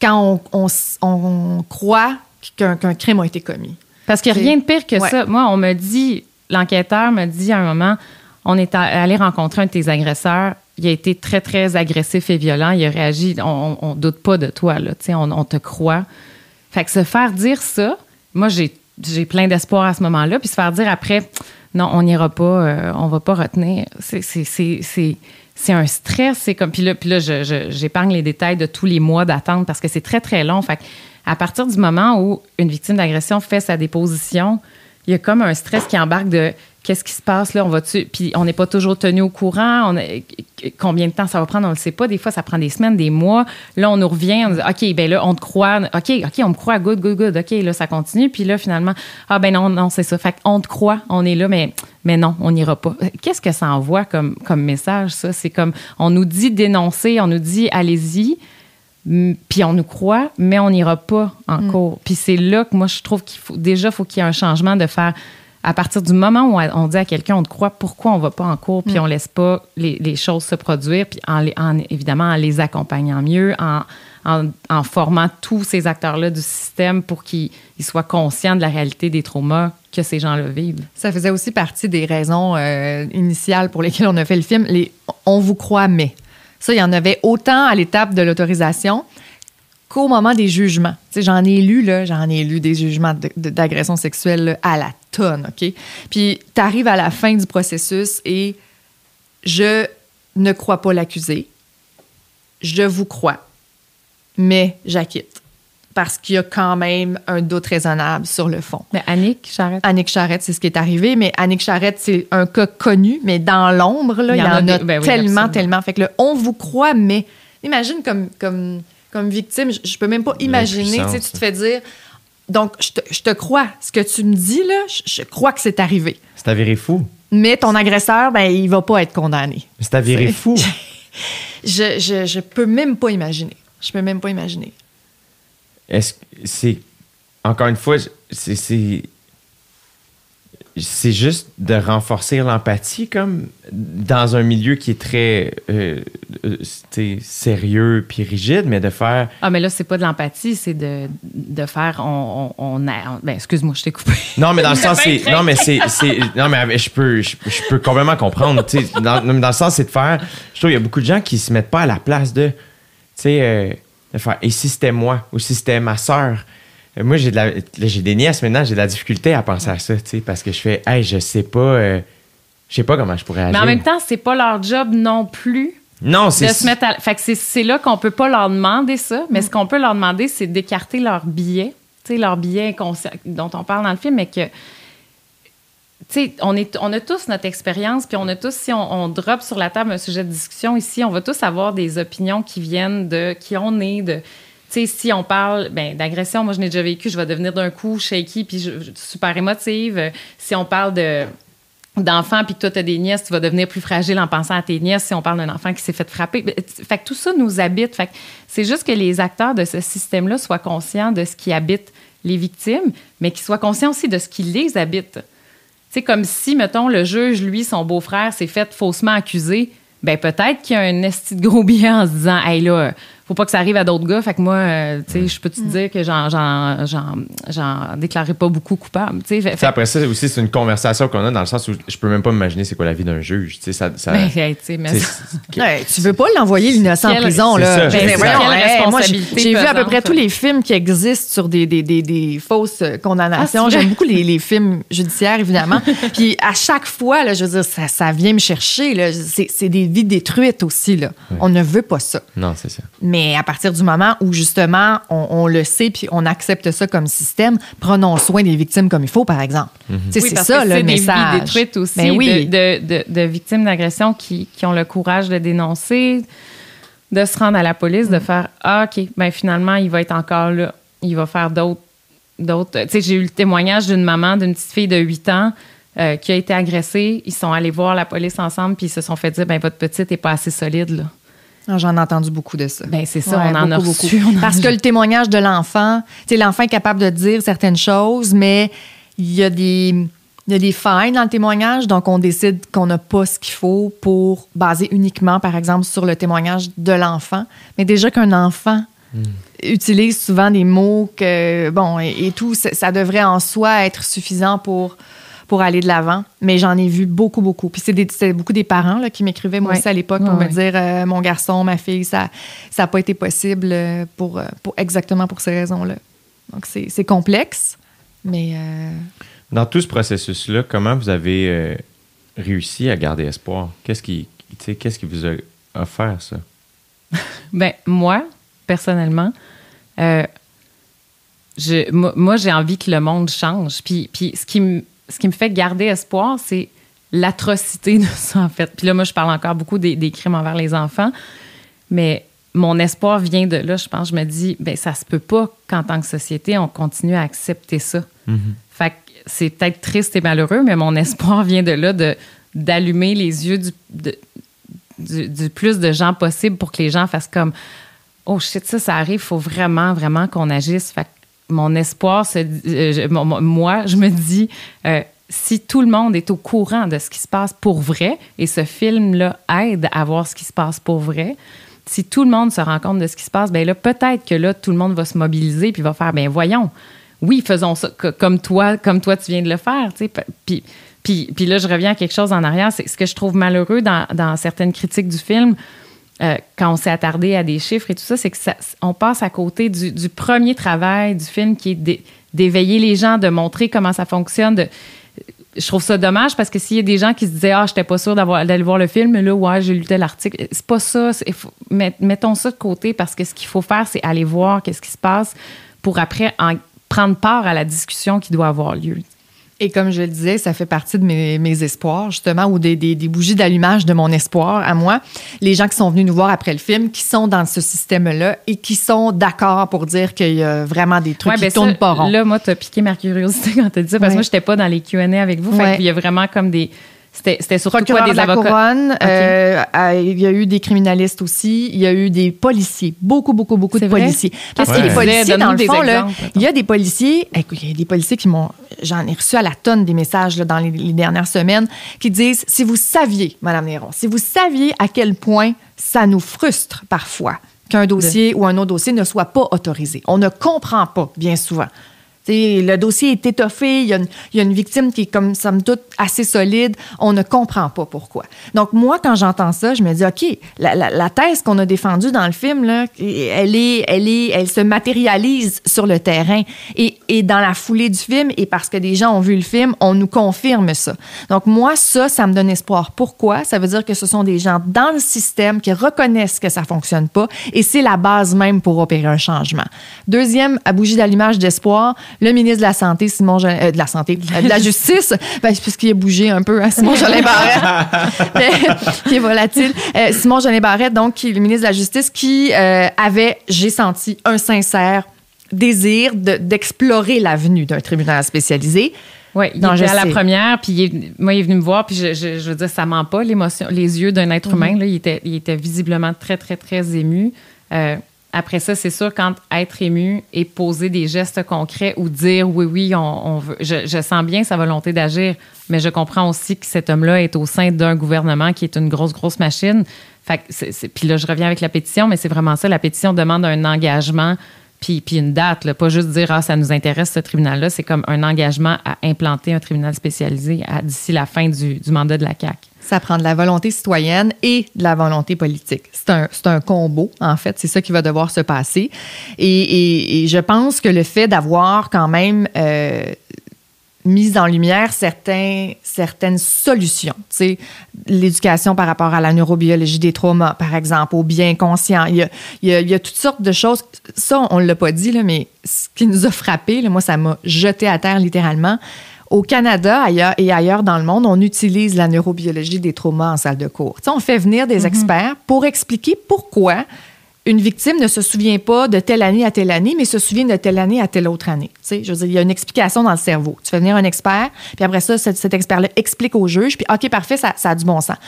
quand on, on s- on croit qu'un qu'un crime a été commis. Parce qu'il n'y a rien de pire que Ouais. ça. Moi, on me dit, l'enquêteur me dit à un moment, on est allé rencontrer un de tes agresseurs. Il a été très, très agressif et violent. Il a réagi. On, on doute pas de toi, là. Tu sais, on, on te croit. Fait que se faire dire ça, moi, j'ai, j'ai plein d'espoir à ce moment-là. Puis se faire dire après, non, on n'ira pas, euh, on va pas retenir. C'est, c'est, c'est, c'est, c'est un stress. C'est comme, puis là, puis là je- je- j'épargne les détails de tous les mois d'attente parce que c'est très, très long. Fait que à partir du moment où une victime d'agression fait sa déposition, il y a comme un stress qui embarque de qu'est-ce qui se passe là, on va puis on n'est pas toujours tenu au courant, combien de temps ça va prendre, on ne le sait pas, des fois ça prend des semaines, des mois. Là on nous revient, on dit OK, ben là on te croit, OK, OK, on me croit, good good good. OK, là ça continue puis là finalement ah ben non non, c'est ça. Fait on te croit, on est là mais mais non, on n'ira pas. Qu'est-ce que ça envoie comme comme message ça? C'est comme on nous dit dénoncer, on nous dit allez-y. Mm, Puis on nous croit, mais on n'ira pas en cours. Puis c'est là que moi, je trouve qu'il faut déjà, faut qu'il y ait un changement de faire. À partir du moment où on dit à quelqu'un, on te croit, pourquoi on va pas en cours, puis on laisse pas les, les choses se produire, puis en, évidemment en les accompagnant mieux, en, en, en formant tous ces acteurs-là du système pour qu'ils ils soient conscients de la réalité des traumas que ces gens-là vivent. Ça faisait aussi partie des raisons euh, initiales pour lesquelles on a fait le film. Les on vous croit, mais. Ça, il y en avait autant à l'étape de l'autorisation qu'au moment des jugements. J'en ai lu, là, j'en ai lu des jugements d'agression sexuelle à la tonne, OK? Puis, tu arrives à la fin du processus et je ne crois pas l'accusé. Je vous crois, mais j'acquitte. Parce qu'il y a quand même un doute raisonnable sur le fond. Mais Annick, j'arrête. Annick Charrette, c'est ce qui est arrivé, mais Annick Charrette, c'est un cas connu, mais dans l'ombre, là, il y, en a, des- ben oui, tellement, absolument. tellement. Fait que le on vous croit, mais imagine comme, comme, comme victime, je, je peux même pas imaginer, tu te fais dire, donc je te, je te crois, ce que tu me dis, là, je, je crois que c'est arrivé. C'est avéré fou. Mais ton agresseur, ben, il va pas être condamné. C'est avéré fou. [laughs] Je, je, je peux même pas imaginer. Je peux même pas imaginer. Est-ce que c'est. Encore une fois, c'est. c'est- juste de renforcer l'empathie, comme dans un milieu qui est très euh, euh, sérieux puis rigide, mais de faire. Ah, mais là, c'est pas de l'empathie, c'est de, de faire. On, on, ben, excuse-moi, je t'ai coupé. Non, mais dans le [laughs] sens, c'est. Non, mais c'est. Non, mais je peux, je, je peux complètement comprendre. Dans, dans le sens, c'est de faire. Je trouve qu'il y a beaucoup de gens qui se mettent pas à la place de. Tu sais, euh, de faire. Et si c'était moi ou si c'était ma sœur? Euh, Moi, j'ai de la, là, j'ai des nièces maintenant, j'ai de la difficulté à penser à ça, tu sais, parce que je fais, hey, je sais pas, euh, je sais pas comment je pourrais agir. Mais en même temps, c'est pas leur job non plus Non, c'est. de se mettre à... Fait que c'est- c'est là qu'on peut pas leur demander ça, mais ce qu'on peut leur demander, c'est d'écarter leur billet, tu sais, leur billet inconscient dont on parle dans le film, mais que, on, a tous notre expérience, puis on a tous, si on, on drop sur la table un sujet de discussion ici, on va tous avoir des opinions qui viennent de qui on est, de. Si on parle ben, d'agression, moi je n'ai déjà vécu, je vais devenir d'un coup shaky puis je, super émotive. Si on parle de d'enfants puis toi tu as des nièces, tu vas devenir plus fragile en pensant à tes nièces si on parle d'un enfant qui s'est fait frapper. Ben, Fait que tout ça nous habite. Fait c'est juste que les acteurs de ce système-là soient conscients de ce qui habite les victimes, mais qu'ils soient conscients aussi de ce qui les habite. C'est comme si, mettons, le juge, lui, son beau-frère, s'est fait faussement accuser. Ben peut-être qu'il y a un esti de gros billet en se disant, hey là, faut pas que ça arrive à d'autres gars. Fait que moi, euh, tu sais, je peux te dire que j'en, j'en, j'en, j'en déclarais pas beaucoup coupable. Fait- après ça aussi, c'est une conversation qu'on a dans le sens où je peux même pas m'imaginer c'est quoi la vie d'un juge. Tu sais, ça. ça hey, tu sais, mais tu ça- sais, Ouais, tu veux pas l'envoyer l'innocent en prison, c'est là. ça, Ben, ben, j'ai- vu à peu près tous les films qui existent sur des, des, des, des fausses condamnations. Ah? J'aime beaucoup les, les films judiciaires, évidemment. [laughs] Puis à chaque fois, là, je veux dire, ça, ça vient me chercher. là. C'est c'est des vies détruites aussi. Là. On ne veut pas ça. Non, c'est ça. Mais à partir du moment où, justement, on, on le sait puis on accepte ça comme système, prenons soin des victimes comme il faut, par exemple. Oui, c'est ça, que le message. des vies détruites aussi Ben oui. de, de- de- de victimes d'agression qui, qui ont le courage de dénoncer, de se rendre à la police, Mm. de faire Ah, OK, ben finalement, il va être encore là. Il va faire d'autres. d'autres. Tu sais, j'ai eu le témoignage d'une maman, d'une petite fille de 8 ans euh, qui a été agressée. Ils sont allés voir la police ensemble, puis ils se sont fait dire ben votre petite n'est pas assez solide, là. Ah, J'en ai entendu beaucoup de ça. Ben, c'est ça, Ouais, on en a beaucoup, reçu. beaucoup. on en Parce a- que le témoignage de l'enfant, tu sais, l'enfant est capable de dire certaines choses, mais il y a des. Il y a des failles dans le témoignage, donc on décide qu'on n'a pas ce qu'il faut pour baser uniquement, par exemple, sur le témoignage de l'enfant. Mais déjà qu'un enfant utilise souvent des mots que, bon, et, et tout, ça, ça devrait en soi être suffisant pour, pour aller de l'avant. Mais j'en ai vu beaucoup, beaucoup. Puis c'est beaucoup des parents là, qui m'écrivaient, moi Ouais. aussi, à l'époque, pour Ouais, me ouais. dire euh, mon garçon, ma fille, ça n'a pas été possible euh, pour, euh, pour exactement pour ces raisons-là. Donc c'est c'est complexe, mais euh, Dans tout ce processus-là, comment vous avez euh, réussi à garder espoir? Qu'est-ce qui, tu sais, qu'est-ce qui vous a offert ça? [laughs] Ben, moi, personnellement, euh, je, moi, moi, j'ai envie que le monde change. Puis, puis ce, qui me, ce qui me fait garder espoir, c'est l'atrocité de ça, en fait. Puis là, moi, je parle encore beaucoup des, des crimes envers les enfants. Mais mon espoir vient de là. Je pense, je me dis, ben ça se peut pas qu'en tant que société, on continue à accepter ça. Fait que c'est peut-être triste et malheureux, mais mon [laughs] espoir vient de là, de d'allumer les yeux du, de- du, du plus de gens possible pour que les gens fassent comme oh shit ça ça arrive faut vraiment vraiment qu'on agisse fait que mon espoir euh, moi je me dis euh, si tout le monde est au courant de ce qui se passe pour vrai et ce film là aide à voir ce qui se passe pour vrai si tout le monde se rend compte de ce qui se passe ben là peut-être que là tout le monde va se mobiliser puis va faire ben voyons oui, faisons ça co- comme toi, comme toi tu viens de le faire. tu sais. Puis, là, je reviens à quelque chose en arrière. C'est ce que je trouve malheureux dans certaines critiques du film, euh, quand on s'est attardé à des chiffres et tout ça, c'est que ça, on passe à côté du, premier travail du film qui est d'é- d'éveiller les gens, de montrer comment ça fonctionne. Je trouve ça dommage parce que s'il y a des gens qui se disaient ah j'étais pas d'avoir d'aller voir le film là ouais j'ai lu tel article c'est pas ça mettons ça de côté parce que ce qu'il faut faire c'est aller voir qu'est-ce qui se passe pour après en prendre part à la discussion qui doit avoir lieu Et comme je le disais, ça fait partie de mes, mes espoirs, justement, ou des, des- des bougies d'allumage de mon espoir à moi. Les gens qui sont venus nous voir après le film, qui sont dans ce système-là et qui sont d'accord pour dire qu'il y a vraiment des trucs Ouais, qui ben tournent ça, pas rond. Là, moi, t'as piqué ma curiosité [laughs] quand t'as dit ça, parce que Ouais. moi, j'étais pas dans les Q&A avec vous. Fait Ouais. qu'il y a vraiment comme des... C'était surtout quoi, des de la avocats? couronne, OK. euh, il y a eu des criminalistes aussi, il y a eu des policiers, beaucoup, beaucoup, beaucoup de vrai? policiers. Parce que les policiers, dans le fond, là, il y a des policiers, écoute, il y a des policiers qui m'ont, j'en ai reçu à la tonne des messages là, dans les, les dernières semaines, qui disent, si vous saviez, Madame Néron, si vous saviez à quel point ça nous frustre parfois qu'un dossier ou un autre dossier ne soit pas autorisé. On ne comprend pas, bien souvent le dossier est étoffé, il y, a une, victime qui est comme somme toute assez solide, on ne comprend pas pourquoi. Donc moi, quand j'entends ça, je me dis, OK, la, thèse qu'on a défendue dans le film, là, elle, se matérialise sur le terrain. Et, dans la foulée du film, et parce que des gens ont vu le film, on nous confirme ça. Donc moi, ça, ça me donne espoir. Pourquoi? Ça veut dire que ce sont des gens dans le système qui reconnaissent que ça fonctionne pas, et c'est la base même pour opérer un changement. Deuxième, à bougie d'allumage d'espoir, le ministre de la Santé, Simon euh, de la Santé, de la [laughs] Justice, ben, puisqu'il a bougé un peu, hein, Simon Jolin Barrette, [laughs] qui est volatile. Euh, Simon Jolin Barrette, donc, qui est le ministre de la Justice, qui euh, avait, j'ai senti, un sincère désir d'explorer l'avenue d'un tribunal spécialisé. Oui, il était à la première, puis il moi, il est venu me voir, puis je, je, je veux dire, ça ment pas, l'émotion, les yeux d'un être humain. Mm-hmm. là, il, était, il était visiblement très, très, très ému. Euh, après ça, c'est sûr, quand être ému et poser des gestes concrets ou dire oui, oui, on, veut. Je, je, sens bien sa volonté d'agir, mais je comprends aussi que cet homme-là est au sein d'un gouvernement qui est une grosse, grosse machine. Fait que puis là, je reviens avec la pétition, mais c'est vraiment ça. La pétition demande un engagement puis, puis une date, là, pas juste dire ah ça nous intéresse ce tribunal-là, c'est comme un engagement à implanter un tribunal spécialisé d'ici la fin du, du, mandat de la CAC. Ça prend de la volonté citoyenne et de la volonté politique. C'est un, un combo, en fait. C'est ça qui va devoir se passer. Et, je pense que le fait d'avoir quand même euh, mise en lumière certains, certaines solutions. Tu sais, l'éducation par rapport à la neurobiologie des traumas, par exemple, au bien conscient. Il y a, il y a, toutes sortes de choses. Ça, on ne l'a pas dit, là, mais ce qui nous a frappé, moi, ça m'a jeté à terre littéralement. Au Canada ailleurs, et ailleurs dans le monde, on utilise la neurobiologie des traumas en salle de cours. Tu sais, on fait venir des mm -hmm. experts pour expliquer pourquoi une victime ne se souvient pas de telle année à telle année, mais se souvient de telle année à telle autre année. Tu sais, je veux dire, il y a une explication dans le cerveau. Tu fais venir un expert, puis après ça, cet, cet expert-là explique au juge, puis OK, parfait, ça, ça a du bon sens.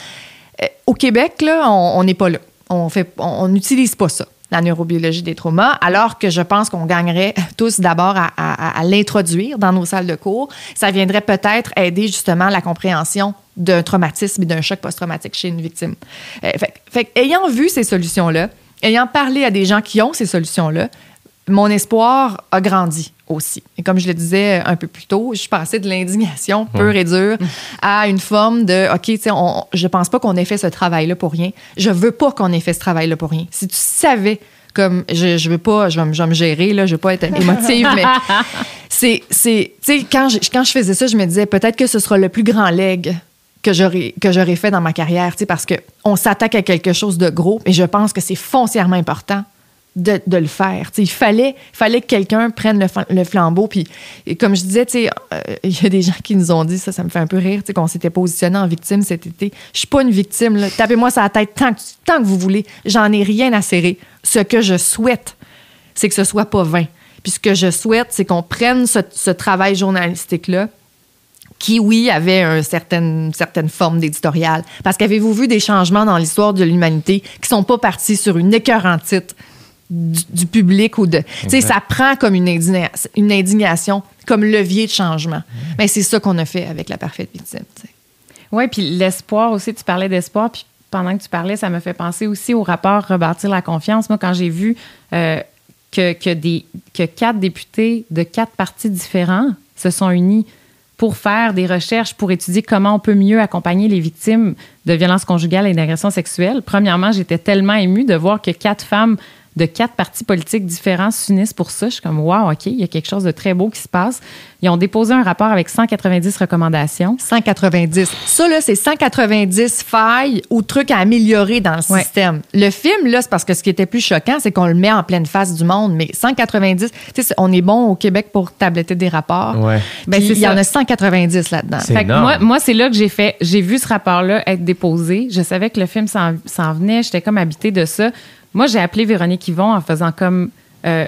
Euh, au Québec, là, on n'est pas là. On fait, on n'utilise pas ça, la neurobiologie des traumas, alors que je pense qu'on gagnerait [laughs] tous d'abord à, l'introduire dans nos salles de cours. Ça viendrait peut-être aider justement la compréhension d'un traumatisme et d'un choc post-traumatique chez une victime. Euh, fait, fait, ayant vu ces solutions-là, ayant parlé à des gens qui ont ces solutions-là, mon espoir a grandi aussi. Et comme je le disais un peu plus tôt, je suis passée de l'indignation pure ouais. et dure à une forme de OK, tu sais, je pense pas qu'on ait fait ce travail-là pour rien. Je veux pas qu'on ait fait ce travail-là pour rien. Si tu savais comme je, je veux pas, je vais, je vais me gérer là, je veux pas être [laughs] émotive, mais c'est c'est tu sais quand je, quand je faisais ça, je me disais peut-être que ce sera le plus grand leg que j'aurais que j'aurais fait dans ma carrière, tu sais, parce que on s'attaque à quelque chose de gros, et je pense que c'est foncièrement important de, le faire. Tu sais, il fallait fallait que quelqu'un prenne le, flambeau. Puis, comme je disais, euh, il y a des gens qui nous ont dit ça, ça me fait un peu rire, qu'on s'était positionné en victime cet été. Je suis pas une victime. Tapez-moi sur la tête tant que, tant que vous voulez. J'en ai rien à serrer. Ce que je souhaite, c'est que ce soit pas vain. Puis ce que je souhaite, c'est qu'on prenne ce, travail journalistique là qui, oui, avait une certaine, certaine forme d'éditorial. Parce qu'avez-vous vu des changements dans l'histoire de l'humanité qui sont pas partis sur une écœurante titre du, du, public ou de... Tu sais, ça prend comme une, indigna une indignation, comme levier de changement. Mmh. Mais c'est ça qu'on a fait avec la parfaite victime. Oui, puis l'espoir aussi, tu parlais d'espoir, puis pendant que tu parlais, ça me fait penser aussi au rapport Rebâtir la confiance. Moi, quand j'ai vu euh, que, que, des, que quatre députés de quatre partis différents se sont unis pour faire des recherches, pour étudier comment on peut mieux accompagner les victimes de violences conjugales et d'agressions sexuelles. Premièrement, j'étais tellement émue de voir que quatre femmes de quatre partis politiques différents s'unissent pour ça. Je suis comme, wow, OK, il y a quelque chose de très beau qui se passe. Ils ont déposé un rapport avec 190 recommandations. 190. Ça, là, c'est 190 failles ou trucs à améliorer dans le ouais. système. Le film, là, c'est parce que ce qui était plus choquant, c'est qu'on le met en pleine face du monde. Mais 190, tu sais, on est bon au Québec pour tabletter des rapports. Ouais. Ben, il y en a 190 là-dedans. Moi, moi c'est là que j'ai fait, j'ai vu ce rapport-là être déposé. Je savais que le film s'en venait. J'étais comme habitée de ça. Moi, j'ai appelé Véronique Yvon en faisant comme euh,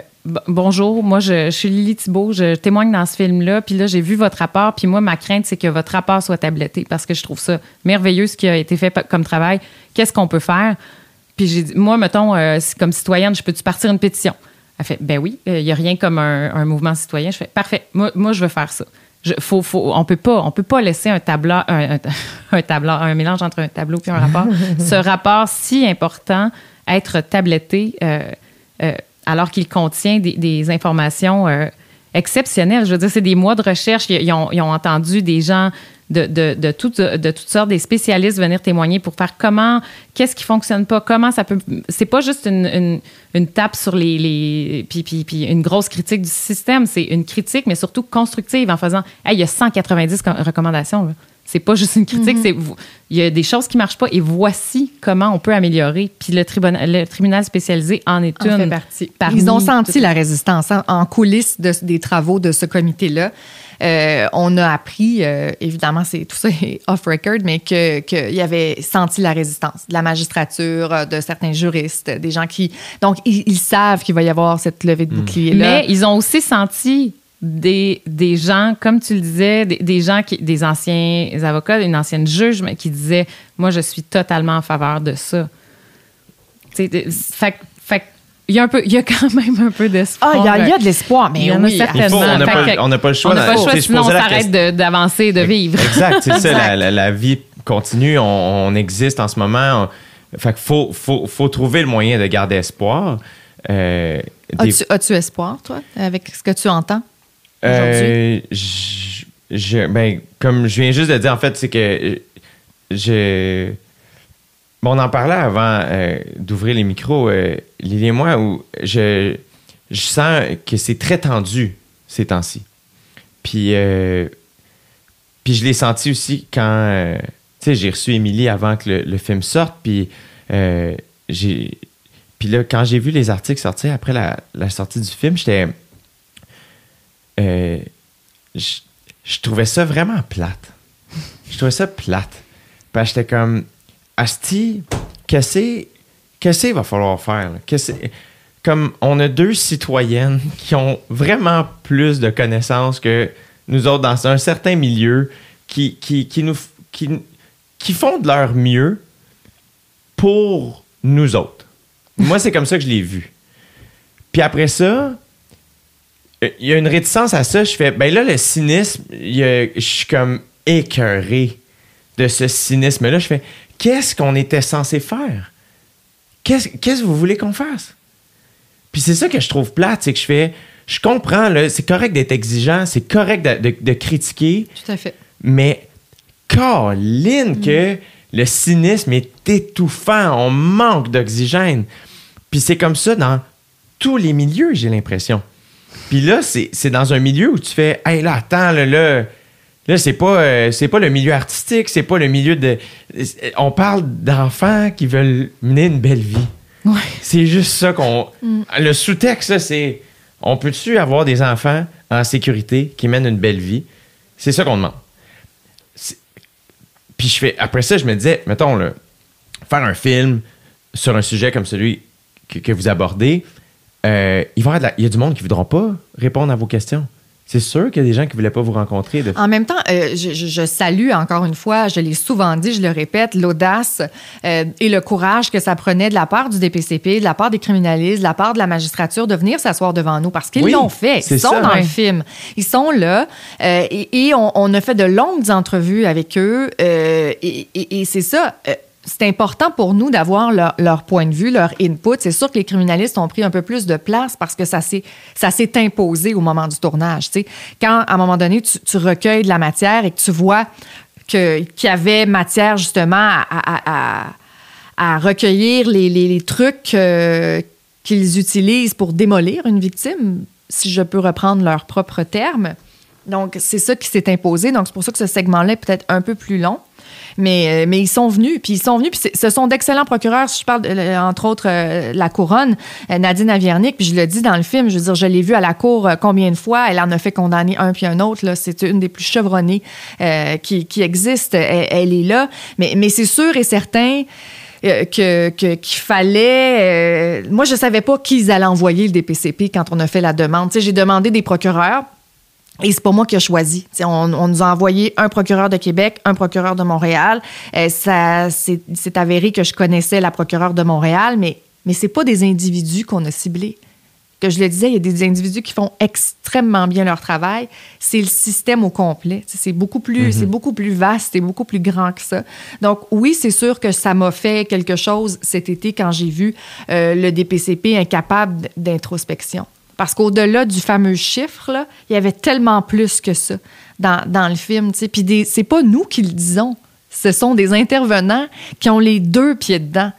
Bonjour, moi, je, je, suis Lily Thibault, je témoigne dans ce film-là, puis là, j'ai vu votre rapport, puis moi, ma crainte, c'est que votre rapport soit tabletté parce que je trouve ça merveilleux ce qui a été fait comme travail. Qu'est-ce qu'on peut faire? Puis j'ai dit, moi, mettons, euh, comme citoyenne, je peux-tu partir une pétition? Elle fait, ben oui, il euh, n'y a rien comme un, un, mouvement citoyen. Je fais, parfait, moi, moi je veux faire ça. Je, faut, faut, on peut pas, on peut pas laisser un tableau, un, un, [laughs] un, tableau, un mélange entre un tableau et un rapport. [laughs] ce rapport si important être tabletté euh, euh, alors qu'il contient des, informations euh, exceptionnel. Je veux dire, c'est des mois de recherche. Ils, ont, entendu des gens de, de, de, toutes, de toutes sortes, des spécialistes venir témoigner pour faire comment, qu'est-ce qui fonctionne pas, comment ça peut. C'est pas juste une, une, tape sur les. les puis, puis, puis une grosse critique du système, c'est une critique, mais surtout constructive en faisant Hey, il y a 190 co- recommandations. C'est pas juste une critique, c'est il y a des choses qui marchent pas et voici comment on peut améliorer. Puis le, tribunal le tribunal spécialisé en est en une. fait partie. Ils ont senti la résistance hein, en coulisses de- des travaux de ce comité-là. Euh, on a appris, euh, évidemment, c'est tout ça est off record, mais que qu'il y avait senti la résistance de la magistrature, euh, de certains juristes, des gens qui donc ils, ils savent qu'il va y avoir cette levée de bouclier là. Mais ils ont aussi senti des, des gens, comme tu le disais, des, des gens, qui, des anciens avocats, une ancienne juge mais qui disaient Moi, je suis totalement en faveur de ça. Tu sais, de- fait, que- fait il y, a un peu, il y a quand même un peu d'espoir. Ah, il y a, il y a de l'espoir, mais Il y en a oui, certainement. On n'a Fait pas, on pas le choix. on n'a pas le choix, sinon on s'arrête de- d'avancer et de vivre. Exact, c'est ça, la, la- la vie continue, on, on existe en ce moment. On- fait qu'il faut, faut, faut trouver le moyen de garder espoir. Euh, des- As-tu, as-tu espoir, toi, avec ce que tu entends? Euh, ben, comme je viens juste de dire, en fait, c'est que je. Bon, on en parlait avant euh, d'ouvrir les micros, euh, Lily et moi, où je, je sens que c'est très tendu ces temps-ci. Puis, puis je l'ai senti aussi quand, tu sais, j'ai reçu Émilie avant que le, film sorte, puis. Puis là, quand j'ai vu les articles sortir après la sortie du film, j'étais... euh, je, trouvais ça vraiment plate. Je trouvais ça plate. Parce j'étais comme, Asti, qu'est-ce qu'est-ce qu'il va falloir faire? Comme on a deux citoyennes [laughs] qui ont vraiment plus de connaissances que nous autres dans un certain milieu, qui, qui, qui, nous, qui, qui font de leur mieux pour nous autres. Moi, c'est comme ça que je l'ai vu. Puis après ça, il y a une réticence à ça. Je fais, ben là, le cynisme, il y a- je suis comme écœuré de ce cynisme-là. Je fais, qu'est-ce qu'on était censé faire? Qu'est-ce qu'est-ce que vous voulez qu'on fasse? Puis c'est ça que je trouve plate, c'est que je fais, je comprends, là, c'est correct d'être exigeant, c'est correct de, de- de critiquer, Tout à fait. mais Caroline, que le cynisme est étouffant, on manque d'oxygène. Puis c'est comme ça dans tous les milieux, j'ai l'impression. Puis là, c'est dans un milieu où tu fais, hey là, attends, là, là, là c'est pas, euh, c'est pas le milieu artistique, c'est pas le milieu de. On parle d'enfants qui veulent mener une belle vie. Ouais. C'est juste ça qu'on. Le sous-texte, c'est. On peut-tu avoir des enfants en sécurité qui mènent une belle vie? C'est ça qu'on demande. Puis je fais. Après ça, je me disais, mettons, là, faire un film sur un sujet comme celui que, que vous abordez, euh, il, va y avoir de la- il y a du monde qui ne voudront pas répondre à vos questions. C'est sûr qu'il y a des gens qui ne voulaient pas vous rencontrer. De... En même temps, euh, je, je- je salue encore une fois, je l'ai souvent dit, je le répète, l'audace euh, et le courage que ça prenait de la part du DPCP, de la part des criminalistes, de la part de la magistrature de venir s'asseoir devant nous parce qu'ils Oui, l'ont fait. Ils sont ça. dans le film. Ils sont là euh, et, et on, on a fait de longues entrevues avec eux euh, et, et- et c'est ça. C'est important pour nous d'avoir leur, point de vue, leur input. C'est sûr que les criminalistes ont pris un peu plus de place parce que ça s'est, ça s'est imposé au moment du tournage. tu sais. Quand, à un moment donné, tu, recueilles de la matière et que tu vois que, qu'il y avait matière justement à, recueillir les trucs euh, qu'ils utilisent pour démolir une victime, si je peux reprendre leurs propres termes. Donc, c'est ça qui s'est imposé. Donc, c'est pour ça que ce segment-là est peut-être un peu plus long. Mais, euh, mais ils sont venus, puis ils sont venus, puis ce sont d'excellents procureurs. Je parle, entre autres, euh, la couronne, euh, Nadine Aviernik, puis je le dis dans le film, je veux dire, je l'ai vue à la cour euh, combien de fois, elle en a fait condamner un puis un autre, c'est une des plus chevronnées qui, qui existe, elle, est là. Mais, mais c'est sûr et certain que, qu'il fallait... moi, je savais pas qui ils allaient envoyer le DPCP quand on a fait la demande. J'ai demandé des procureurs, et c'est pas moi qui ai choisi. On, on nous a envoyé un procureur de Québec, un procureur de Montréal. Euh, ça, c'est, c'est avéré que je connaissais la procureure de Montréal, mais, mais c'est pas des individus qu'on a ciblés. Que je le disais, il y a des individus qui font extrêmement bien leur travail. C'est le système au complet. C'est beaucoup plus, c'est beaucoup plus vaste et beaucoup plus grand que ça. Donc oui, c'est sûr que ça m'a fait quelque chose cet été quand j'ai vu euh, le DPCP incapable d'introspection Parce qu'au-delà du fameux chiffre, là, il y avait tellement plus que ça dans, dans le film. tu sais. Puis c'est pas nous qui le disons. Ce sont des intervenants qui ont les deux pieds dedans.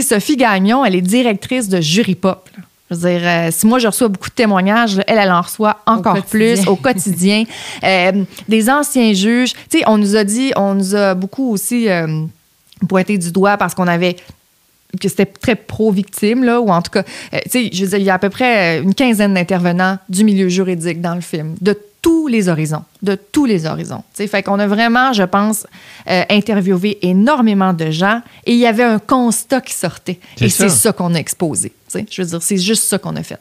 Sophie Gagnon, elle est directrice de Jury Pop. là. Je veux dire, euh, si moi je reçois beaucoup de témoignages, là, elle, elle en reçoit encore plus au quotidien. [laughs] Euh, des anciens juges. Tu sais, on nous a dit, on nous a beaucoup aussi euh, pointé du doigt parce qu'on avait que c'était très pro-victime, là, ou en tout cas, euh, tu sais, je veux dire, il y a à peu près euh, une quinzaine d'intervenants du milieu juridique dans le film, de tous les horizons, de tous les horizons. Tu sais, fait qu'on a vraiment, je pense, euh, interviewé énormément de gens et il y avait un constat qui sortait. C'est Et ça. c'est ça qu'on a exposé. Tu sais, je veux dire, c'est juste ça qu'on a fait.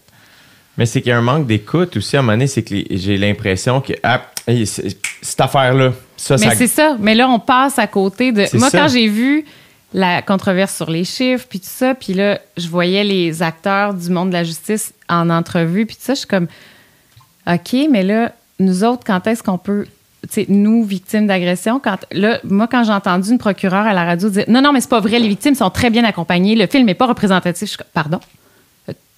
Mais c'est qu'il y a un manque d'écoute aussi à un moment donné, c'est que j'ai l'impression que ah, cette affaire-là, ça, Mais ça. c'est ça. Mais là, on passe à côté de. C'est Moi, ça. quand j'ai vu la controverse sur les chiffres, puis tout ça, puis là, je voyais les acteurs du monde de la justice en entrevue, puis tout ça, je suis comme, OK, mais là, nous autres, quand est-ce qu'on peut. Sais, nous, victimes d'agression, quand là, moi, quand j'ai entendu une procureure à la radio dire Non, non, mais c'est pas vrai, les victimes sont très bien accompagnées, le film n'est pas représentatif. Je suis Pardon?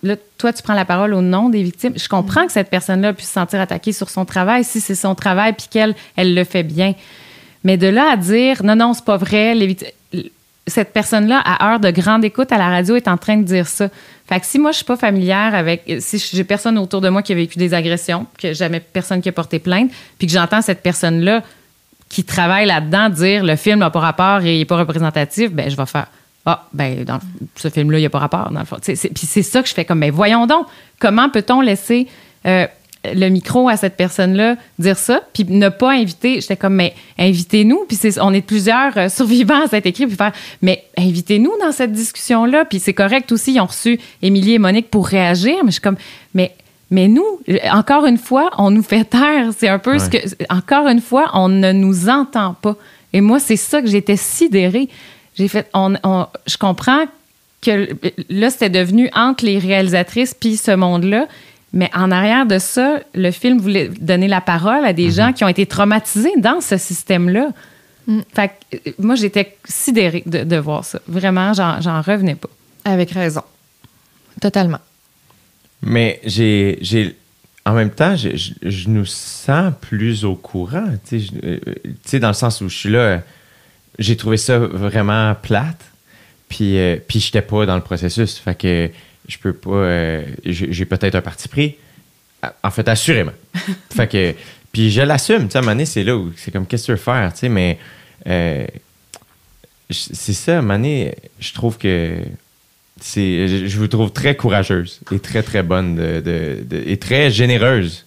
Là, toi, tu prends la parole au nom des victimes. Je comprends que cette personne-là puisse se sentir attaquée sur son travail, si c'est son travail, puis qu'elle, elle le fait bien. Mais de là à dire, non, non, c'est pas vrai, les victimes- cette personne-là, à heure de grande écoute à la radio, est en train de dire ça. Fait que si moi, je suis pas familière avec, si j'ai personne autour de moi qui a vécu des agressions, que jamais personne qui a porté plainte, puis que j'entends cette personne-là qui travaille là-dedans dire le film n'a pas rapport et il n'est pas représentatif, ben je vais faire ah ben dans ce film-là il n'y a pas rapport dans le fond. Puis c'est ça que je fais comme mais voyons donc comment peut-on laisser euh, le micro à cette personne-là dire ça puis ne pas inviter j'étais comme mais invitez-nous puis c'est- on est plusieurs euh, survivants à cet écrit puis faire mais invitez-nous dans cette discussion-là puis c'est correct aussi ils ont reçu Émilie et Monique pour réagir mais je suis comme mais mais nous, encore une fois, on nous fait taire. C'est un peu ce que. Encore une fois, on ne nous entend pas. Et moi, c'est ça que j'étais sidérée. J'ai fait. On, on- je comprends que là, c'était devenu entre les réalisatrices puis ce monde-là. Mais en arrière de ça, le film voulait donner la parole à des gens qui ont été traumatisés dans ce système-là. Fait que, euh, moi, j'étais sidérée de, de voir ça. Vraiment, j'en j'en revenais pas. Avec raison. Totalement. Mais j'ai, j'ai, en même temps, je, je- je nous sens plus au courant. Tu sais, je- euh, tu sais, dans le sens où je suis là, euh, j'ai trouvé ça vraiment plate. Puis, euh, puis j'étais pas dans le processus. Fait que je peux pas. euh, j'ai, peut-être un parti pris. En fait, assurément. [laughs] fait que. Puis je l'assume. Tu sais, à un moment donné, c'est là où c'est comme qu'est-ce que tu veux faire, tu sais, mais. euh, c'est ça, à un moment donné, je trouve que c'est, je, je vous trouve très courageuse et très, très bonne de, de- de- et très généreuse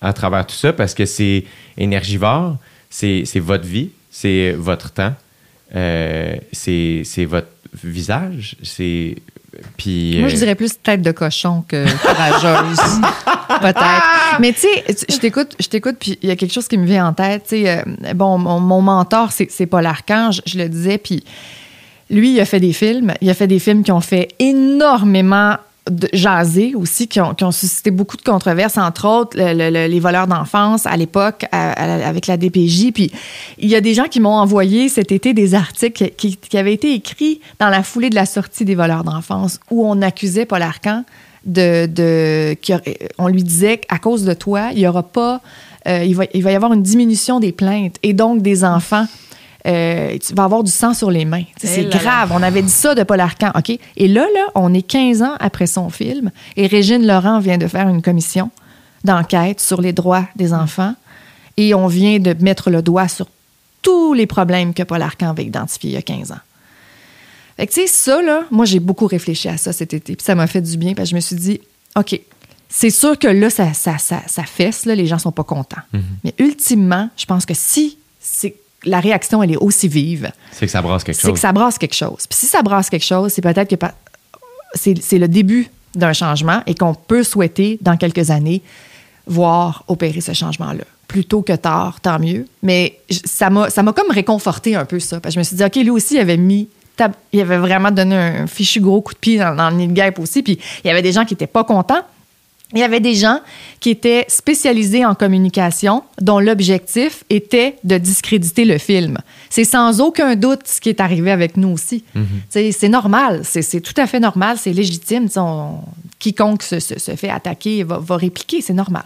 à travers tout ça parce que c'est énergivore, c'est, votre vie, c'est votre temps, euh, c'est, c'est votre visage, c'est. Puis. Moi, je euh, dirais plus tête de cochon que courageuse. [laughs] Peut-être. Mais tu sais, je t'écoute, je t'écoute, puis il y a quelque chose qui me vient en tête. Tu sais, euh, bon, mon, mon mentor, c'est, c'est Paul Archange, je le disais, puis lui, il a fait des films. Il a fait des films qui ont fait énormément de jaser aussi, qui ont, qui ont suscité beaucoup de controverses, entre autres le- le- le- les voleurs d'enfance à l'époque à- à- avec la DPJ. Puis il y a des gens qui m'ont envoyé cet été des articles qui, qui avaient été écrits dans la foulée de la sortie des voleurs d'enfance où on accusait Paul Arcan de, de on lui disait qu'à cause de toi, il y aura pas, euh, il, va, il va y avoir une diminution des plaintes et donc des enfants. Euh, tu vas avoir du sang sur les mains. Eh C'est là là. grave. On avait dit ça de Paul Arcan. OK? Et là, là, on est 15 ans après son film et Régine Laurent vient de faire une commission d'enquête sur les droits des enfants et on vient de mettre le doigt sur tous les problèmes que Paul Arcan avait identifiés il y a 15 ans. Fait que, tu sais, ça, là, moi, j'ai beaucoup réfléchi à ça cet été. Puis ça m'a fait du bien parce que je me suis dit, OK, c'est sûr que là, ça, ça, ça, ça fesse, là, les gens sont pas contents. Mais ultimement, je pense que si c'est, la réaction, elle est aussi vive, c'est que ça brasse quelque c'est chose. que ça brasse quelque chose. Puis si ça brasse quelque chose, c'est peut-être que c'est c'est le début d'un changement et qu'on peut souhaiter, dans quelques années, voir opérer ce changement-là. Plutôt que tard, tant mieux. Mais ça m'a comme réconforté un peu ça. Parce que je me suis dit, OK, lui aussi, il avait mis. Il avait vraiment donné un fichu gros coup de pied dans, dans le nid de guêpe aussi. Puis il y avait des gens qui n'étaient pas contents. Il y avait des gens qui étaient spécialisés en communication, dont l'objectif était de discréditer le film. C'est sans aucun doute ce qui est arrivé avec nous aussi. Sais, C'est normal, c'est tout à fait normal, c'est légitime. On- quiconque se, se- se fait attaquer va, va répliquer, c'est normal.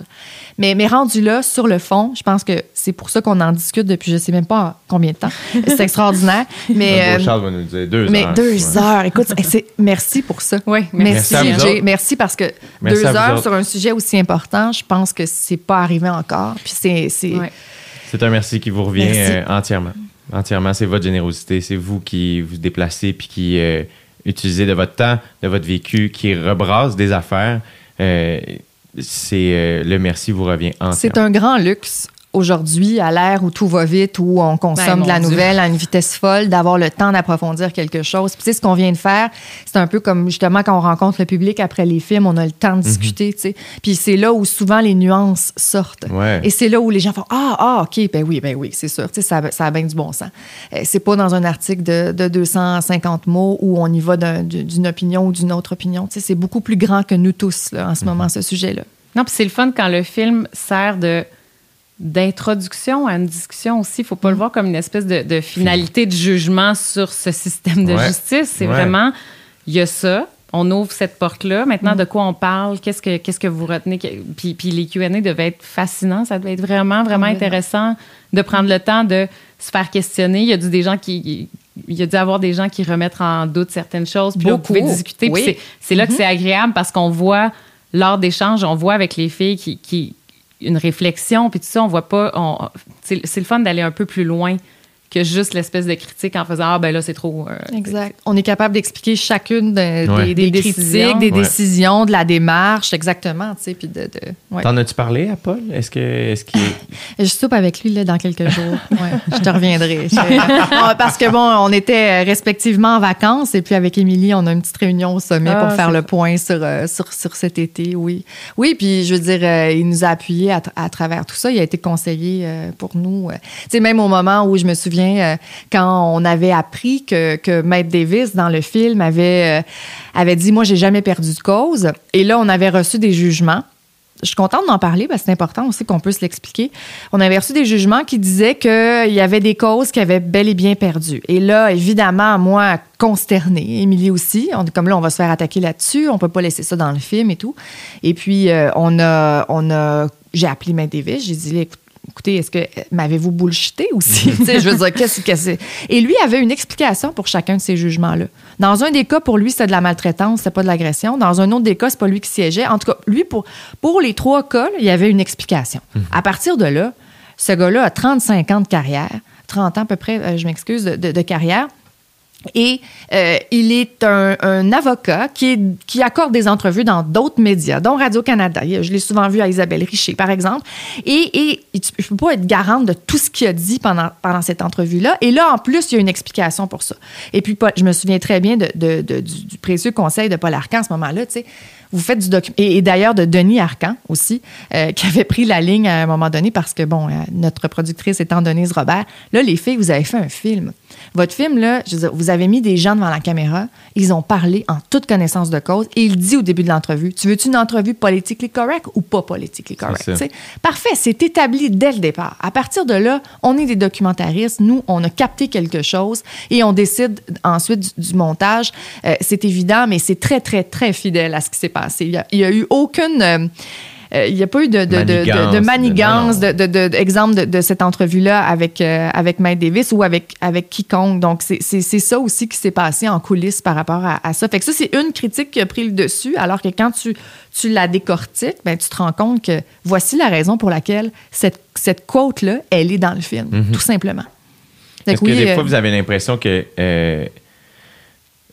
Mais, mais rendu là, sur le fond, je pense que c'est pour ça qu'on en discute depuis je sais même pas combien de temps. C'est [laughs] extraordinaire. Mais, euh, Charles va nous dire deux mais heures. deux Ouais. heures, écoute, c'est, merci pour ça. Oui, Merci, Merci. Merci parce que Merci deux heures autres. sur un sujet aussi important, je pense que c'est pas arrivé encore. Puis c'est, c'est- Ouais. Un merci qui vous revient euh, entièrement. Entièrement, c'est votre générosité. C'est vous qui vous déplacez puis qui euh, utilisez de votre temps, de votre vécu, qui rebrasse des affaires. Euh, c'est euh, le merci vous revient entièrement. c'est un grand luxe aujourd'hui, à l'ère où tout va vite, où on consomme Ben, de la Dieu. nouvelle à une vitesse folle, d'avoir le temps d'approfondir quelque chose. Puis, tu sais, ce qu'on vient de faire, c'est un peu comme justement quand on rencontre le public après les films, on a le temps de discuter, tu sais. Puis c'est là où souvent les nuances sortent. Ouais. Et c'est là où les gens font Ah, ah, OK, ben oui, ben oui, c'est sûr. Tu sais, ça, ça a bien du bon sens. Euh, c'est pas dans un article de, de 250 mots où on y va d'un- d'une opinion ou d'une autre opinion. Tu sais, c'est beaucoup plus grand que nous tous, là, en ce moment, ce sujet-là. Non, puis c'est le fun quand le film sert de d'introduction à une discussion aussi. Il faut pas le voir comme une espèce de, de finalité de jugement sur ce système de Ouais. justice. C'est Ouais. vraiment, il y a ça. On ouvre cette porte-là. Maintenant, de quoi on parle? Qu'est-ce que, qu'est-ce que vous retenez? Puis, puis les Q&A devaient être fascinants. Ça devait être vraiment, vraiment intéressant de prendre le temps de se faire questionner. Il y a dû des gens qui... Il y a dû avoir des gens qui remettent en doute certaines choses. Puis là, vous pouvez discuter. Oui. c'est- c'est là que c'est agréable parce qu'on voit, lors d'échanges, on voit avec les filles qui, qui une réflexion, puis tout ça, on voit pas. c'est le fun d'aller un peu plus loin que juste l'espèce de critique en faisant Ah, ben là, c'est trop. euh, Exact. On est capable d'expliquer chacune de- Ouais. des, des Des critiques, décisions. des Ouais. décisions, de la démarche, exactement, tu sais, puis de... de- ouais. T'en as-tu parlé à Paul? Est-ce que est-ce qu'il est- Je soupe avec lui là, dans quelques [laughs] jours. Ouais, je te reviendrai. Je- Ah, Parce que bon, on était respectivement en vacances et puis avec Émilie, on a une petite réunion au sommet Ah, pour faire le point sur, euh, sur, sur cet été, oui. Oui, puis je veux dire, euh, il nous a appuyés à, tra- à travers tout ça. Il a été conseiller pour nous. Tu sais, même au moment où je me souviens, euh, quand on avait appris que, que Maître Davis, dans le film, avait, euh, avait dit Moi, j'ai jamais perdu de cause. Et là, on avait reçu des jugements je suis contente d'en parler parce que c'est important aussi qu'on puisse l'expliquer. On avait reçu des jugements qui disaient qu'il y avait des causes qui avaient bel et bien perdu. Et là, évidemment, moi, consternée, Émilie aussi, on, comme là, on va se faire attaquer là-dessus, on peut pas laisser ça dans le film et tout. Et puis, euh, on a, on a, j'ai appelé Maître Davis, j'ai dit, écoute, Écoutez, est-ce que euh, m'avez-vous bullshité aussi? [laughs] Je veux dire, qu'est-ce que c'est? Et lui avait une explication pour chacun de ces jugements-là. Dans un des cas, pour lui, c'était de la maltraitance, c'était pas de l'agression. Dans un autre des cas, c'est pas lui qui siégeait. En tout cas, lui, pour, pour les trois cas, là, il y avait une explication. À partir de là, ce gars-là a 35 ans de carrière, 30 ans à peu près, euh, je m'excuse, de- de- de carrière. Et euh, il est un, avocat qui, accorde des entrevues dans d'autres médias, dont Radio-Canada. Je l'ai souvent vu à Isabelle Richer, par exemple. Et, et je ne peux pas être garante de tout ce qu'il a dit pendant, cette entrevue-là. Et là, en plus, il y a une explication pour ça. Et puis, je me souviens très bien du, précieux conseil de Paul Arcan à ce moment-là. Vous faites du document. Et, et d'ailleurs, de Denis Arcan aussi, euh, [laughs] qui avait pris la ligne à un moment donné parce que, bon, euh, notre productrice étant Denise Robert, là, les filles, vous avez fait un film. Votre film, là, je veux dire, vous avez mis des gens devant la caméra, ils ont parlé en toute connaissance de cause et il dit au début de l'entrevue Tu veux-tu une entrevue politically correct ou pas politically correct ça. Tu sais, Parfait, c'est établi dès le départ. À partir de là, on est des documentaristes, nous, on a capté quelque chose et on décide ensuite du, du montage. Euh, c'est évident, mais c'est très, très, très fidèle à ce qui s'est passé. Il y a, eu aucune. euh, il n'y a pas eu de, de, de- de- de, Manigance, de- de, exemple cette entrevue-là avec, euh, avec Matt Davis ou avec, avec quiconque. Donc, c'est ça aussi qui s'est passé en coulisses par rapport à, à ça. Fait que ça, c'est une critique qui a pris le dessus, alors que quand tu, tu la décortiques, ben, tu te rends compte que voici la raison pour laquelle cette, cette quote-là, elle est dans le film, tout simplement. Est-ce que des euh, fois, vous avez l'impression que euh,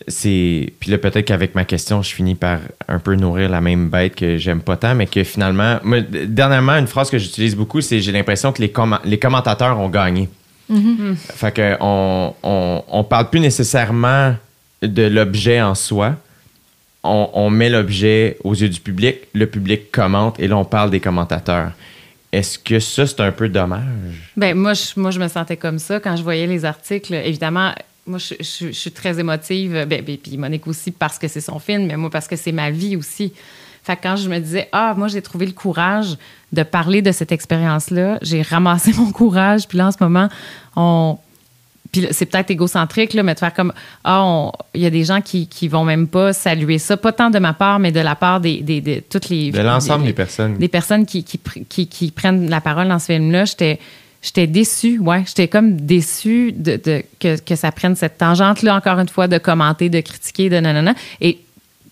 c'est. Puis là, peut-être qu'avec ma question, je finis par un peu nourrir la même bête que j'aime pas tant, mais que finalement. Moi, dernièrement, une phrase que j'utilise beaucoup, c'est j'ai l'impression que les, commen- les commentateurs ont gagné. Mm-hmm. Fait que on, on, on parle plus nécessairement de l'objet en soi. On, on met l'objet aux yeux du public, le public commente et là, on parle des commentateurs. Est-ce que ça, c'est un peu dommage? Ben moi, je, moi, je me sentais comme ça quand je voyais les articles. Évidemment, moi, je, je- je suis très émotive. Ben, ben, puis Monique aussi parce que c'est son film, mais moi parce que c'est ma vie aussi. Fait que quand je me disais, ah, moi, j'ai trouvé le courage de parler de cette expérience-là, j'ai ramassé [laughs] mon courage. Puis là, en ce moment, on, puis c'est peut-être égocentrique, là, mais de faire comme Ah, il y a des gens qui, qui vont même pas saluer ça, pas tant de ma part, mais de la part des, des, de toutes les. De l'ensemble des personnes. Des personnes qui, qui, qui, qui prennent la parole dans ce film-là. J'étais. J'étais déçue, ouais. J'étais comme déçue de, de- que, que ça prenne cette tangente-là, encore une fois, de commenter, de critiquer, de nanana. Et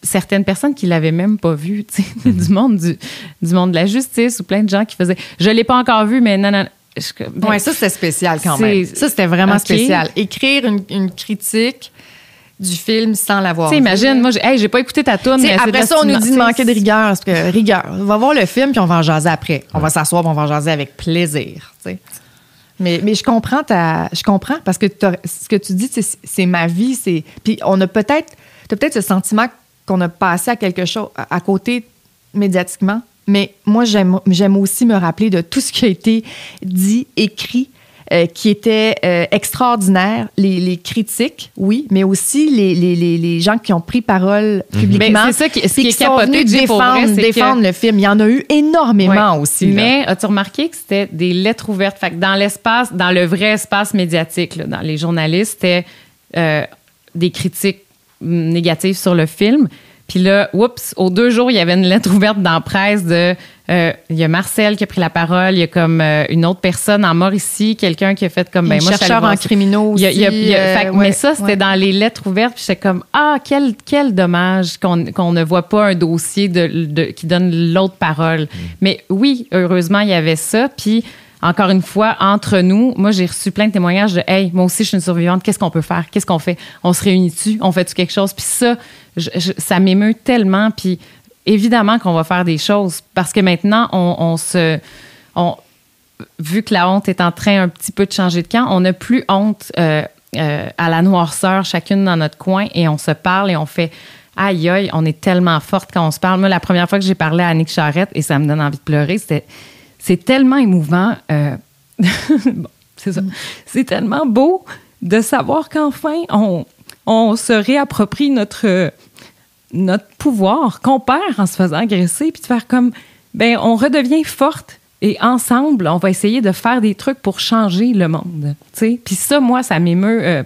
certaines personnes qui l'avaient même pas vu, tu sais, Mhm. du monde du, du monde de la justice ou plein de gens qui faisaient je l'ai pas encore vu mais je- ben, Ouais, ça, c'était spécial quand même. Ça, c'était vraiment spécial. Écrire une, une critique du film sans l'avoir tu imagine moi j'ai hey, pas écouté ta c'est après ça, on nous dit de manquer de rigueur. Parce que rigueur, on va voir le film puis on va en jaser après. On va s'asseoir puis on va en jaser avec plaisir. tu sais. Mais, je comprends je comprends parce que ce que tu dis, c'est, ma vie. C'est, puis on a peut-être, peut-être ce sentiment qu'on a passé à quelque chose à, côté médiatiquement. Mais moi, j'aime aussi me rappeler de tout ce qui a été dit, écrit, euh, qui était euh, extraordinaire. Les, les critiques, oui, mais aussi les, les, les, gens qui ont pris parole publiquement. Ben, c'est ça qui- ce puis qui est capoté, défendre, vrai, que- défendre le film. Il y en a eu énormément aussi. Mais as-tu remarqué que c'était des lettres ouvertes? Fait que dans l'espace, dans le vrai espace médiatique, là, dans les journalistes, c'était euh, des critiques négatives sur le film. Puis là, oups, aux deux jours, il y avait une lettre ouverte dans la presse de. euh, Il y a Marcel qui a pris la parole, il y a comme euh, une autre personne en mort ici, quelqu'un qui a fait comme. Un Ben, moi, je suis allée chercheur voir en criminaux Il y a- il y a- aussi, il y a- euh, fait que- ouais, mais ça, c'était ouais. dans les lettres ouvertes. Puis j'étais comme, ah, quel, quel dommage qu'on qu'on ne voit pas un dossier de, de- qui donne l'autre parole. Mais oui, heureusement, il y avait ça. Puis encore une fois, entre nous, moi, j'ai reçu plein de témoignages de, hey, moi aussi, je suis une survivante. Qu'est-ce qu'on peut faire? Qu'est-ce qu'on fait? On se réunit-tu? On fait-tu quelque chose? Puis ça, ça m'émeut tellement. Puis évidemment qu'on va faire des choses parce que maintenant, on, on se. on- vu que la honte est en train un petit peu de changer de camp, on n'a plus honte euh, euh, à la noirceur, chacune dans notre coin, et on se parle et on fait aïe aïe, on est tellement forte quand on se parle. Moi, la première fois que j'ai parlé à Annick Charrette, et ça me donne envie de pleurer, c'était c'est tellement émouvant. euh, [laughs] c'est ça. C'est tellement beau de savoir qu'enfin, on, on se réapproprie notre, notre pouvoir qu'on perd en se faisant agresser, puis de faire comme, ben, on redevient forte et ensemble, on va essayer de faire des trucs pour changer le monde. Puis ça, moi, ça m'émeut. euh,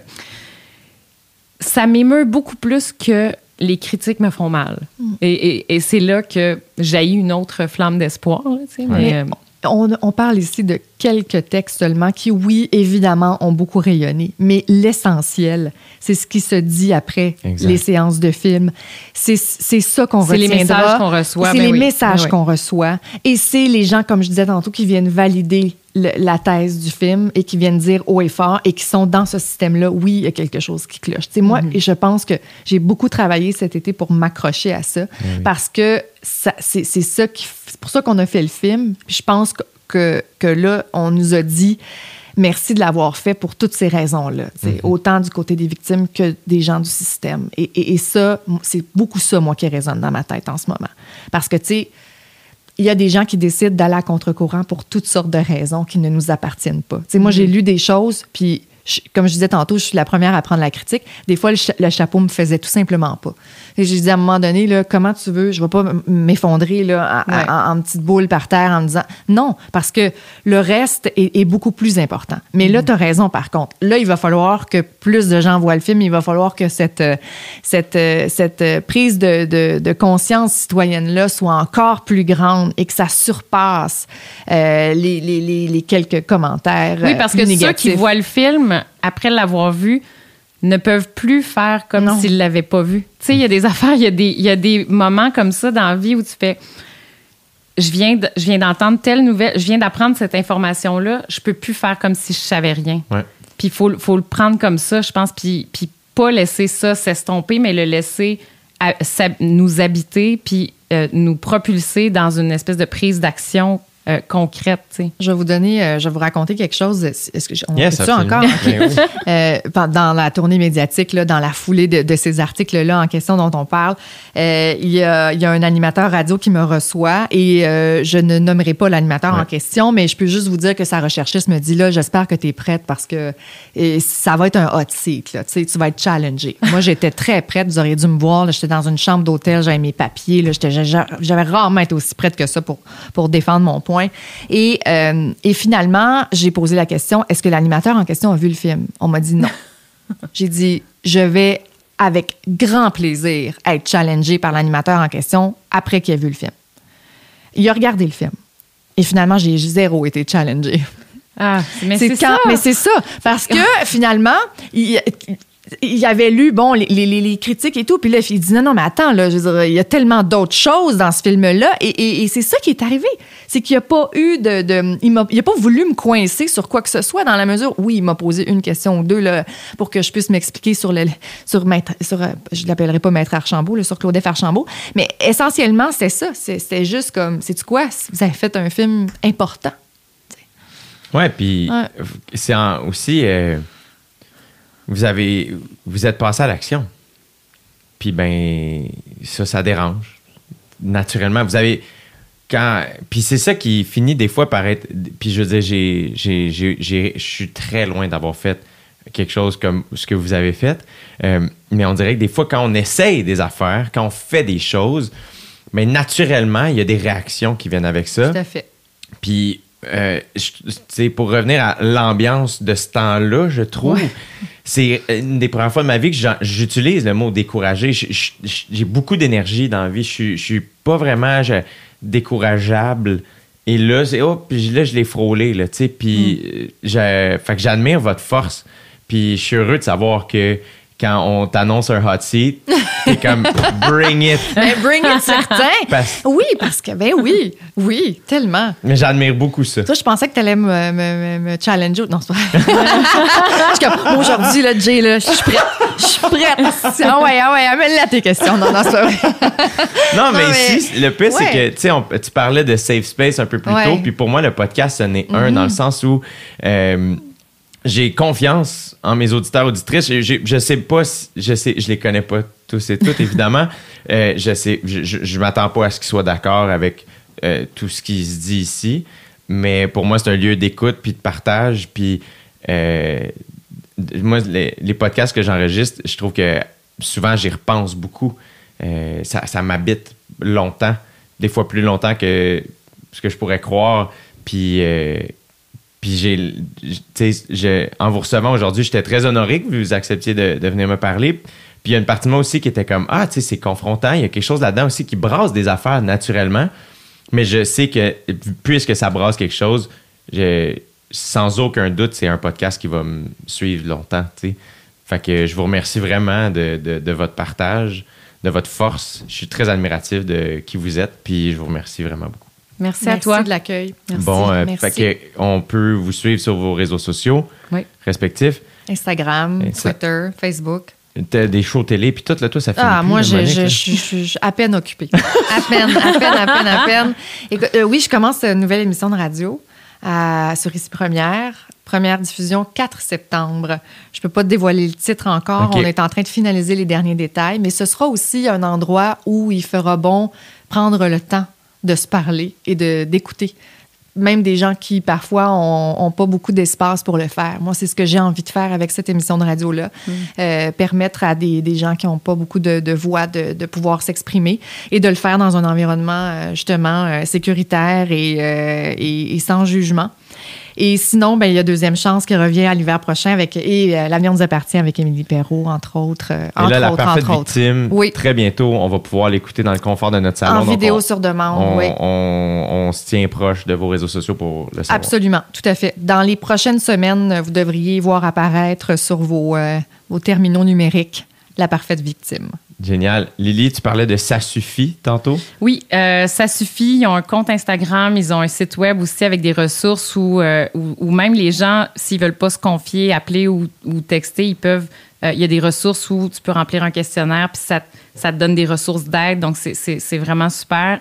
ça m'émeut beaucoup plus que les critiques me font mal. Et, et- et c'est là que j'ai eu une autre flamme d'espoir. mais, euh, on, on parle ici de quelques textes seulement qui, oui, évidemment, ont beaucoup rayonné, mais l'essentiel, c'est ce qui se dit après Exact. les séances de films. C'est c'est ça qu'on C'est retiendra. les messages qu'on reçoit, C'est ben les oui. messages Ben oui. qu'on reçoit. Et c'est les gens, comme je disais tantôt, qui viennent valider le- la thèse du film et qui viennent dire haut et fort et qui sont dans ce système-là. Oui, il y a quelque chose qui cloche. Tu sais, moi, Mm-hmm. et je pense que j'ai beaucoup travaillé cet été pour m'accrocher à ça parce que c'est ça qui, c'est pour ça qu'on a fait le film. Puis je pense que, que, que là, on nous a dit merci de l'avoir fait pour toutes ces raisons-là. sais, Autant du côté des victimes que des gens du système. Et, et- et ça, c'est beaucoup ça, moi, qui résonne dans ma tête en ce moment. Parce que, tu sais, il y a des gens qui décident d'aller à contre-courant pour toutes sortes de raisons qui ne nous appartiennent pas. Moi, j'ai lu des choses, puis je- comme je disais tantôt, je suis la première à prendre la critique. Des fois, le, cha- le chapeau me faisait tout simplement pas. Et j'ai dit à un moment donné, là, comment tu veux, je vais pas m'effondrer là, en, Ouais. en- en petite boule par terre en me disant non, parce que le reste est, est beaucoup plus important. Mais là, tu as raison par contre. Là, il va falloir que plus de gens voient le film. Il va falloir que cette, euh, cette, euh, cette euh, prise de, de- de conscience citoyenne-là soit encore plus grande et que ça surpasse euh, les, les- les- les quelques commentaires. Oui, parce que ceux qui voient le film, après l'avoir vu, ne peuvent plus faire comme s'ils ne l'avaient pas vu. Tu sais, il y a des affaires, il y, a des- il y a des moments comme ça dans la vie où tu fais je viens, de- je viens d'entendre telle nouvelle, je viens d'apprendre cette information-là, je peux plus faire comme si je savais rien. Ouais. Puis il faut, faut le prendre comme ça, je pense, puis, puis pas laisser ça s'estomper, mais le laisser à- nous habiter, puis euh, nous propulser dans une espèce de prise d'action euh, concrète. Je vais vous donner, euh, je vais vous raconter quelque chose. Est-ce que on Yes, fait ça absolument. encore? Ben oui. [laughs] Euh, dans la tournée médiatique, là, dans la foulée de, de ces articles-là en question dont on parle, euh, il, y a, il y a un animateur radio qui me reçoit et euh, je ne nommerai pas l'animateur en question, mais je peux juste vous dire que sa recherchiste me dit là, j'espère que tu es prête parce que et ça va être un hot seat. Là, tu vas être challengée. Moi, j'étais très prête. Vous auriez dû me voir. J'étais dans une chambre d'hôtel, j'avais mes papiers. J'avais rarement été aussi prête que ça pour, pour défendre mon point. Point. Et, euh, et finalement, j'ai posé la question est-ce que l'animateur en question a vu le film? On m'a dit non. [laughs] j'ai dit je vais avec grand plaisir être challengé par l'animateur en question après qu'il ait vu le film. Il a regardé le film. Et finalement, j'ai zéro été challengé. Ah, mais c'est ça. Mais c'est ça. Parce que [laughs] finalement, il, il avait lu, bon, les, les- les critiques et tout. Puis là, il dit non, non, mais attends, là, je veux dire, il y a tellement d'autres choses dans ce film-là. Et, et- et c'est ça qui est arrivé. C'est qu'il n'y a pas eu de. de- il n'a pas voulu me coincer sur quoi que ce soit dans la mesure. Oui, il m'a posé une question ou deux là, pour que je puisse m'expliquer sur le. Sur maître, sur, euh, je ne l'appellerai pas Maître Archambault, là, sur Claudette Archambault. Mais essentiellement, c'est ça. C'est- C'était juste comme. C'est-tu quoi? Vous avez fait un film important. Ouais, puis Ouais. c'est aussi. euh, vous avez. Vous êtes passé à l'action. Puis ben, ça, ça dérange. Naturellement, vous avez. Quand, puis c'est ça qui finit des fois par être. Puis je veux dire, j'ai- je suis très loin d'avoir fait quelque chose comme ce que vous avez fait. Euh, mais on dirait que des fois, quand on essaye des affaires, quand on fait des choses, mais naturellement, il y a des réactions qui viennent avec ça. Tout à fait. Puis, euh, je- pour revenir à l'ambiance de ce temps-là, je trouve, Ouais. c'est une des premières fois de ma vie que j'utilise le mot découragé. J'ai beaucoup d'énergie dans la vie. Je suis- je suis pas vraiment je- décourageable. Et là, c'est oh, puis là, je l'ai frôlé, là, tu sais. Puis, euh, fait que j'admire votre force. Puis, je suis heureux de savoir que quand on t'annonce un hot seat, t'es comme [laughs] bring it. Ben, bring it certain. Parce- Oui, parce que, ben oui, oui, tellement. Mais j'admire beaucoup ça. Toi, je pensais que tu allais me, me, me- challenger. Non, c'est pas [laughs] comme, aujourd'hui, là, Jay, là, je suis prête. Je suis prête. Ah ouais, ah ouais, amène-la tes questions. Non, non, c'est pas vrai. [laughs] Non, mais, Non, mais- ici, le pire, c'est que, tu sais, tu parlais de safe space un peu plus Ouais. Mm-hmm. tôt, puis pour moi, le podcast, ce n'est un dans le sens où euh, j'ai confiance en mes auditeurs, auditrices. Je, je, sais pas, si- je sais, je les connais pas tous et toutes, [laughs] évidemment. Euh, je sais, je, je, m'attends pas à ce qu'ils soient d'accord avec euh, tout ce qui se dit ici, mais pour moi, c'est un lieu d'écoute puis de partage, puis euh, moi, les, les podcasts que j'enregistre, je trouve que souvent, j'y repense beaucoup. Euh, ça ça m'habite longtemps, des fois plus longtemps que ce que je pourrais croire. Puis, euh, puis j'ai, je- en vous recevant aujourd'hui, j'étais très honoré que vous acceptiez de, de venir me parler. Puis il y a une partie de moi aussi qui était comme, ah, tu sais, c'est confrontant. Il y a quelque chose là-dedans aussi qui brasse des affaires naturellement. Mais je sais que puisque ça brasse quelque chose, je- sans aucun doute, c'est un podcast qui va me suivre longtemps. tu sais. Fait que je vous remercie vraiment de, de- de votre partage, de votre force. Je suis très admiratif de qui vous êtes, puis je vous remercie vraiment beaucoup. Merci, à Merci toi. de l'accueil. Merci. bon, euh, Merci. fait que on peut vous suivre sur vos réseaux sociaux Oui. respectifs. Instagram, Twitter, Facebook. T'as des shows télé, puis tout, là, toi, ça fait Ah, moi, je, suis à peine occupée. [laughs] À peine, à peine, à peine, à peine. Écoute, euh, oui, je commence une nouvelle émission de radio euh, sur Ici Première. Première diffusion 4 septembre. Je peux pas te dévoiler le titre encore. On est en train de finaliser les derniers détails, mais ce sera aussi un endroit où il fera bon prendre le temps de se parler et d'écouter. Même des gens qui, parfois, ont, ont pas beaucoup d'espace pour le faire. Moi, c'est ce que j'ai envie de faire avec cette émission de radio-là. Euh, permettre à des, des gens qui n'ont pas beaucoup de, de voix de, de pouvoir s'exprimer et de le faire dans un environnement, euh, justement, euh, sécuritaire et, euh, et- et sans jugement. Et sinon, ben, il y a Deuxième Chance qui revient à l'hiver prochain avec, et euh, L'avenir nous appartient avec Émilie Perrault, entre autres. euh, Et entre là, la autres, parfaite entre victime, Oui. très bientôt, on va pouvoir l'écouter dans le confort de notre salon. En vidéo on- sur demande, on, oui. on- on se tient proche de vos réseaux sociaux pour le savoir. Absolument, tout à fait. Dans les prochaines semaines, vous devriez voir apparaître sur vos, euh, vos terminaux numériques la parfaite victime. Génial. Lily, tu parlais de Ça suffit tantôt. Oui, euh, ça suffit. Ils ont un compte Instagram, ils ont un site web aussi avec des ressources où, euh, même les gens, s'ils veulent pas se confier, appeler ou, texter, ils peuvent. euh, il y a des ressources où tu peux remplir un questionnaire, puis ça, ça te donne des ressources d'aide. Donc, c'est vraiment super.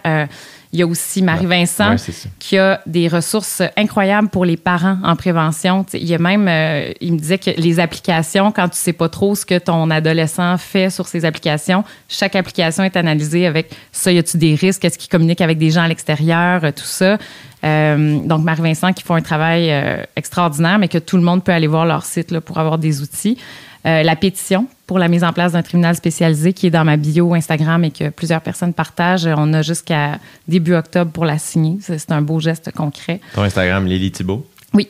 Il y a aussi Marie-Vincent Ouais, qui a des ressources incroyables pour les parents en prévention. Il y a même, euh, il me disait que les applications, quand tu sais pas trop ce que ton adolescent fait sur ces applications, chaque application est analysée avec ça, y a-tu des risques, est-ce qu'il communique avec des gens à l'extérieur, euh, tout ça. Euh, donc, Marie-Vincent qui font un travail euh, extraordinaire, mais que tout le monde peut aller voir leur site là, pour avoir des outils. Euh, la pétition pour la mise en place d'un tribunal spécialisé qui est dans ma bio Instagram et que plusieurs personnes partagent. On a jusqu'à début octobre pour la signer. C'est un beau geste concret. Ton Instagram, Lily Thibault? Oui,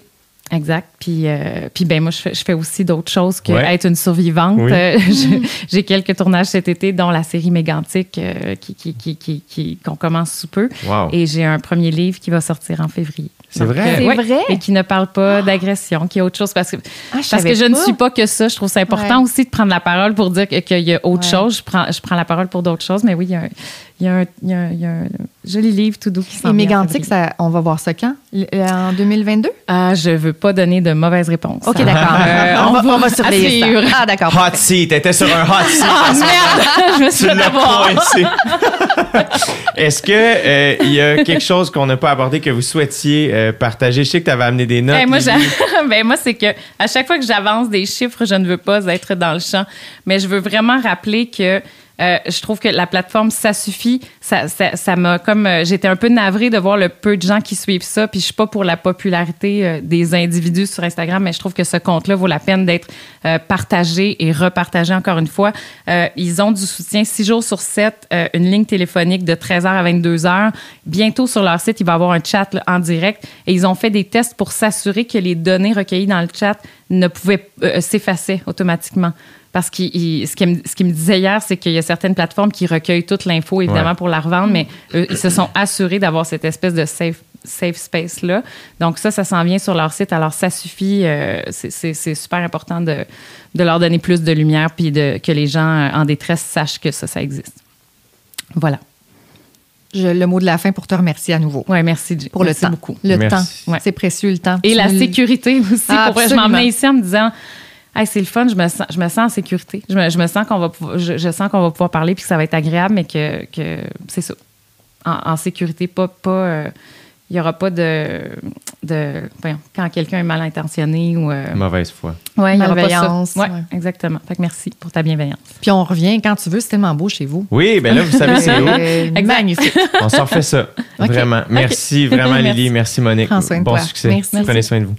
exact. Puis, euh, puis ben moi, je fais, je fais aussi d'autres choses que Ouais. être une survivante. Oui. Euh, [laughs] J'ai quelques tournages cet été, dont la série Mégantique euh, qui, qui, qui, qui- qui- qu'on commence sous peu. Wow. Et j'ai un premier livre qui va sortir en février. C'est vrai? C'est ouais. vrai? Et qui ne parle pas d'agression, qui est autre chose. Parce que, Ah, je parce que je ne suis pas que ça. Je trouve ça important Ouais. aussi de prendre la parole pour dire que- qu'il y a autre Ouais. chose. Je prends, je prends la parole pour d'autres choses. Mais oui, il y a un, il y a un, il y a un- il y a un joli livre tout doux qui s'en Et Mégantic, ça, on va voir ça quand? L- euh, En 2022? Ah, je veux pas donner de mauvaises réponses. OK, d'accord. Euh, on, va, on va surveiller ça. Ah, d'accord. Hot seat, t'étais sur un hot seat. Ah, merde! [laughs] je me suis fait avoir. [laughs] [laughs] Est-ce que euh, il y a quelque chose qu'on n'a pas abordé que vous souhaitiez euh, partager? Je sais que tu avais amené des notes. Hey, moi, [laughs] ben, moi, c'est que à chaque fois que j'avance des chiffres, je ne veux pas être dans le champ. Mais je veux vraiment rappeler que euh, je trouve que la plateforme, ça suffit. Ça, m'a comme. euh, J'étais un peu navrée de voir le peu de gens qui suivent ça. Puis je suis pas pour la popularité euh, des individus sur Instagram, mais je trouve que ce compte-là vaut la peine d'être partagé et repartagé encore une fois. Ils ont du soutien 6 jours sur 7, euh, une ligne téléphonique de 13h à 22h. Bientôt sur leur site, il va y avoir un chat en direct. Et ils ont fait des tests pour s'assurer que les données recueillies dans le chat ne pouvaient s'effacer automatiquement. Parce que ce qu'il me, disait hier, c'est qu'il y a certaines plateformes qui recueillent toute l'info, évidemment, Ouais. pour la revendre, mais eux, ils se sont assurés d'avoir cette espèce de safe, safe space-là. Donc ça, ça s'en vient sur leur site. Alors ça suffit. euh, c'est- super important de, de leur donner plus de lumière puis de, que les gens euh, en détresse sachent que ça, ça existe. Voilà. Je- le mot de la fin pour te remercier à nouveau. Ouais, merci. Pour le merci temps. beaucoup. Le Merci. temps. Ouais. C'est précieux, le temps. Et Tu la sécurité aussi. Ah, pour je absolument. m'emmenais ici en me disant, Hey, c'est le fun, je me sens, je me sens en sécurité. Je me, je me sens qu'on va, pouvoir- je, je sens qu'on va pouvoir parler puis que ça va être agréable, mais que, que c'est ça. En, en sécurité, pas, pas, euh, il n'y aura pas de, de quand quelqu'un est mal intentionné ou. euh, Mauvaise foi. ouais, il y aura pas ça. Malveillance, Ouais, ouais. exactement. Fait que merci pour ta bienveillance. Puis on revient quand tu veux, c'est tellement beau chez vous. Oui, ben là, vous savez, c'est où? [laughs] Exact. Magnifique. On s'en refait ça. [laughs] Vraiment. Merci, vraiment, [laughs] Merci. Lily. Merci, Monique. Prends soin de bon toi. succès. Merci. Prenez soin de vous.